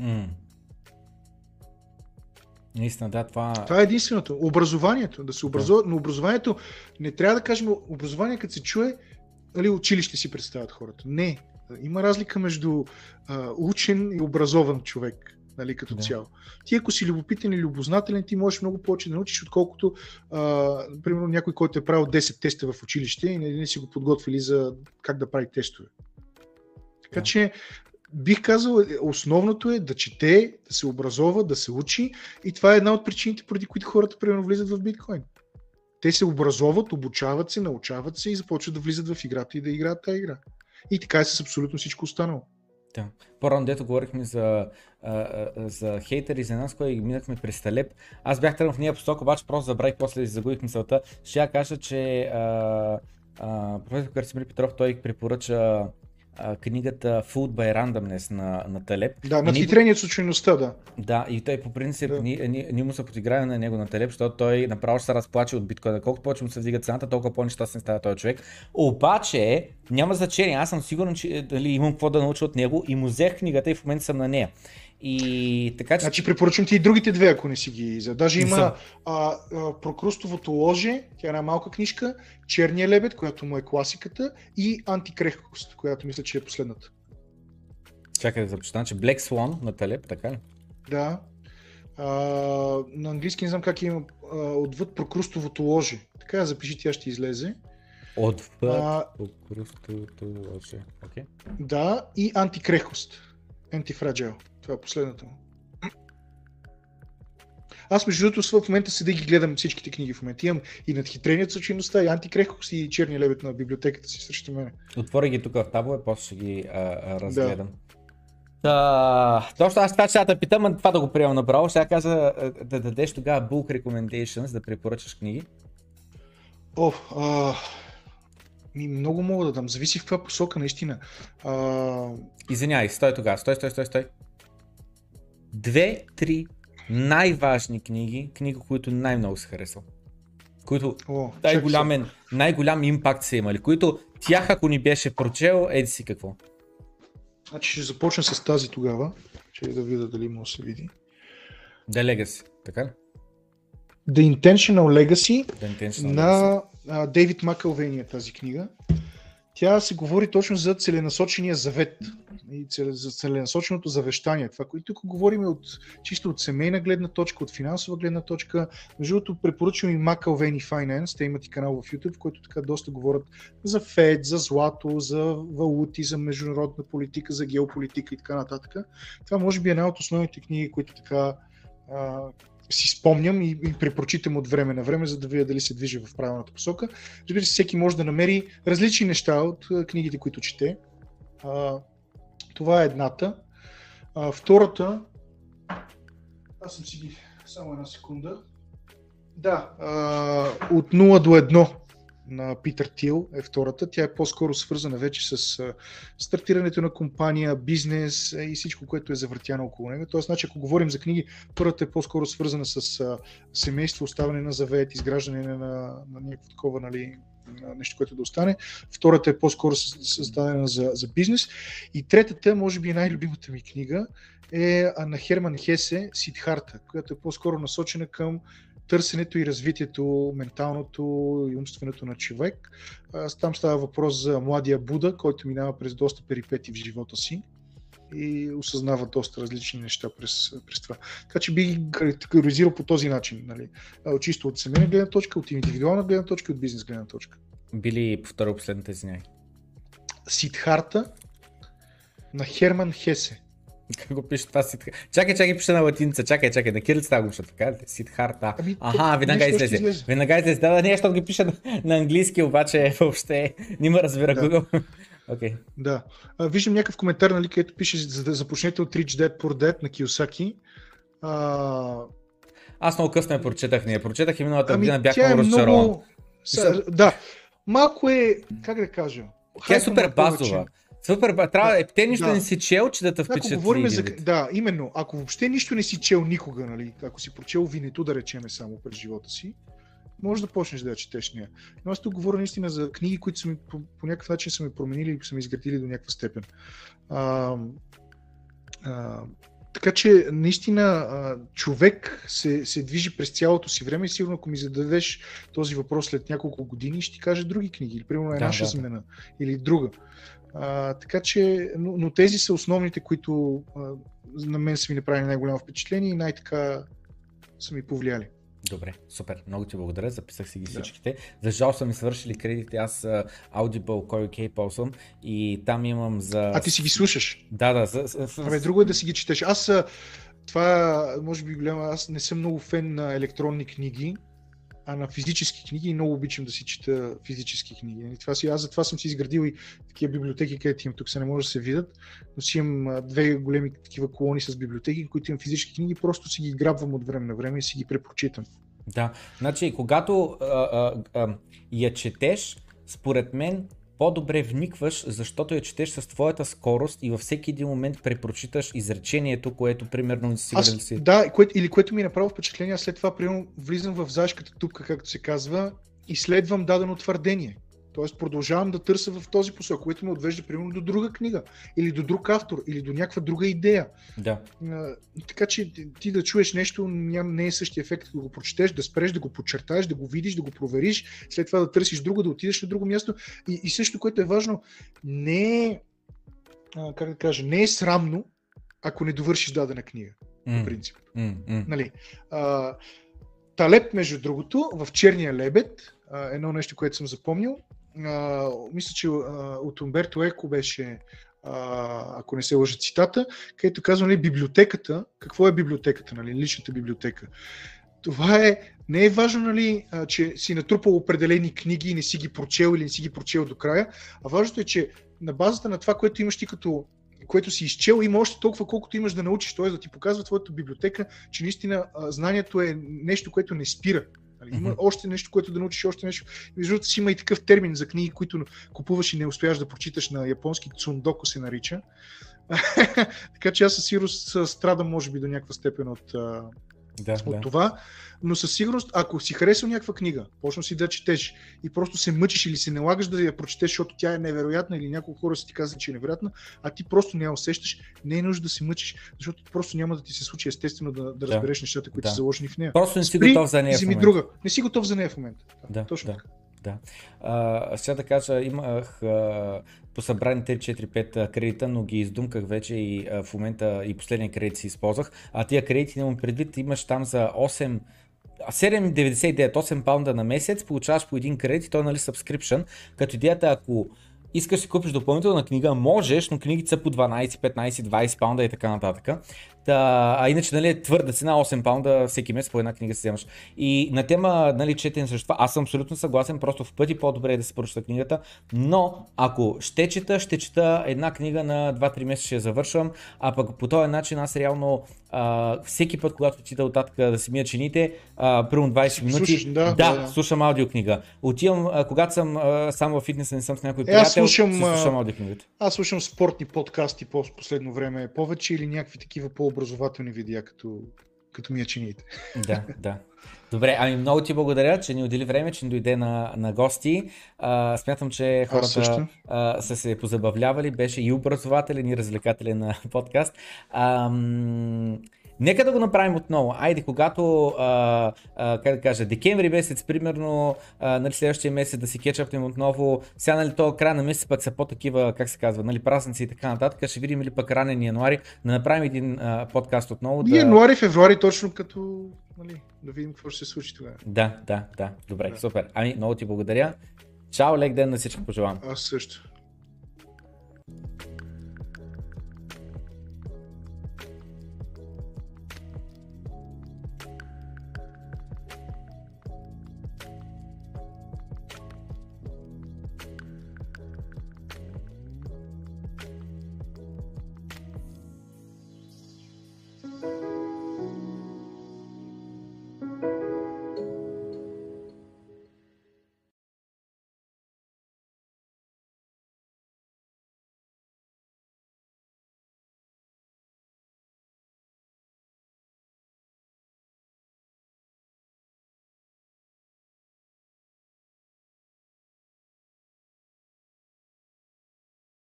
Mm. Наистина, да, това... Това е единственото. Образованието. Да се образува. Да. Но образованието, не трябва да кажем образование, като се чуе, нали, училище си представят хората. Не. Има разлика между а, учен и образован човек нали, като да. цяло. Ти ако си любопитен и любознателен, ти можеш много повече да научиш, отколкото а, примерно някой, който е правил 10 теста в училище и не, не си го подготвили за как да прави тестове. Така да. че бих казал, основното е да чете, да се образова, да се учи и това е една от причините, поради които хората примерно влизат в биткоин. Те се образоват, обучават се, научават се и започват да влизат в играта и да играят тази игра. И така е с абсолютно всичко останало. Да. По-рано дето говорихме за, а, а, за хейтери за нас, които минахме през Талеп. Аз бях тръгнал в нея посока, обаче просто забравих, после загубих мисълта. Ще я кажа, че а, а, професор Карсимир Петров, той препоръча а, книгата Food by Randomness на, на Телеп. Да, на хитрение случайността, да. Да, и той по принцип, да. ние, ние, ние му се подиграваме на него на Телеп, защото той направо ще се разплаче от биткоина. Колкото повече му се вдига цената, толкова по-нещастен става този човек. Обаче, няма значение, аз съм сигурен, че дали имам какво да науча от него и му взех книгата и в момента съм на нея. И така че... Значи препоръчвам ти и другите две, ако не си ги за. Даже има а, а, Прокрустовото ложе, тя е една малка книжка, Черния лебед, която му е класиката, и Антикрехкост, която мисля, че е последната. Чакай да започна, че Black Swan на Телеп, така ли? Да. А, на английски не знам как има отвъд Прокрустовото ложе. Така, запиши, тя ще излезе. Отвъд Прокрустовото ложе. Okay. Да, и Антикрехост. Антифраджел. Това е последната му. Аз между другото в момента седа ги гледам всичките книги в момента. Имам и надхитрението съчинността, и антикрехкост и черния лебед на библиотеката си срещу мен. Отвори ги тук в табове, после ще ги а, а, разгледам. Да. Uh, точно аз това ще да питам, а това да го приемам направо. Ще кажа да дадеш тогава book recommendations, да препоръчаш книги. О, ми много мога да дам. Зависи в каква посока, наистина. Uh... Извинявай, стой тогава. Стой, стой, стой, стой две-три най-важни книги, книги, които най-много се харесвам. Които О, най-голям, най-голям импакт са имали, които тях ако ни беше прочел, еди си какво. Значи ще започна с тази тогава, че да видя дали може да се види. The Legacy, така ли? The Intentional Legacy The Intentional на Дейвид Макълвейни е тази книга. Тя се говори точно за целенасочения завет и за целенасоченото завещание. Това, което тук говорим е от, чисто от семейна гледна точка, от финансова гледна точка. Между другото, препоръчвам и McAlvany Finance. Те имат и канал в YouTube, в който така доста говорят за Фед, за злато, за валути, за международна политика, за геополитика и така нататък. Това може би е една от основните книги, които така си спомням и, и препрочитам от време на време, за да видя дали се движи в правилната посока. Разбира се, всеки може да намери различни неща от книгите, които чете. А, Това е едната. А, втората, аз съм си ги, само една секунда. Да, а, от 0 до 1 на Питър Тил е втората. Тя е по-скоро свързана вече с стартирането на компания, бизнес и всичко, което е завъртяно около него. Тоест, значи, ако говорим за книги, първата е по-скоро свързана с семейство, оставане на завет, изграждане на, на някакво такова нали, нещо, което да остане. Втората е по-скоро създадена за, за бизнес. И третата, може би най-любимата ми книга, е на Херман Хесе Сидхарта, която е по-скоро насочена към търсенето и развитието, менталното и умственото на човек. Там става въпрос за младия Буда, който минава през доста перипети в живота си и осъзнава доста различни неща през, през това. Така че би ги категоризирал по този начин. Нали? Чисто от семейна гледна точка, от индивидуална гледна точка и от бизнес гледна точка. Били повторя последната извиняй. Сидхарта на Херман Хесе. Как го пише това Сидхарта? Чакай, чакай, пише на латиница. Чакай, чакай, на кирилица го пише така. Сидхарта. Ами, Аха, веднага излезе. Веднага излезе. Да, да, не, защото ги пише на, на английски, обаче въобще не ме разбира да. Google. Okay. Да. А, виждам някакъв коментар, нали, където пише за да започнете от Rich Dad Poor Dad на Киосаки. А... Аз много късно я прочетах, не я прочетах и миналата ами, година бях много е разочарован. Много... Са, да, малко е, как да кажа, тя е супер базова. Супер, трябва, да, те нищо да. не си чел, че да те впечатли. Ако говорим за, да, именно, ако въобще нищо не си чел никога, нали, ако си прочел винето, да речеме само през живота си, може да почнеш да я четеш нея. Но аз тук говоря наистина за книги, които са ми, по, по някакъв начин са ми променили и са ми изградили до някаква степен. А, а, така че наистина човек се, се движи през цялото си време и сигурно ако ми зададеш този въпрос след няколко години, ще ти кажа други книги, или примерно една да, да. или друга. А, така че, но, но тези са основните, които а, на мен са ми направили най-голямо впечатление и най-така са ми повлияли. Добре, супер. Много ти благодаря. Записах си ги да. всичките. За жал са ми свършили кредити. Аз Audible, кой окей ползвам и там имам за... А ти си ги слушаш? Да, да. За... Абе, друго е да си ги четеш. Аз това, може би голяма, аз не съм много фен на електронни книги, а на физически книги и много обичам да си чета физически книги. Нали, това си, аз затова съм си изградил и такива библиотеки, където имам. Тук се не може да се видят, но си имам две големи такива колони с библиотеки, които имам физически книги, просто си ги грабвам от време на време и си ги препрочитам. Да, значи когато а, а, а, я четеш, според мен по-добре вникваш, защото я четеш с твоята скорост и във всеки един момент препрочиташ изречението, което примерно не си Аз, си. Да, кое, или което ми е направо впечатление, след това примерно влизам в зашката тупка, както се казва, и следвам дадено твърдение. Тоест продължавам да търся в този посок, което ме отвежда примерно до друга книга, или до друг автор, или до някаква друга идея. Да. А, така че ти да чуеш нещо не е същия ефект, да го прочетеш, да спреш, да го подчертаеш, да го видиш, да го провериш, след това да търсиш друго, да отидеш на друго място. И, и също, което е важно, не е, а, как да кажа, не е срамно, ако не довършиш дадена книга, mm. по принцип. Mm, mm. Нали? А, Талеп, между другото, в Черния лебед, едно нещо, което съм запомнил, а, мисля, че а, от Умберто Еко беше, а, ако не се лъжа цитата, където казва нали, библиотеката, какво е библиотеката, нали, личната библиотека. Това е, не е важно, нали, а, че си натрупал определени книги и не си ги прочел или не си ги прочел до края, а важното е, че на базата на това, което имаш ти като което си изчел, има още толкова, колкото имаш да научиш, т.е. да ти показва твоята библиотека, че наистина знанието е нещо, което не спира. Нали? Има mm-hmm. още нещо, което да научиш, още нещо. Между другото си има и такъв термин за книги, които купуваш и не успяваш да прочиташ на японски, цундоко се нарича. така че аз със сигурност страдам, може би, до някаква степен от, да, от да. това. Но със сигурност, ако си харесал някаква книга, почна си да четеш и просто се мъчиш или се налагаш да я прочетеш, защото тя е невероятна или няколко хора си ти казват, че е невероятна, а ти просто не я усещаш, не е нужда да се мъчиш, защото просто няма да ти се случи естествено да, да разбереш да. нещата, които да. са заложени в нея. Просто не си Спри, готов за нея. В момента. друга. Не си готов за нея в момента. Да, точно да. така. Да. А, сега да кажа, имах а, по събрани 3-4-5 кредита, но ги издумках вече и в момента и последния кредит си използвах. А тия кредити имам предвид, имаш там за 8 7,99, 8 паунда на месец, получаваш по един кредит и то е нали subscription, като идеята е ако искаш да купиш допълнителна книга, можеш, но книгите са по 12, 15, 20 паунда и така нататък. Та, а иначе, нали, твърда цена 8 паунда всеки месец по една книга си вземаш. И на тема, нали, четене срещу това, аз съм абсолютно съгласен, просто в пъти по-добре е да се прочета книгата, но ако ще чета, ще чета една книга на 2-3 месеца ще я завършвам, а пък по този начин аз реално а, всеки път, когато отида оттатък да си мия чините, а, първо 20 минути, Слушаш, да, да, да, слушам аудиокнига. Отивам, а, когато съм а, само във фитнеса, не съм с някой Е, аз приятел, слушам, слушам аудиокнигата. Аз слушам спортни подкасти по последно време повече или някакви такива по-образователни видеа, като, като ми чините. Да, да. Добре, ами много ти благодаря, че ни отдели време, че ни дойде на, на гости. А, смятам, че хората а, са се позабавлявали. Беше и образователен, и развлекателен подкаст. Ам, Нека да го направим отново. Айде, когато, а, а, как да кажа, декември месец, примерно, а, нали, следващия месец да си кетчапнем отново. Сега, нали, то края на месец пък са по-такива, как се казва, нали, празници и така нататък. Ще видим ли пък ранен януари да направим един а, подкаст отново. Да... януари, февруари, точно като нали, да видим какво ще се случи тогава. Да, да, да. Добре, Да. супер. Ами, много ти благодаря. Чао, лек ден на всички пожелавам. Аз също.